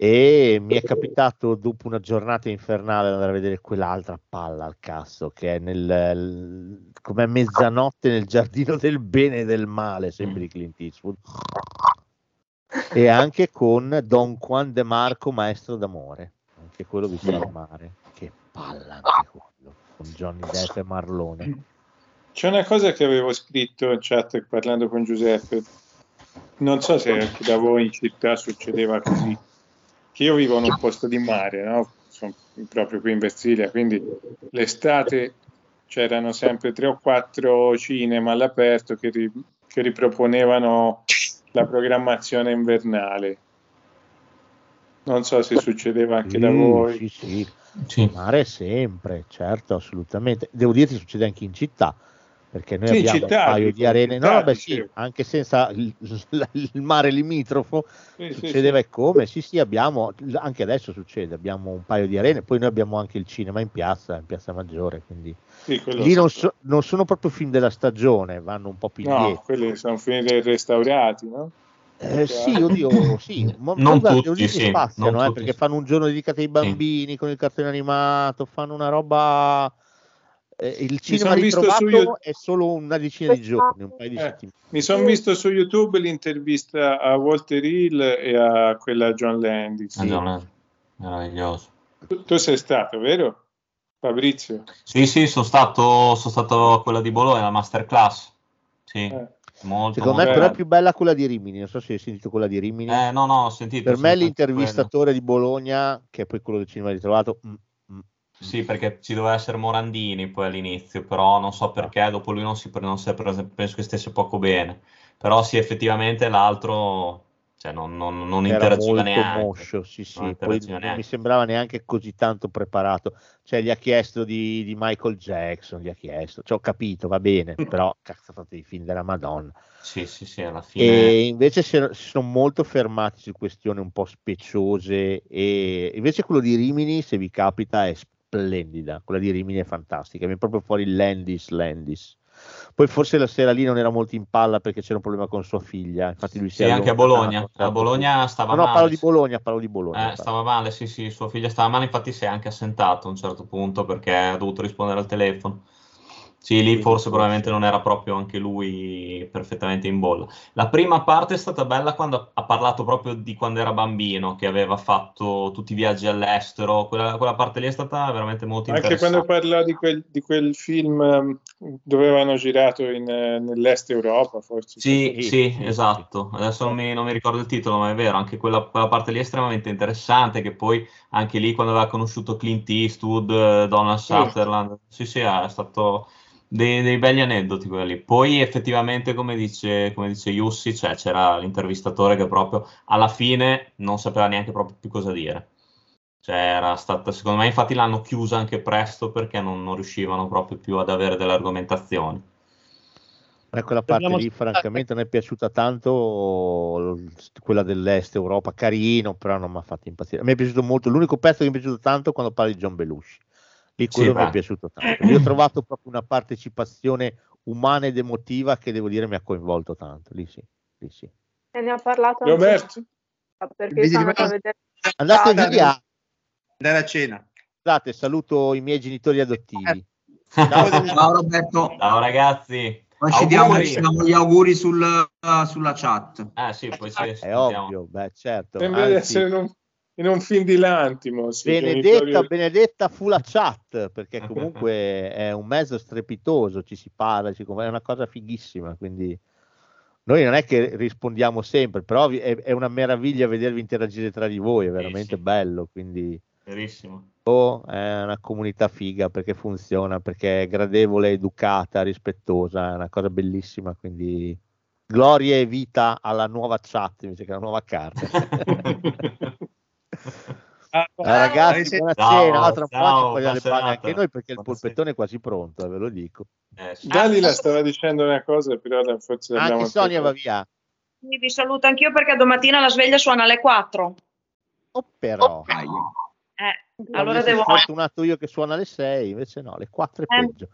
E mi è capitato dopo una giornata infernale andare a vedere quell'altra palla al cazzo che è nel come mezzanotte nel giardino del bene e del male, sempre di Clint Eastwood. E anche con Don Juan De Marco, maestro d'amore, anche quello visto al mare. Che palla anche quello, con Johnny Depp e Marlone. C'è una cosa che avevo scritto in chat parlando con Giuseppe. Non so se anche da voi in città succedeva così. Che io vivo in un posto di mare, no? Sono proprio qui in Versilia, quindi l'estate c'erano sempre tre o quattro cinema all'aperto che, ri- che riproponevano la programmazione invernale. Non so se succedeva anche da Sì, voi. Sì, sì. Mare sempre, certo, assolutamente. Devo dirti succede anche in città, perché noi Sì, abbiamo città, un paio di arene, no, vabbè sì, anche senza il, il mare limitrofo, Sì, sì, succedeva e come, sì sì, abbiamo, anche adesso succede, abbiamo un paio di arene, poi noi abbiamo anche il cinema in piazza, in piazza Maggiore, quindi Sì, lì sì. non, so- non sono proprio film della stagione, vanno un po' più No, indietro. quelli sono finiti restaurati, no? Eh, sì, oddio, sì, ma Non guarda, tutti, lì sì, spaziano, non eh, tutti. perché fanno un giorno dedicato ai bambini con il cartone animato, fanno una roba... eh, il cinema ritrovato è solo una decina di giorni, un paio di Eh, settimane. mi sono visto su YouTube l'intervista a Walter Hill e a quella a John Landis. Ah, John meraviglioso. Tu, tu sei stato, vero? Fabrizio? Sì, sì, sono stato, sono stato a quella di Bologna, la masterclass. Sì, Eh. molto, Secondo me molto però è più bella quella di Rimini, non so se hai sentito quella di Rimini. Eh, no, no, ho sentito. per ho me sentito l'intervistatore di Bologna, che è poi quello del cinema ritrovato, mm, mm, Sì, perché ci doveva essere Morandini poi all'inizio, però non so perché, dopo lui non si, non si è preso, penso che stesse poco bene. Però sì, effettivamente l'altro cioè, non, non- non era interagiva molto neanche. moscio, sì, sì, Non poi non mi neanche. sembrava neanche così tanto preparato. Cioè, gli ha chiesto di, di Michael Jackson, gli ha chiesto, cioè, ho capito, va bene, però cazzo, fate i film della Madonna. Sì, sì, sì, alla fine... E invece si sono molto fermati su questioni un po' speciose e invece quello di Rimini, se vi capita, è splendida. Quella di Rimini è fantastica, viene proprio fuori Landis, Landis. Poi forse la sera lì non era molto in palla perché c'era un problema con sua figlia, infatti lui si Sì, è anche a Bologna. A Bologna stava No, no, male. parlo di Bologna, parlo di Bologna. Eh, stava male, sì, sì, sua figlia stava male, infatti si è anche assentato a un certo punto perché ha dovuto rispondere al telefono. Sì, lì forse probabilmente non era proprio anche lui perfettamente in bolla. La prima parte è stata bella quando ha parlato proprio di quando era bambino, che aveva fatto tutti i viaggi all'estero. Quella, quella parte lì è stata veramente molto Anche interessante. quando parla di quel, di quel film ehm, dove avevano girato in, eh, nell'est Europa, forse. Sì, sì, esatto. Adesso non mi, non mi ricordo il titolo, ma è vero, anche quella, quella parte lì è estremamente interessante, che poi anche lì quando aveva conosciuto Clint Eastwood, eh, Donald Sutherland, sì, sì, è stato dei, dei begli aneddoti quelli. Poi effettivamente, come dice, come dice Jussi, cioè, c'era l'intervistatore che proprio alla fine non sapeva neanche proprio più cosa dire. Cioè, era stata, secondo me, infatti l'hanno chiusa anche presto perché non, non riuscivano proprio più ad avere delle argomentazioni. A quella parte lì, francamente, non è piaciuta tanto quella dell'est Europa, carino, però non mi ha fatto impazzire. Mi è piaciuto molto. L'unico pezzo che mi è piaciuto tanto è quando parli di John Belushi. Sì, quello mi è beh. piaciuto tanto. Lì ho trovato proprio una partecipazione umana ed emotiva che devo dire mi ha coinvolto tanto. Lì sì, lì sì. E ne ha parlato anche Roberto? perché sono andata a vedere Andate Ah, via. Andare a cena. Scusate, saluto i miei genitori adottivi. Ciao Roberto. Ciao ragazzi. Poi ci diamo, gli auguri sul, uh, sulla chat. Eh sì, poi ci È sentiamo. ovvio, beh, certo. Sembra di essere in un, in un film di Lantimos. i Benedetta, genitori- Benedetta fu la chat perché comunque è un mezzo strepitoso, ci si parla, ci- è una cosa fighissima. Quindi noi non è che rispondiamo sempre, però è, è una meraviglia vedervi interagire tra di voi, è veramente bello. Quindi Verissimo. oh, è una comunità figa perché funziona, perché è gradevole, educata, rispettosa, è una cosa bellissima. Quindi gloria e vita alla nuova chat invece che alla nuova carta. Ah, ragazzi, Ciao. buonasera. Ah, tra un po' vogliamo le palle anche noi perché il polpettone è quasi pronto, eh, ve lo dico. Eh, sì. Dalila stava dicendo una cosa, però forse l'abbiamo Anche Sonia va via. Sì, vi saluto anch'io perché domattina la sveglia suona alle 4. Oh, però. Eh, Allora devo... fortunato io che suona alle 6, invece no, alle 4 è Eh. peggio.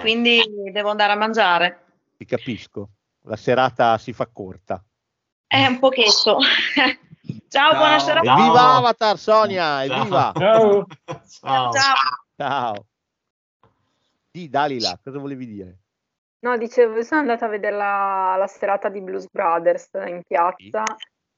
Quindi devo andare a mangiare. Ti capisco. La serata si fa corta. È un pochetto. Ciao, buonasera. Evviva Avatar Sonia, Ciao. evviva. Ciao. Ciao. Ciao. Ciao. Sì, Dalila, cosa volevi dire? No, dicevo, sono andata a vedere la, la serata di Blues Brothers in piazza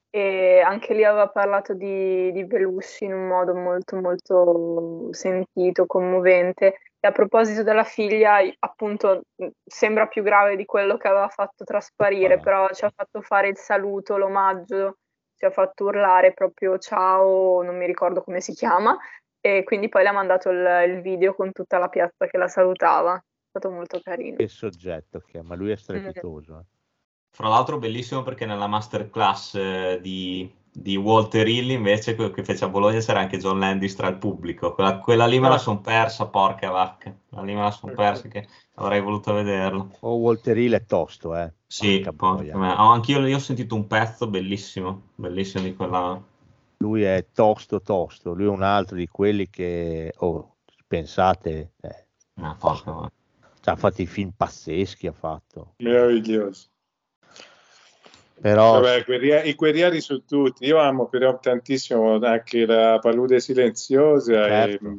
e anche lì aveva parlato di, di Belushi in un modo molto molto sentito, commovente. E a proposito della figlia, appunto, sembra più grave di quello che aveva fatto trasparire, però ci ha fatto fare il saluto, l'omaggio, ci ha fatto urlare proprio ciao, non mi ricordo come si chiama, e quindi poi le ha mandato il, il video con tutta la piazza che la salutava. È stato molto carino. Che soggetto che è, ma lui è strepitoso. eh. Fra l'altro bellissimo perché nella masterclass eh, di, di Walter Hill invece quello che fece a Bologna c'era anche John Landis tra il pubblico. Quella, quella lì me la son persa, porca vacca. Quella lì me la son persa che avrei voluto vederla. Oh, Walter Hill è tosto, eh. Sì, Porca me- oh, anch'io io ho sentito un pezzo bellissimo, bellissimo di quella... Lui è tosto, tosto. Lui è un altro di quelli che, oh, pensate, eh, Ah, porca vacca. cioè, ha fatto i film pazzeschi, ha fatto. Meraviglioso. Però Vabbè, guerrieri- i guerrieri su tutti. Io amo però tantissimo anche la Palude Silenziosa Certo. e,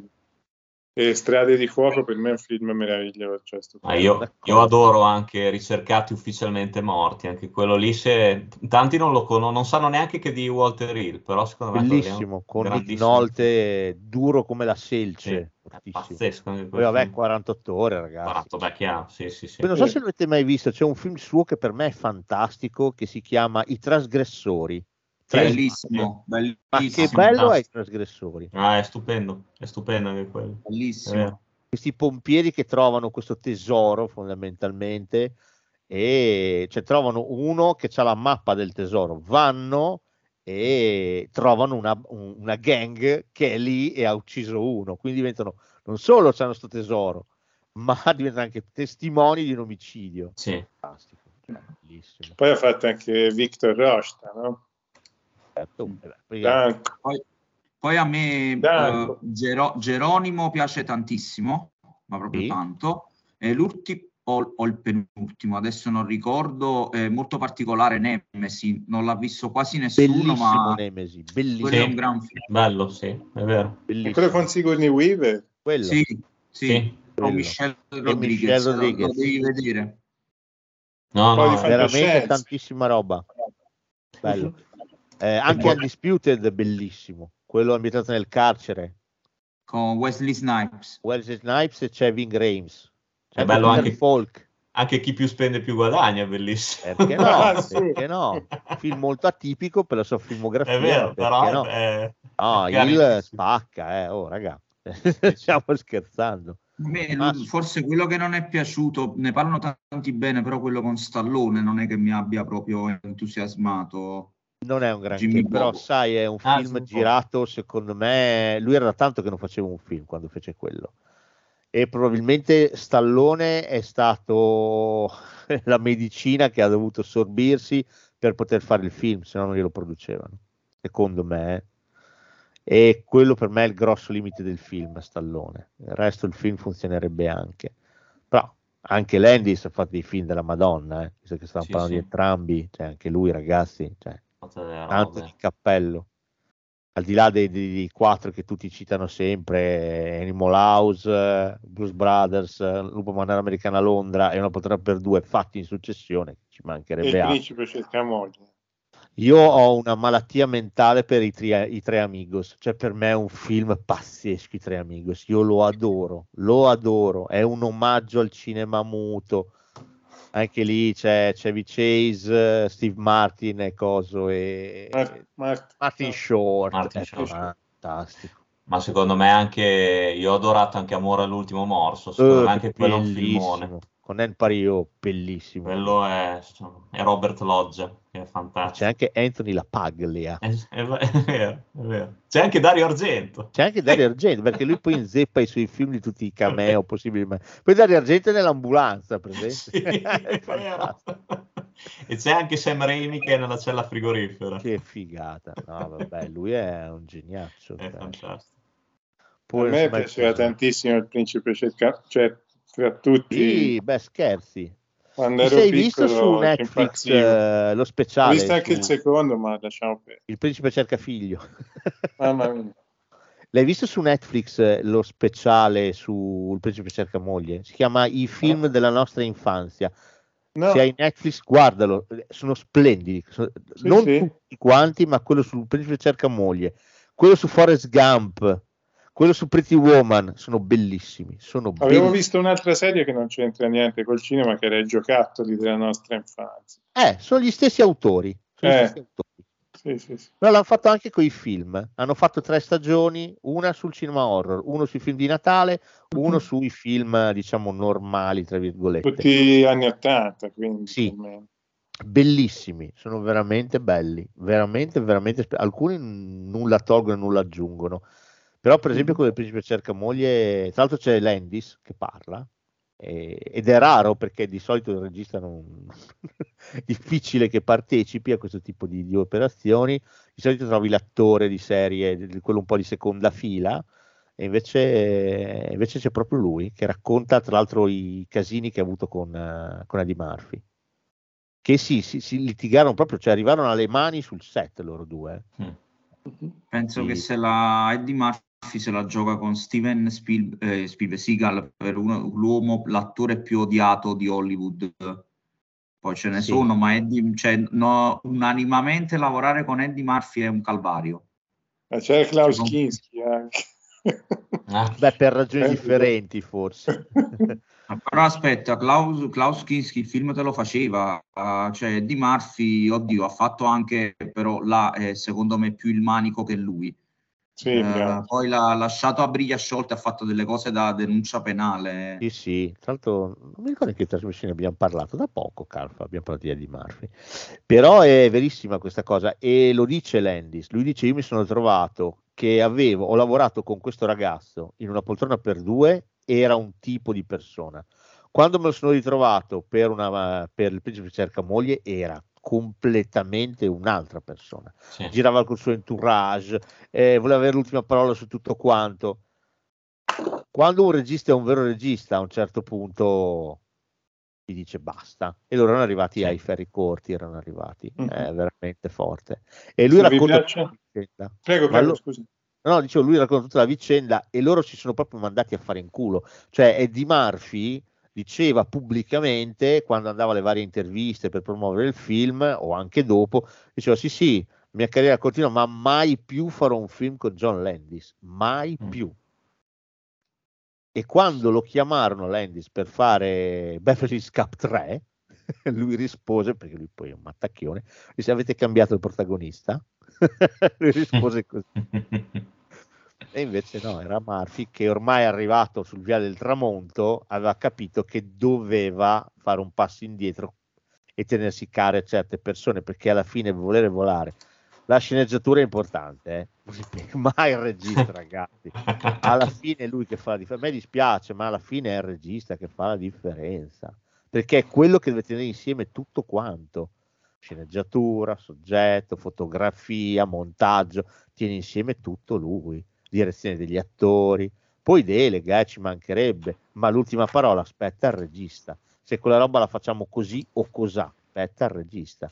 e Strade di Fuoco. Per me è un film meraviglioso. cioè, Ma io, io adoro anche Ricercati ufficialmente morti, anche quello lì se tanti non lo conoscono, non sanno neanche che di Walter Hill, però secondo me bellissimo, con Nick Nolte, duro come la selce. fortissimo. pazzesco Poi vabbè, film. 48 ore, ragazzi. 48, beh, chiaro, sì, sì, sì. Poi non so se l'avete mai visto, c'è un film suo che per me è fantastico, che si chiama I trasgressori. Bellissimo, Ma che bellissimo. bello è i trasgressori. Ah, è stupendo, è stupendo anche quello. Bellissimo. Vero. Questi pompieri che trovano questo tesoro fondamentalmente e cioè trovano uno che ha la mappa del tesoro, vanno e trovano una, un- una gang che è lì e ha ucciso uno, quindi diventano non solo hanno questo tesoro, ma diventano anche testimoni di un omicidio. Sì. Fantastico, cioè, bellissimo. Poi ha fatto anche Victor Rosta, no? Certo, eh beh, poi-. Poi, a me eh, Gero- Geronimo piace tantissimo, ma proprio Sì. tanto. E l'ultimo o, o il penultimo, adesso non ricordo, è molto particolare Nemesi, non l'ha visto quasi nessuno, bellissimo ma Nemesi, quello è bellissimo. un gran film. Bello, sì, è vero. E bellissimo. quello con Sigourney Weaver. Quello. Sì, sì. Sì. Con Michelle Rodriguez, Michelle lo- lo Rodriguez. devi vedere. No, no, veramente fantascienza. tantissima roba. Bello. Eh, anche Undisputed, bellissimo. Quello ambientato nel carcere. Con Wesley Snipes. Wesley Snipes e c'è Ving Rames. C'è È bello anche- Falk. anche chi più spende più guadagna, è bellissimo. Perché no? Ah, sì. Perché no? Film molto atipico per la sua filmografia. È vero, però no? è, No, magari- il spacca, eh. Oh, raga. Stiamo scherzando. Ma- forse quello che non è piaciuto, ne parlano tanti bene, però quello con Stallone non è che mi abbia proprio entusiasmato. Non è un granché, Jimmy però Bobo. sai, è un Ah, film Jimmy Bobo. girato, secondo me, lui era da tanto che non faceva un film quando fece quello. E probabilmente Stallone è stato la medicina che ha dovuto sorbirsi per poter fare il film, se no non glielo producevano, secondo me. eh. E quello per me è il grosso limite del film, Stallone. Il resto del film funzionerebbe anche. Però anche Landis ha fatto dei film della Madonna, eh, visto che stavamo Sì, parlando sì. di entrambi, cioè anche lui ragazzi, cioè, tanto di cappello. Al di là dei, dei- dei quattro che tutti citano sempre, Animal House, Blues Brothers, Lupo Mannara Americana a Londra e una poltrona per due fatti in successione, ci E mancherebbe il principe cerca moglie. Io ho una malattia mentale per i, tri- i Tre Amigos, cioè per me è un film pazzesco i Tre Amigos, io lo adoro, lo adoro, è un omaggio al cinema muto, anche lì c'è Chevy Chase, Steve Martin e coso e Mar- Mar- Martin Short, Martin è Short. fantastico. Ma secondo me anche io ho adorato anche Amore all'ultimo morso. Secondo Eh, me anche quello è un filmone. Con Anne Pario, bellissimo. Quello è, è Robert Lodge, che è C'è fantastico. anche Anthony Lapaglia. È, è- è vero, è vero. C'è anche Dario Argento. C'è anche Dario Argento, perché lui poi inzeppa i suoi film di tutti i cameo possibili. Poi Dario Argento è nell'ambulanza, presente? Sì, è vero. E c'è anche Sam Raimi che è nella cella frigorifera. Che figata. No, vabbè, lui è un geniaccio. È cioè. fantastico. Poi a me piaceva tantissimo il principe cerca, cioè tra tutti Sì, beh, scherzi. quando Ti ero sei visto piccolo su ci Netflix eh, lo Ho speciale? visto anche su il secondo, ma lasciamo perdere. Il principe cerca figlio. Mamma mia. L'hai visto su Netflix eh, lo speciale sul principe cerca moglie? Si chiama I film della nostra infanzia. No, Se hai Netflix, guardalo, sono splendidi. So- Sì, non sì. tutti quanti, ma quello sul principe cerca moglie, quello su Forrest Gump, quello su Pretty Woman, sono bellissimi. Sono avevo bellissimi. visto un'altra serie che non c'entra niente col cinema, che era i giocattoli della nostra infanzia. Eh, sono gli stessi autori. Sono gli Eh. stessi autori. Sì, sì, sì. No, l'hanno fatto anche con i film. Hanno fatto tre stagioni, una sul cinema horror, uno sui film di Natale, uno sui film, diciamo, normali, tra virgolette. Tutti anni 80, quindi Sì. Bellissimi, sono veramente belli, veramente, veramente. Alcuni nulla tolgono e nulla aggiungono. Però, per esempio, quello del principe cerca moglie, tra l'altro c'è Landis che parla, ed è raro perché di solito il regista non è difficile che partecipi a questo tipo di, di operazioni. Di solito trovi l'attore di serie, di- quello un po' di seconda fila, e invece, invece c'è proprio lui che racconta, tra l'altro, i casini che ha avuto con, con Eddie Murphy. Che sì, si, si litigarono proprio, cioè arrivarono alle mani sul set loro due. Mm. Penso Sì. che se la Eddie Murphy se la gioca con Steven Spiel, eh, Spielberg Seagal per uno- l'uomo, l'attore più odiato di Hollywood. Poi ce ne Sì. sono, ma Eddie, cioè, no, unanimamente lavorare con Eddie Murphy è un calvario. Ma c'era Klaus Non- Kinski anche. Ah, Beh, per ragioni Eh, differenti forse. Però aspetta, Klaus, Klaus Kinski il film te lo faceva, ah, cioè Eddie Murphy, oddio, ha fatto anche, però là è secondo me più il manico che lui. Sì, Eh, poi l'ha lasciato a briglia sciolte, ha fatto delle cose da denuncia penale. Sì, sì, tra l'altro non mi ricordo in che trasmissione abbiamo parlato, da poco, Carfa, abbiamo parlato di Eddie Murphy. Però è verissima questa cosa e lo dice Landis, lui dice io mi sono trovato che avevo, ho lavorato con questo ragazzo in una poltrona per due, era un tipo di persona. Quando me lo sono ritrovato per, una, per il principe cerca moglie era completamente un'altra persona. sì. Girava col suo entourage, eh, voleva avere l'ultima parola su tutto quanto. Quando un regista è un vero regista, a un certo punto ti dice basta. E loro erano arrivati Sì. ai ferri corti, erano arrivati. Mhm. È veramente forte. E lui Se racconta piace- questa vicenda. Prego, prego, lo- scusi. No, dicevo, lui racconta tutta la vicenda e loro si sono proprio mandati a fare in culo. Cioè, Eddie Murphy diceva pubblicamente, quando andava alle varie interviste per promuovere il film, o anche dopo, diceva sì sì, mia carriera continua, ma mai più farò un film con John Landis, mai Mm. più. E quando lo chiamarono Landis per fare Beverly Hills Cup 3, lui rispose, perché lui poi è un mattacchione, disse avete cambiato il protagonista? lui rispose così. E invece no, era Murphy che ormai arrivato sul viale del tramonto aveva capito che doveva fare un passo indietro e tenersi care certe persone perché alla fine volere volare. La sceneggiatura è importante, eh? Mai il regista, ragazzi. Alla fine è lui che fa la differenza. A me dispiace, ma alla fine è il regista che fa la differenza perché è quello che deve tenere insieme tutto quanto sceneggiatura, soggetto, fotografia, montaggio, tiene insieme tutto lui, direzione degli attori, poi delega, eh, ci mancherebbe, ma l'ultima parola aspetta il regista. Se quella roba la facciamo così o cos'ha, aspetta il regista.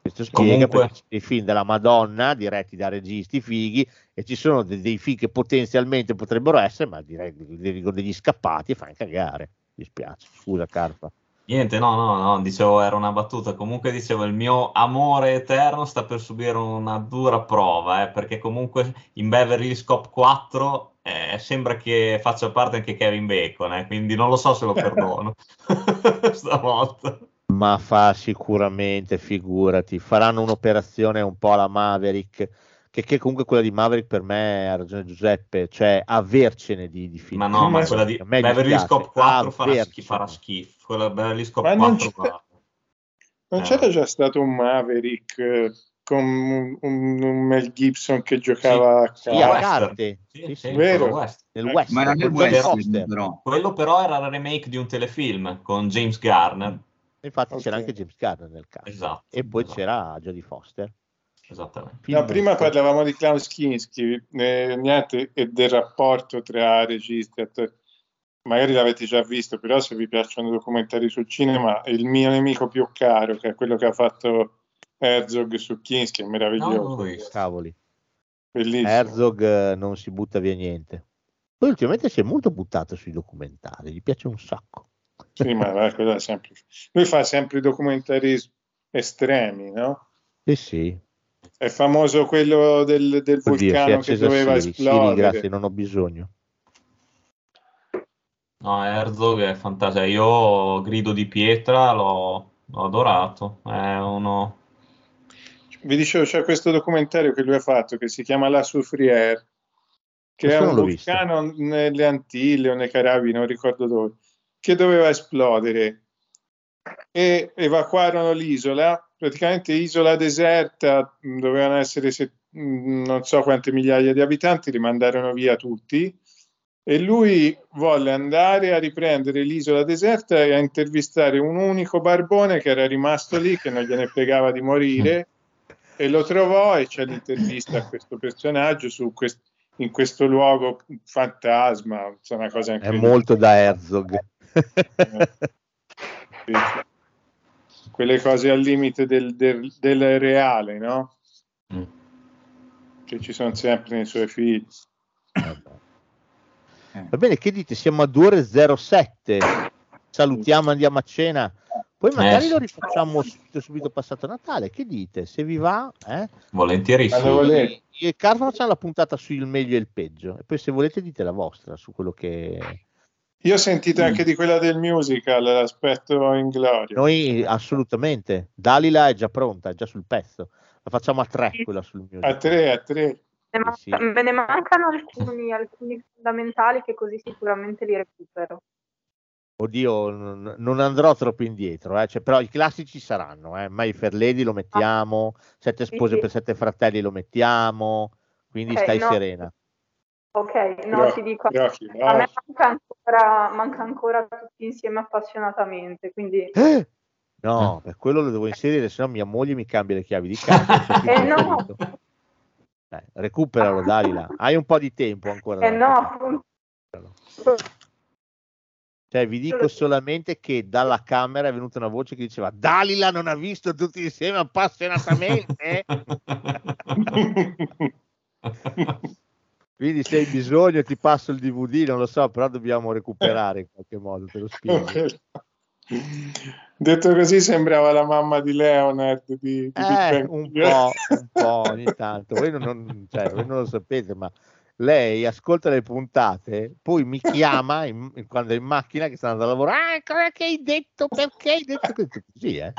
Questo spiega Comunque- perché dei film della Madonna diretti da registi fighi e ci sono de- dei film che potenzialmente potrebbero essere, ma direi degli, degli scappati e fanno cagare. Mi spiace, scusa Carpa. Niente, no, no, no, dicevo, era una battuta. Comunque dicevo, il mio amore eterno sta per subire una dura prova, eh, perché comunque in Beverly Hills Cop 4 eh, sembra che faccia parte anche Kevin Bacon, eh, quindi non lo so se lo perdono stavolta. Ma fa sicuramente, figurati, faranno un'operazione un po' alla Maverick, che, che comunque quella di Maverick per me ha ragione Giuseppe, cioè avercene di, di film. Ma no, ma quella di Beverly Hills dispiace, Cop 4 farà, schi- farà schifo. Quella Beverly Hills Cop Ma non 4 c'è-. Non Eh. c'era già stato un Maverick eh, con un, un- un Mel Gibson che giocava a Sì, a carte? Sì, Sì, sì, sì. Vero? west. Nel Eh, West. Ma era nel West, Foster. però. Quello però era il remake di un telefilm con James Garner. Infatti c'era Ok. anche James Garner nel caso. Esatto. E poi esatto, c'era Jodie Foster. Esattamente. No, prima parlavamo di Klaus Kinski eh, niente, e del rapporto tra registi e attori. Magari l'avete già visto, però se vi piacciono i documentari sul cinema, il mio nemico più caro, che è quello che ha fatto Herzog su Kinski, è No, meraviglioso. visto. Cavoli. Bellissimo. Herzog eh, non si butta via niente. Poi ultimamente si è molto buttato sui documentari, gli piace un sacco. Sì, ma va, quello è sempre... Lui fa sempre i documentari estremi, no? Sì, sì. È famoso quello del, del Oddio, vulcano che doveva Siri. Siri, esplodere. grazie, non ho bisogno. No, Herzog è fantastico. Io Grido di pietra l'ho l'ho adorato. È uno. Vi dicevo, c'è questo documentario che lui ha fatto che si chiama La Soufrière, che Questo è un l'ho visto. vulcano nelle Antille o nei Carabi, non ricordo dove, che doveva esplodere. E evacuarono l'isola, praticamente isola deserta, dovevano essere se- non so quante migliaia di abitanti, li mandarono via tutti. E lui volle andare a riprendere l'isola deserta e a intervistare un unico barbone che era rimasto lì, che non gliene fregava di morire, e lo trovò e c'è l'intervista a questo personaggio su quest- in questo luogo fantasma, insomma, una cosa È molto da Herzog. Sì. Quelle cose al limite del, del- del reale, no? Mm. Che ci sono sempre nei suoi film. Va bene, che dite? Siamo a 2 ore 07. Salutiamo, andiamo a cena. Poi magari Eh, lo sì. rifacciamo subito, subito passato Natale. Che dite? Se vi va, eh? Volentierissimo. Quando volete. Io e Carlo facciamo la puntata sul meglio e il peggio. E poi se volete dite la vostra su quello che... Io ho sentito anche di quella del musical, l'aspetto in gloria. Noi assolutamente. Dalila è già pronta, è già sul pezzo. La facciamo a tre quella sul musical. A tre, a tre. Ne manca- sì. Me ne mancano alcuni, alcuni fondamentali che così sicuramente li recupero. Oddio, non, non andrò troppo indietro, eh. Cioè, però i classici saranno, eh. My Fair Lady lo mettiamo, Sette Sì, spose sì. per sette fratelli lo mettiamo, quindi Ok, stai no. serena. Ok, no, Però- ti dico, chi a me manca ancora, manca ancora tutti insieme appassionatamente, quindi Eh? No, per quello lo devo inserire, se no mia moglie mi cambia le chiavi di casa. Eh, no. Dai, recuperalo, Dalila. Hai un po' di tempo ancora. eh no. Cioè, vi dico solamente che dalla camera è venuta una voce che diceva Dalila non ha visto tutti insieme appassionatamente? Se hai bisogno ti passo il DVD, non lo so, però dobbiamo recuperare in qualche modo, te lo spiego. Detto così sembrava la mamma di Leonard di, di Eh, un po', un po' ogni tanto. Voi non, non- cioè, voi non lo sapete, ma lei ascolta le puntate, poi mi chiama in- in- quando è in macchina che sta andando a lavorare. Ah, cosa che hai detto? Perché hai detto? Così, eh.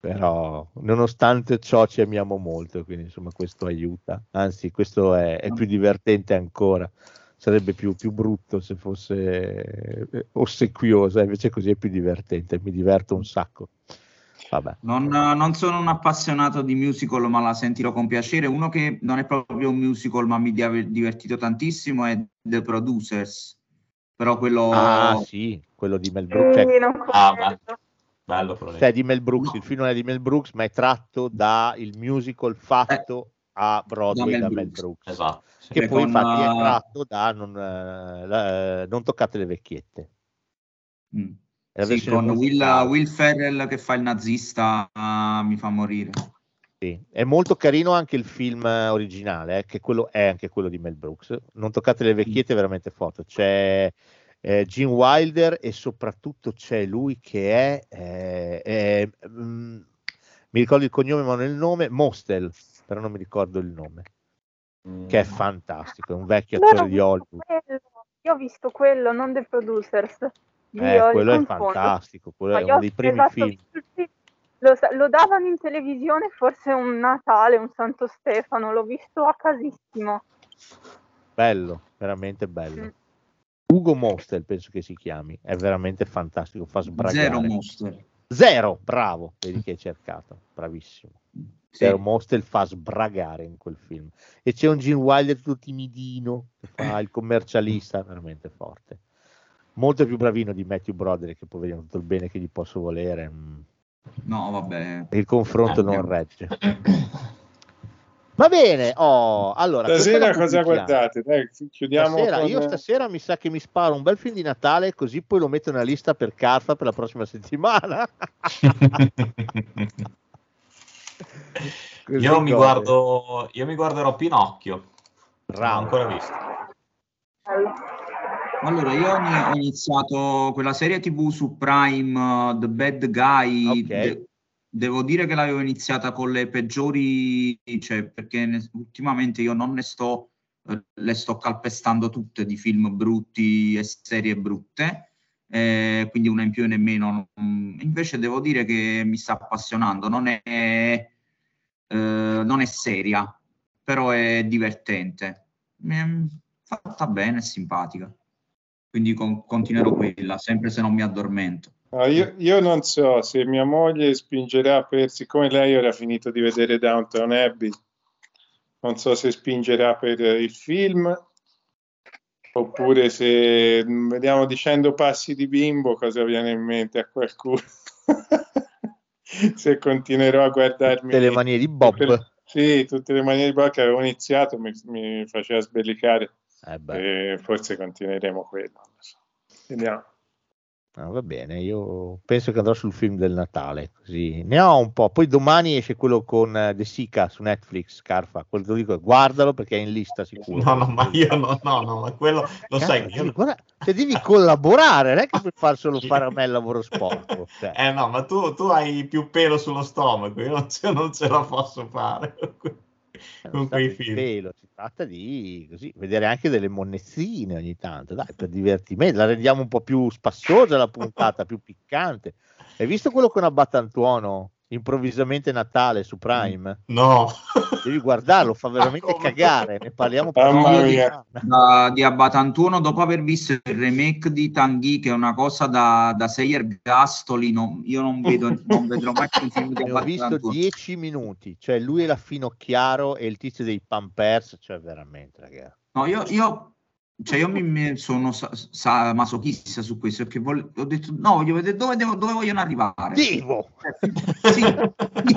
Però, nonostante ciò, ci amiamo molto, quindi insomma, questo aiuta. Anzi, questo è, è più divertente ancora. Sarebbe più, più brutto se fosse eh, ossequiosa, invece così è più divertente. Mi diverto un sacco. Vabbè. Non, non sono un appassionato di musical, ma la sentirò con piacere. Uno che non è proprio un musical, ma mi ha divertito tantissimo è The Producers. Però quello... Ah, sì, quello di Mel Brooks. Cioè, Sì, non Ah, conosco. Bello. Cioè, di Mel Brooks, il film non è di Mel Brooks, ma è tratto dal musical fatto a Broadway da Mel da Mel Brooks. Brooks. Esatto. Che poi con, infatti è uh, tratto da non, eh, la- eh, non toccate le vecchiette. Mm. Sì, con Will. Will Ferrell che fa il nazista ah, mi fa morire. Sì. È molto carino anche il film eh, originale, eh, che quello è anche quello di Mel Brooks. Non toccate le vecchiette, è veramente forte. C'è eh, Gene Wilder e soprattutto c'è lui che è, eh, è, mm, mi ricordo il cognome ma non il nome, Mostel, però non mi ricordo il nome, che è fantastico, è un vecchio Allora, attore di ho Hollywood. quello. Io ho visto quello, non The Producers. Eh, quello è fantastico, quello Ma è uno dei primi esatto, film. sì, Lo, lo davano in televisione forse un Natale, un Santo Stefano, l'ho visto a casissimo. Bello, veramente bello. Mm. Ugo Mostel penso che si chiami, è veramente fantastico, fa sbragare. Zero Monster. Zero, bravo, vedi che hai cercato, bravissimo. Sì. Zero Mostel fa sbragare in quel film. E c'è un Gene Wilder tutto timidino, che fa il commercialista, veramente forte. Molto più bravino di Matthew Broderick, che poverino, tutto il bene che gli posso volere. mm, No, vabbè. Il confronto Eh, non regge. Va bene, oh, allora... Stasera cosa guardate? Dai, chiudiamo Stasera, con... io stasera mi sa che mi sparo un bel film di Natale, così poi lo metto nella lista per Carfa per la prossima settimana. Io mi, guardo, io mi guarderò Pinocchio. Non l'ho Bravo. ancora visto. Allora, io ho iniziato quella serie TV su Prime, uh, The Bad Guy. Ok. De- devo dire che l'avevo iniziata con le peggiori, cioè, perché ne- ultimamente io non ne sto, eh, le sto calpestando tutte di film brutti e serie brutte, eh, quindi una in più e una in meno. Invece devo dire che mi sta appassionando, non è, eh, non è seria, però è divertente. Mm, Fatta bene, è simpatica. Quindi con- continuerò quella, sempre se non mi addormento. No, io, io non so se mia moglie spingerà per, siccome lei ora ha finito di vedere Downton Abbey, non so se spingerà per eh, il film oppure se mm, vediamo dicendo passi di bimbo cosa viene in mente a qualcuno. se continuerò a guardarmi Tutte le manie di Bob. le- sì, tutte le manie di Bob che avevo iniziato mi, mi faceva sbellicare Eh beh, e forse continueremo quello. Vediamo. No, va bene, io penso che andrò sul film del Natale, così ne ho un po'. Poi domani esce quello con eh, De Sica su Netflix, Scarfa, quello dico, guardalo perché è in lista sicuro. No, no, ma io no, no, no, ma quello lo Cazzo, sai che devi, io... guarda- cioè, devi collaborare, non è che puoi far solo fare a me il lavoro sporco. cioè. Eh no, ma tu, tu hai più pelo sullo stomaco, io non ce, non ce la posso fare con si tratta quei film. pelo, si tratta di così, vedere anche delle monnezzine ogni tanto, dai, per divertimento, la rendiamo un po' più spassosa la puntata, più piccante. Hai visto quello con Abbatantuono, improvvisamente Natale su Prime? No, Devi guardarlo, fa veramente cagare, ne parliamo proprio di. Da- di Abbatantuono, dopo aver visto il remake di Tanguy, che è una cosa da, da sei ergastoli, no- io non, vedo, non vedrò mai più un film di ho visto Abbatantuono. 10 minuti, cioè lui è la Finocchiaro e il tizio dei Pampers, cioè veramente, ragazzi. No, io, io, cioè io mi, mi sono sa- sa- masochista su questo, perché vol- ho detto, no, voglio vedere dove, devo- dove vogliono arrivare. Vivo! Sì,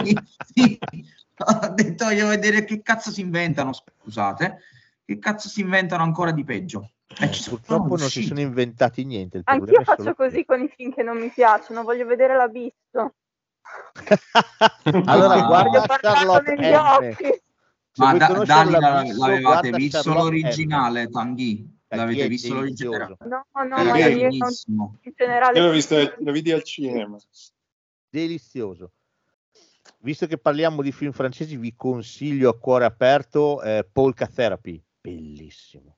sì, sì. Ho detto, voglio vedere che cazzo si inventano, scusate, che cazzo si inventano ancora di peggio. E ci sono Purtroppo non si sono inventati niente, il Anch'io problema è faccio così con i film che non mi piacciono, voglio vedere l'abisso. allora guarda Charlotte negli M. Se Ma da- Dani l'avevate visto l'originale, Tanguy? L'avete visto l'originale? No, no, Era ma io non, carinissimo. in generale Io l'ho visto, lo vidi al cinema. delizioso. Visto che parliamo di film francesi, vi consiglio a cuore aperto eh, Polka Therapy, bellissimo.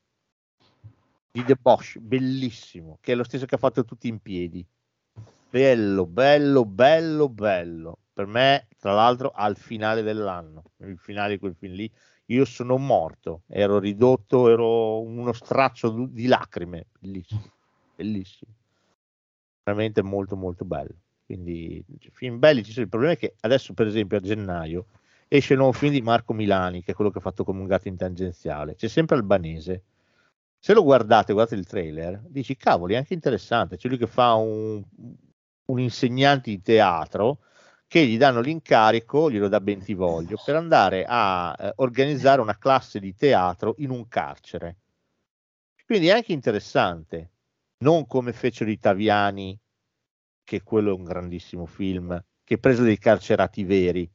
Di The Bosch, bellissimo, che è lo stesso che ha fatto tutti in piedi. Bello, bello, bello, bello. Per me, tra l'altro, al finale dell'anno, il finale di quel film lì, io sono morto, ero ridotto, ero uno straccio di lacrime, bellissimo, bellissimo. Veramente molto, molto bello. Quindi film belli ci sono. Il problema è che adesso, per esempio, a gennaio esce il nuovo film di Marco Milani, che è quello che ha fatto come un gatto in tangenziale. C'è sempre Albanese. Se lo guardate, guardate il trailer, dici cavoli, è anche interessante. C'è lui che fa un, un insegnante di teatro che gli danno l'incarico, glielo dà Bentivoglio, per andare a eh, organizzare una classe di teatro in un carcere. Quindi è anche interessante, non come fecero i Taviani che quello è un grandissimo film, che preso dei carcerati veri.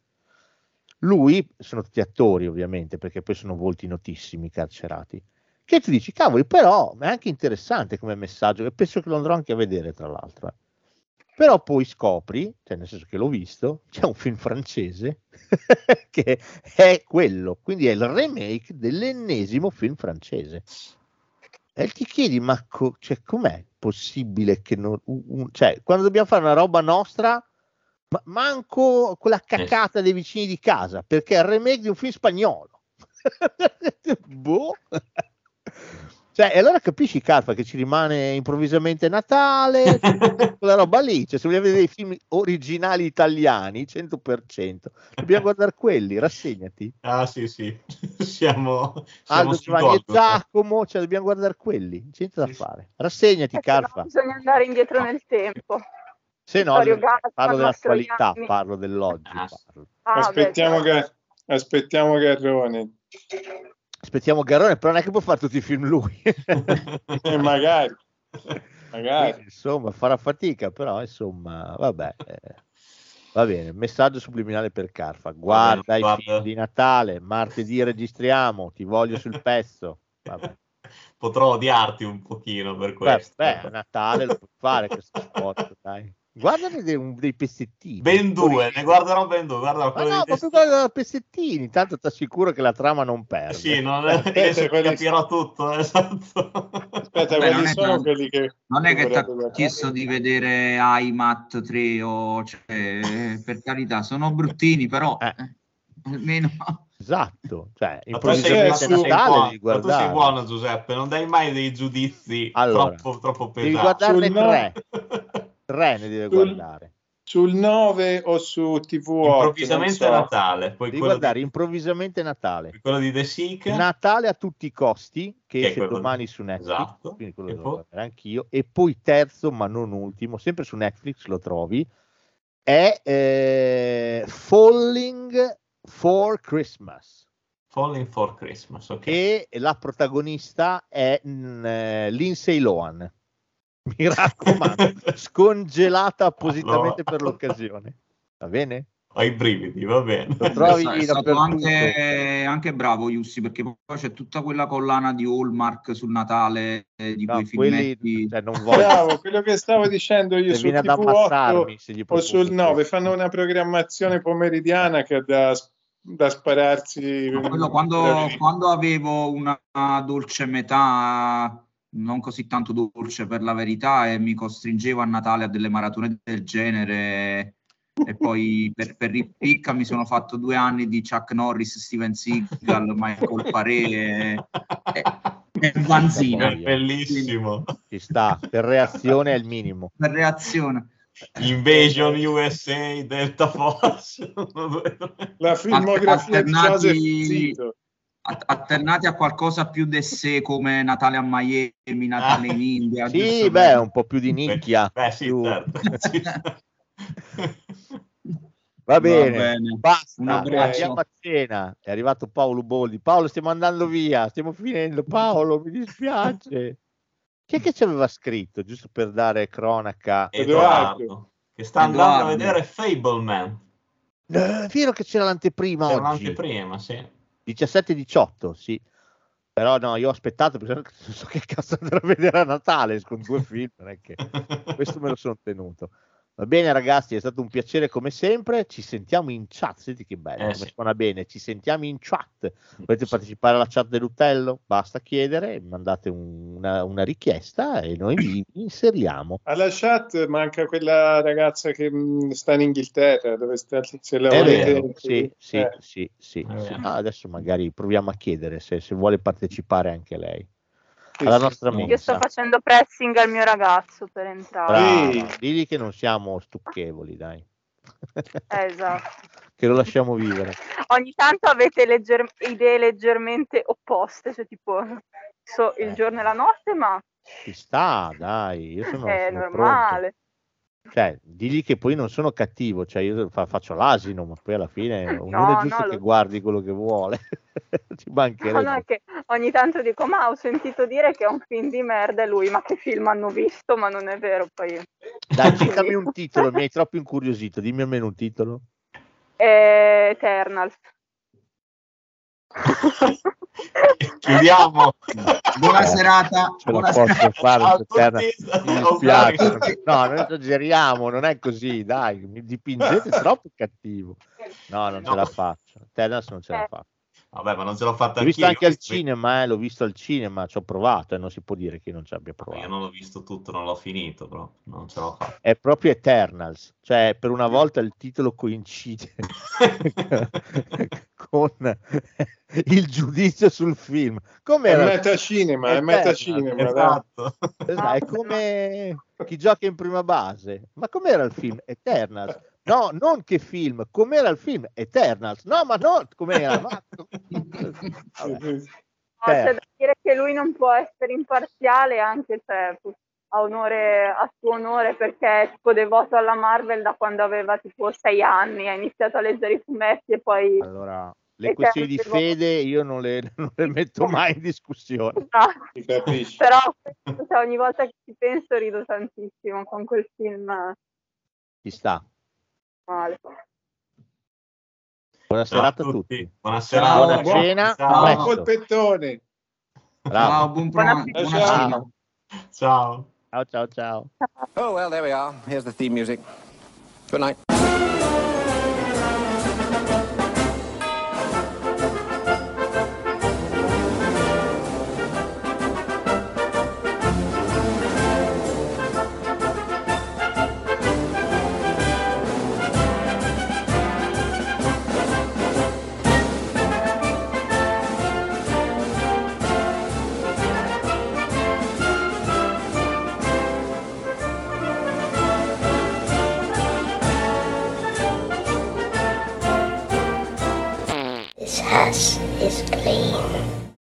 Lui, sono tutti attori ovviamente, perché poi sono volti notissimi i carcerati, che tu dici, cavoli, però è anche interessante come messaggio, e penso che lo andrò anche a vedere tra l'altro. eh. Però poi scopri, cioè nel senso che l'ho visto, c'è un film francese che è quello, quindi è il remake dell'ennesimo film francese. E ti chiedi, ma co- cioè, com'è possibile che non... un- cioè, quando dobbiamo fare una roba nostra, ma manco quella cacata dei vicini di casa, perché è il remake di un film spagnolo. boh. Cioè, e allora capisci, Carfa, che ci rimane improvvisamente Natale, quella roba lì. Cioè, se vogliamo vedere dei film originali italiani, 100%, dobbiamo guardare quelli, rassegnati. Ah, sì, sì. Siamo, siamo Aldo, Giovanni e. Giacomo, cioè dobbiamo guardare quelli, c'è niente da fare. Rassegnati, Eh, Carfa. bisogna andare indietro nel tempo. Se no, Gassman, parlo dell'attualità, Mastroianni. parlo dell'oggi. parlo. Ah, beh, aspettiamo, certo. Ga- aspettiamo Garrone. Aspettiamo Garrone, però non è che può fare tutti i film lui. Eh, magari. Magari. Quindi, insomma, farà fatica, però insomma, vabbè. eh, va bene, messaggio subliminale per Carfa. Guarda i guarda. film di Natale, martedì registriamo, ti voglio sul pezzo. Vabbè. Potrò odiarti un pochino per Beh, questo. beh, a Natale lo puoi fare questo spot, dai. Guardane dei, dei pezzettini. Ben due, ne guarderò ben due. Guarda Ma no, ma tu guarda pezzettini, tanto ti assicuro che la trama non perde. Sì, non è, adesso capirò tutto, esatto. Aspetta, Beh, non è sono quelli che... Non è che ti ha chiesto di vedere iMat 3 o cioè, per carità, sono bruttini, però Eh. eh, almeno Esatto, cioè, Ma tu sei, improvvisamente ma tu Natale buono, devi ma tu sei buono, Giuseppe, non dai mai dei giudizi Allora, troppo, troppo Devi pesanti. guardarne Sul tre. Tre ne deve Sul- guardare. Sul 9 o su TV8? Improvvisamente so. Natale, poi Devi guardare di, improvvisamente Natale. quello di The Seek, Natale a tutti i costi, che Che esce domani su Netflix, esatto. quindi quello E devo poi? guardare anch'io. E poi terzo, ma non ultimo, sempre su Netflix lo trovi, è eh, Falling for Christmas. Falling for Christmas, ok. E la protagonista è mm, eh, Lindsay Lohan. Mi raccomando, scongelata appositamente per l'occasione. Va bene? Ho i brividi, va bene. Lo trovi è stato dappertutto. anche, anche bravo Jussi perché poi c'è tutta quella collana di Hallmark sul Natale eh, di No, quei quelli filmetti cioè, non voglio. Bravo, quello che stavo dicendo io su viene ad TV8 ammazzarmi se gli o sul 9 questo. fanno una programmazione pomeridiana che è da, da spararsi. Quello quando, quando avevo una dolce metà, non così tanto dolce per la verità, e mi costringevo a Natale a delle maratone del genere. E poi per, per ripicca mi sono fatto due anni di Chuck Norris, Steven Seagal, Michael Paré e, e, e Vanzina. È bellissimo. Ci sta, per reazione è il minimo. Per reazione. Invasion USA, Delta Force. La filmografia di Alternati- Joseph Zito. At- alternati a qualcosa più di sé come Natale a Miami, Natale in India. Sì, beh, un po' più di nicchia. Beh, sì, più- certo. Sì. Va bene, bene. basta. Andiamo a cena. È arrivato Paolo Boldi. Paolo, stiamo andando via, stiamo finendo. Paolo, mi dispiace. Chi è che ci aveva scritto, giusto per dare cronaca? Edoardo, che sta andando a Edoardo. vedere Fableman. Eh, È vero che c'era l'anteprima C'era oggi. l'anteprima, sì. Di 17-18, sì. Però no, io ho aspettato perché non so che cazzo andrò a vedere a Natale con due film, non è che questo me lo sono tenuto. Va bene ragazzi, è stato un piacere come sempre, ci sentiamo in chat, senti che bello, Eh, come sì. suona bene, ci sentiamo in chat. Volete partecipare alla chat dell'Utello? Basta chiedere, mandate un- una, una richiesta e noi vi inseriamo. Alla chat manca quella ragazza che mh, sta in Inghilterra, dove sta, se la È volete- vero, sì, sì, Eh. sì, sì, sì. Ah, adesso magari proviamo a chiedere se, se vuole partecipare anche lei. Alla nostra Io mensa. sto facendo pressing al mio ragazzo per entrare. Brava, digli che non siamo stucchevoli, dai. Eh, esatto. che lo lasciamo vivere. Ogni tanto avete legger- idee leggermente opposte, cioè tipo so, il Eh. giorno e la notte, ma Ci sta, dai, io sono, è sono pronto. Cioè, digli che poi non sono cattivo, cioè io fa- faccio l'asino, ma poi alla fine ognuno No, è giusto no, che lo- guardi quello che vuole. Ci No, mancherebbe. no, che ogni tanto dico, ma ho sentito dire che è un film di merda e lui, ma che film hanno visto? Ma non è vero, poi... Dai, citami un titolo, mi hai troppo incuriosito, dimmi almeno un titolo. Eh, Eternals. Chiudiamo. Buona serata. Ce la Buona posso serata. fare, a tutti. Mi Auguri. dispiace. No, non esageriamo, non è così, dai, mi dipingete troppo cattivo. No, non ce la faccio. Ternas non ce la Eh. faccio. Vabbè, ma non ce l'ho fatta L'ho visto anche al cinema, eh, l'ho visto al cinema, ci ho provato e non si può dire che non ci abbia Io provato. non l'ho visto tutto, non l'ho finito, però non ce l'ho fatta. È proprio Eternals, cioè per una volta il titolo coincide con il giudizio sul film. È Com'era? metacinema, è Eternals, metacinema. Esatto. Esatto, è come chi gioca in prima base. Ma com'era il film? Eternals. No, non che film, com'era il film? Eternals. No, ma no, com'era? Ma... No, c'è da dire che lui non può essere imparziale anche se a onore a suo onore perché è tipo devoto alla Marvel da quando aveva tipo sei anni, ha iniziato a leggere i fumetti e poi Allora, le E questioni di fede io non le, non le metto mai in discussione. Ah, Si capisce. però cioè, ogni volta che ci penso rido tantissimo con quel film Ci sta. Male. Buona Ciao serata a tutti. Buona Ciao, serata. Buona buon- cena. ciao. presto. Polpettone. Bravo. Ciao, buon. Buona Ciao. cena. Ciao. Ciao ciao ciao. Oh, well, there we are. Here's the theme music. Good night.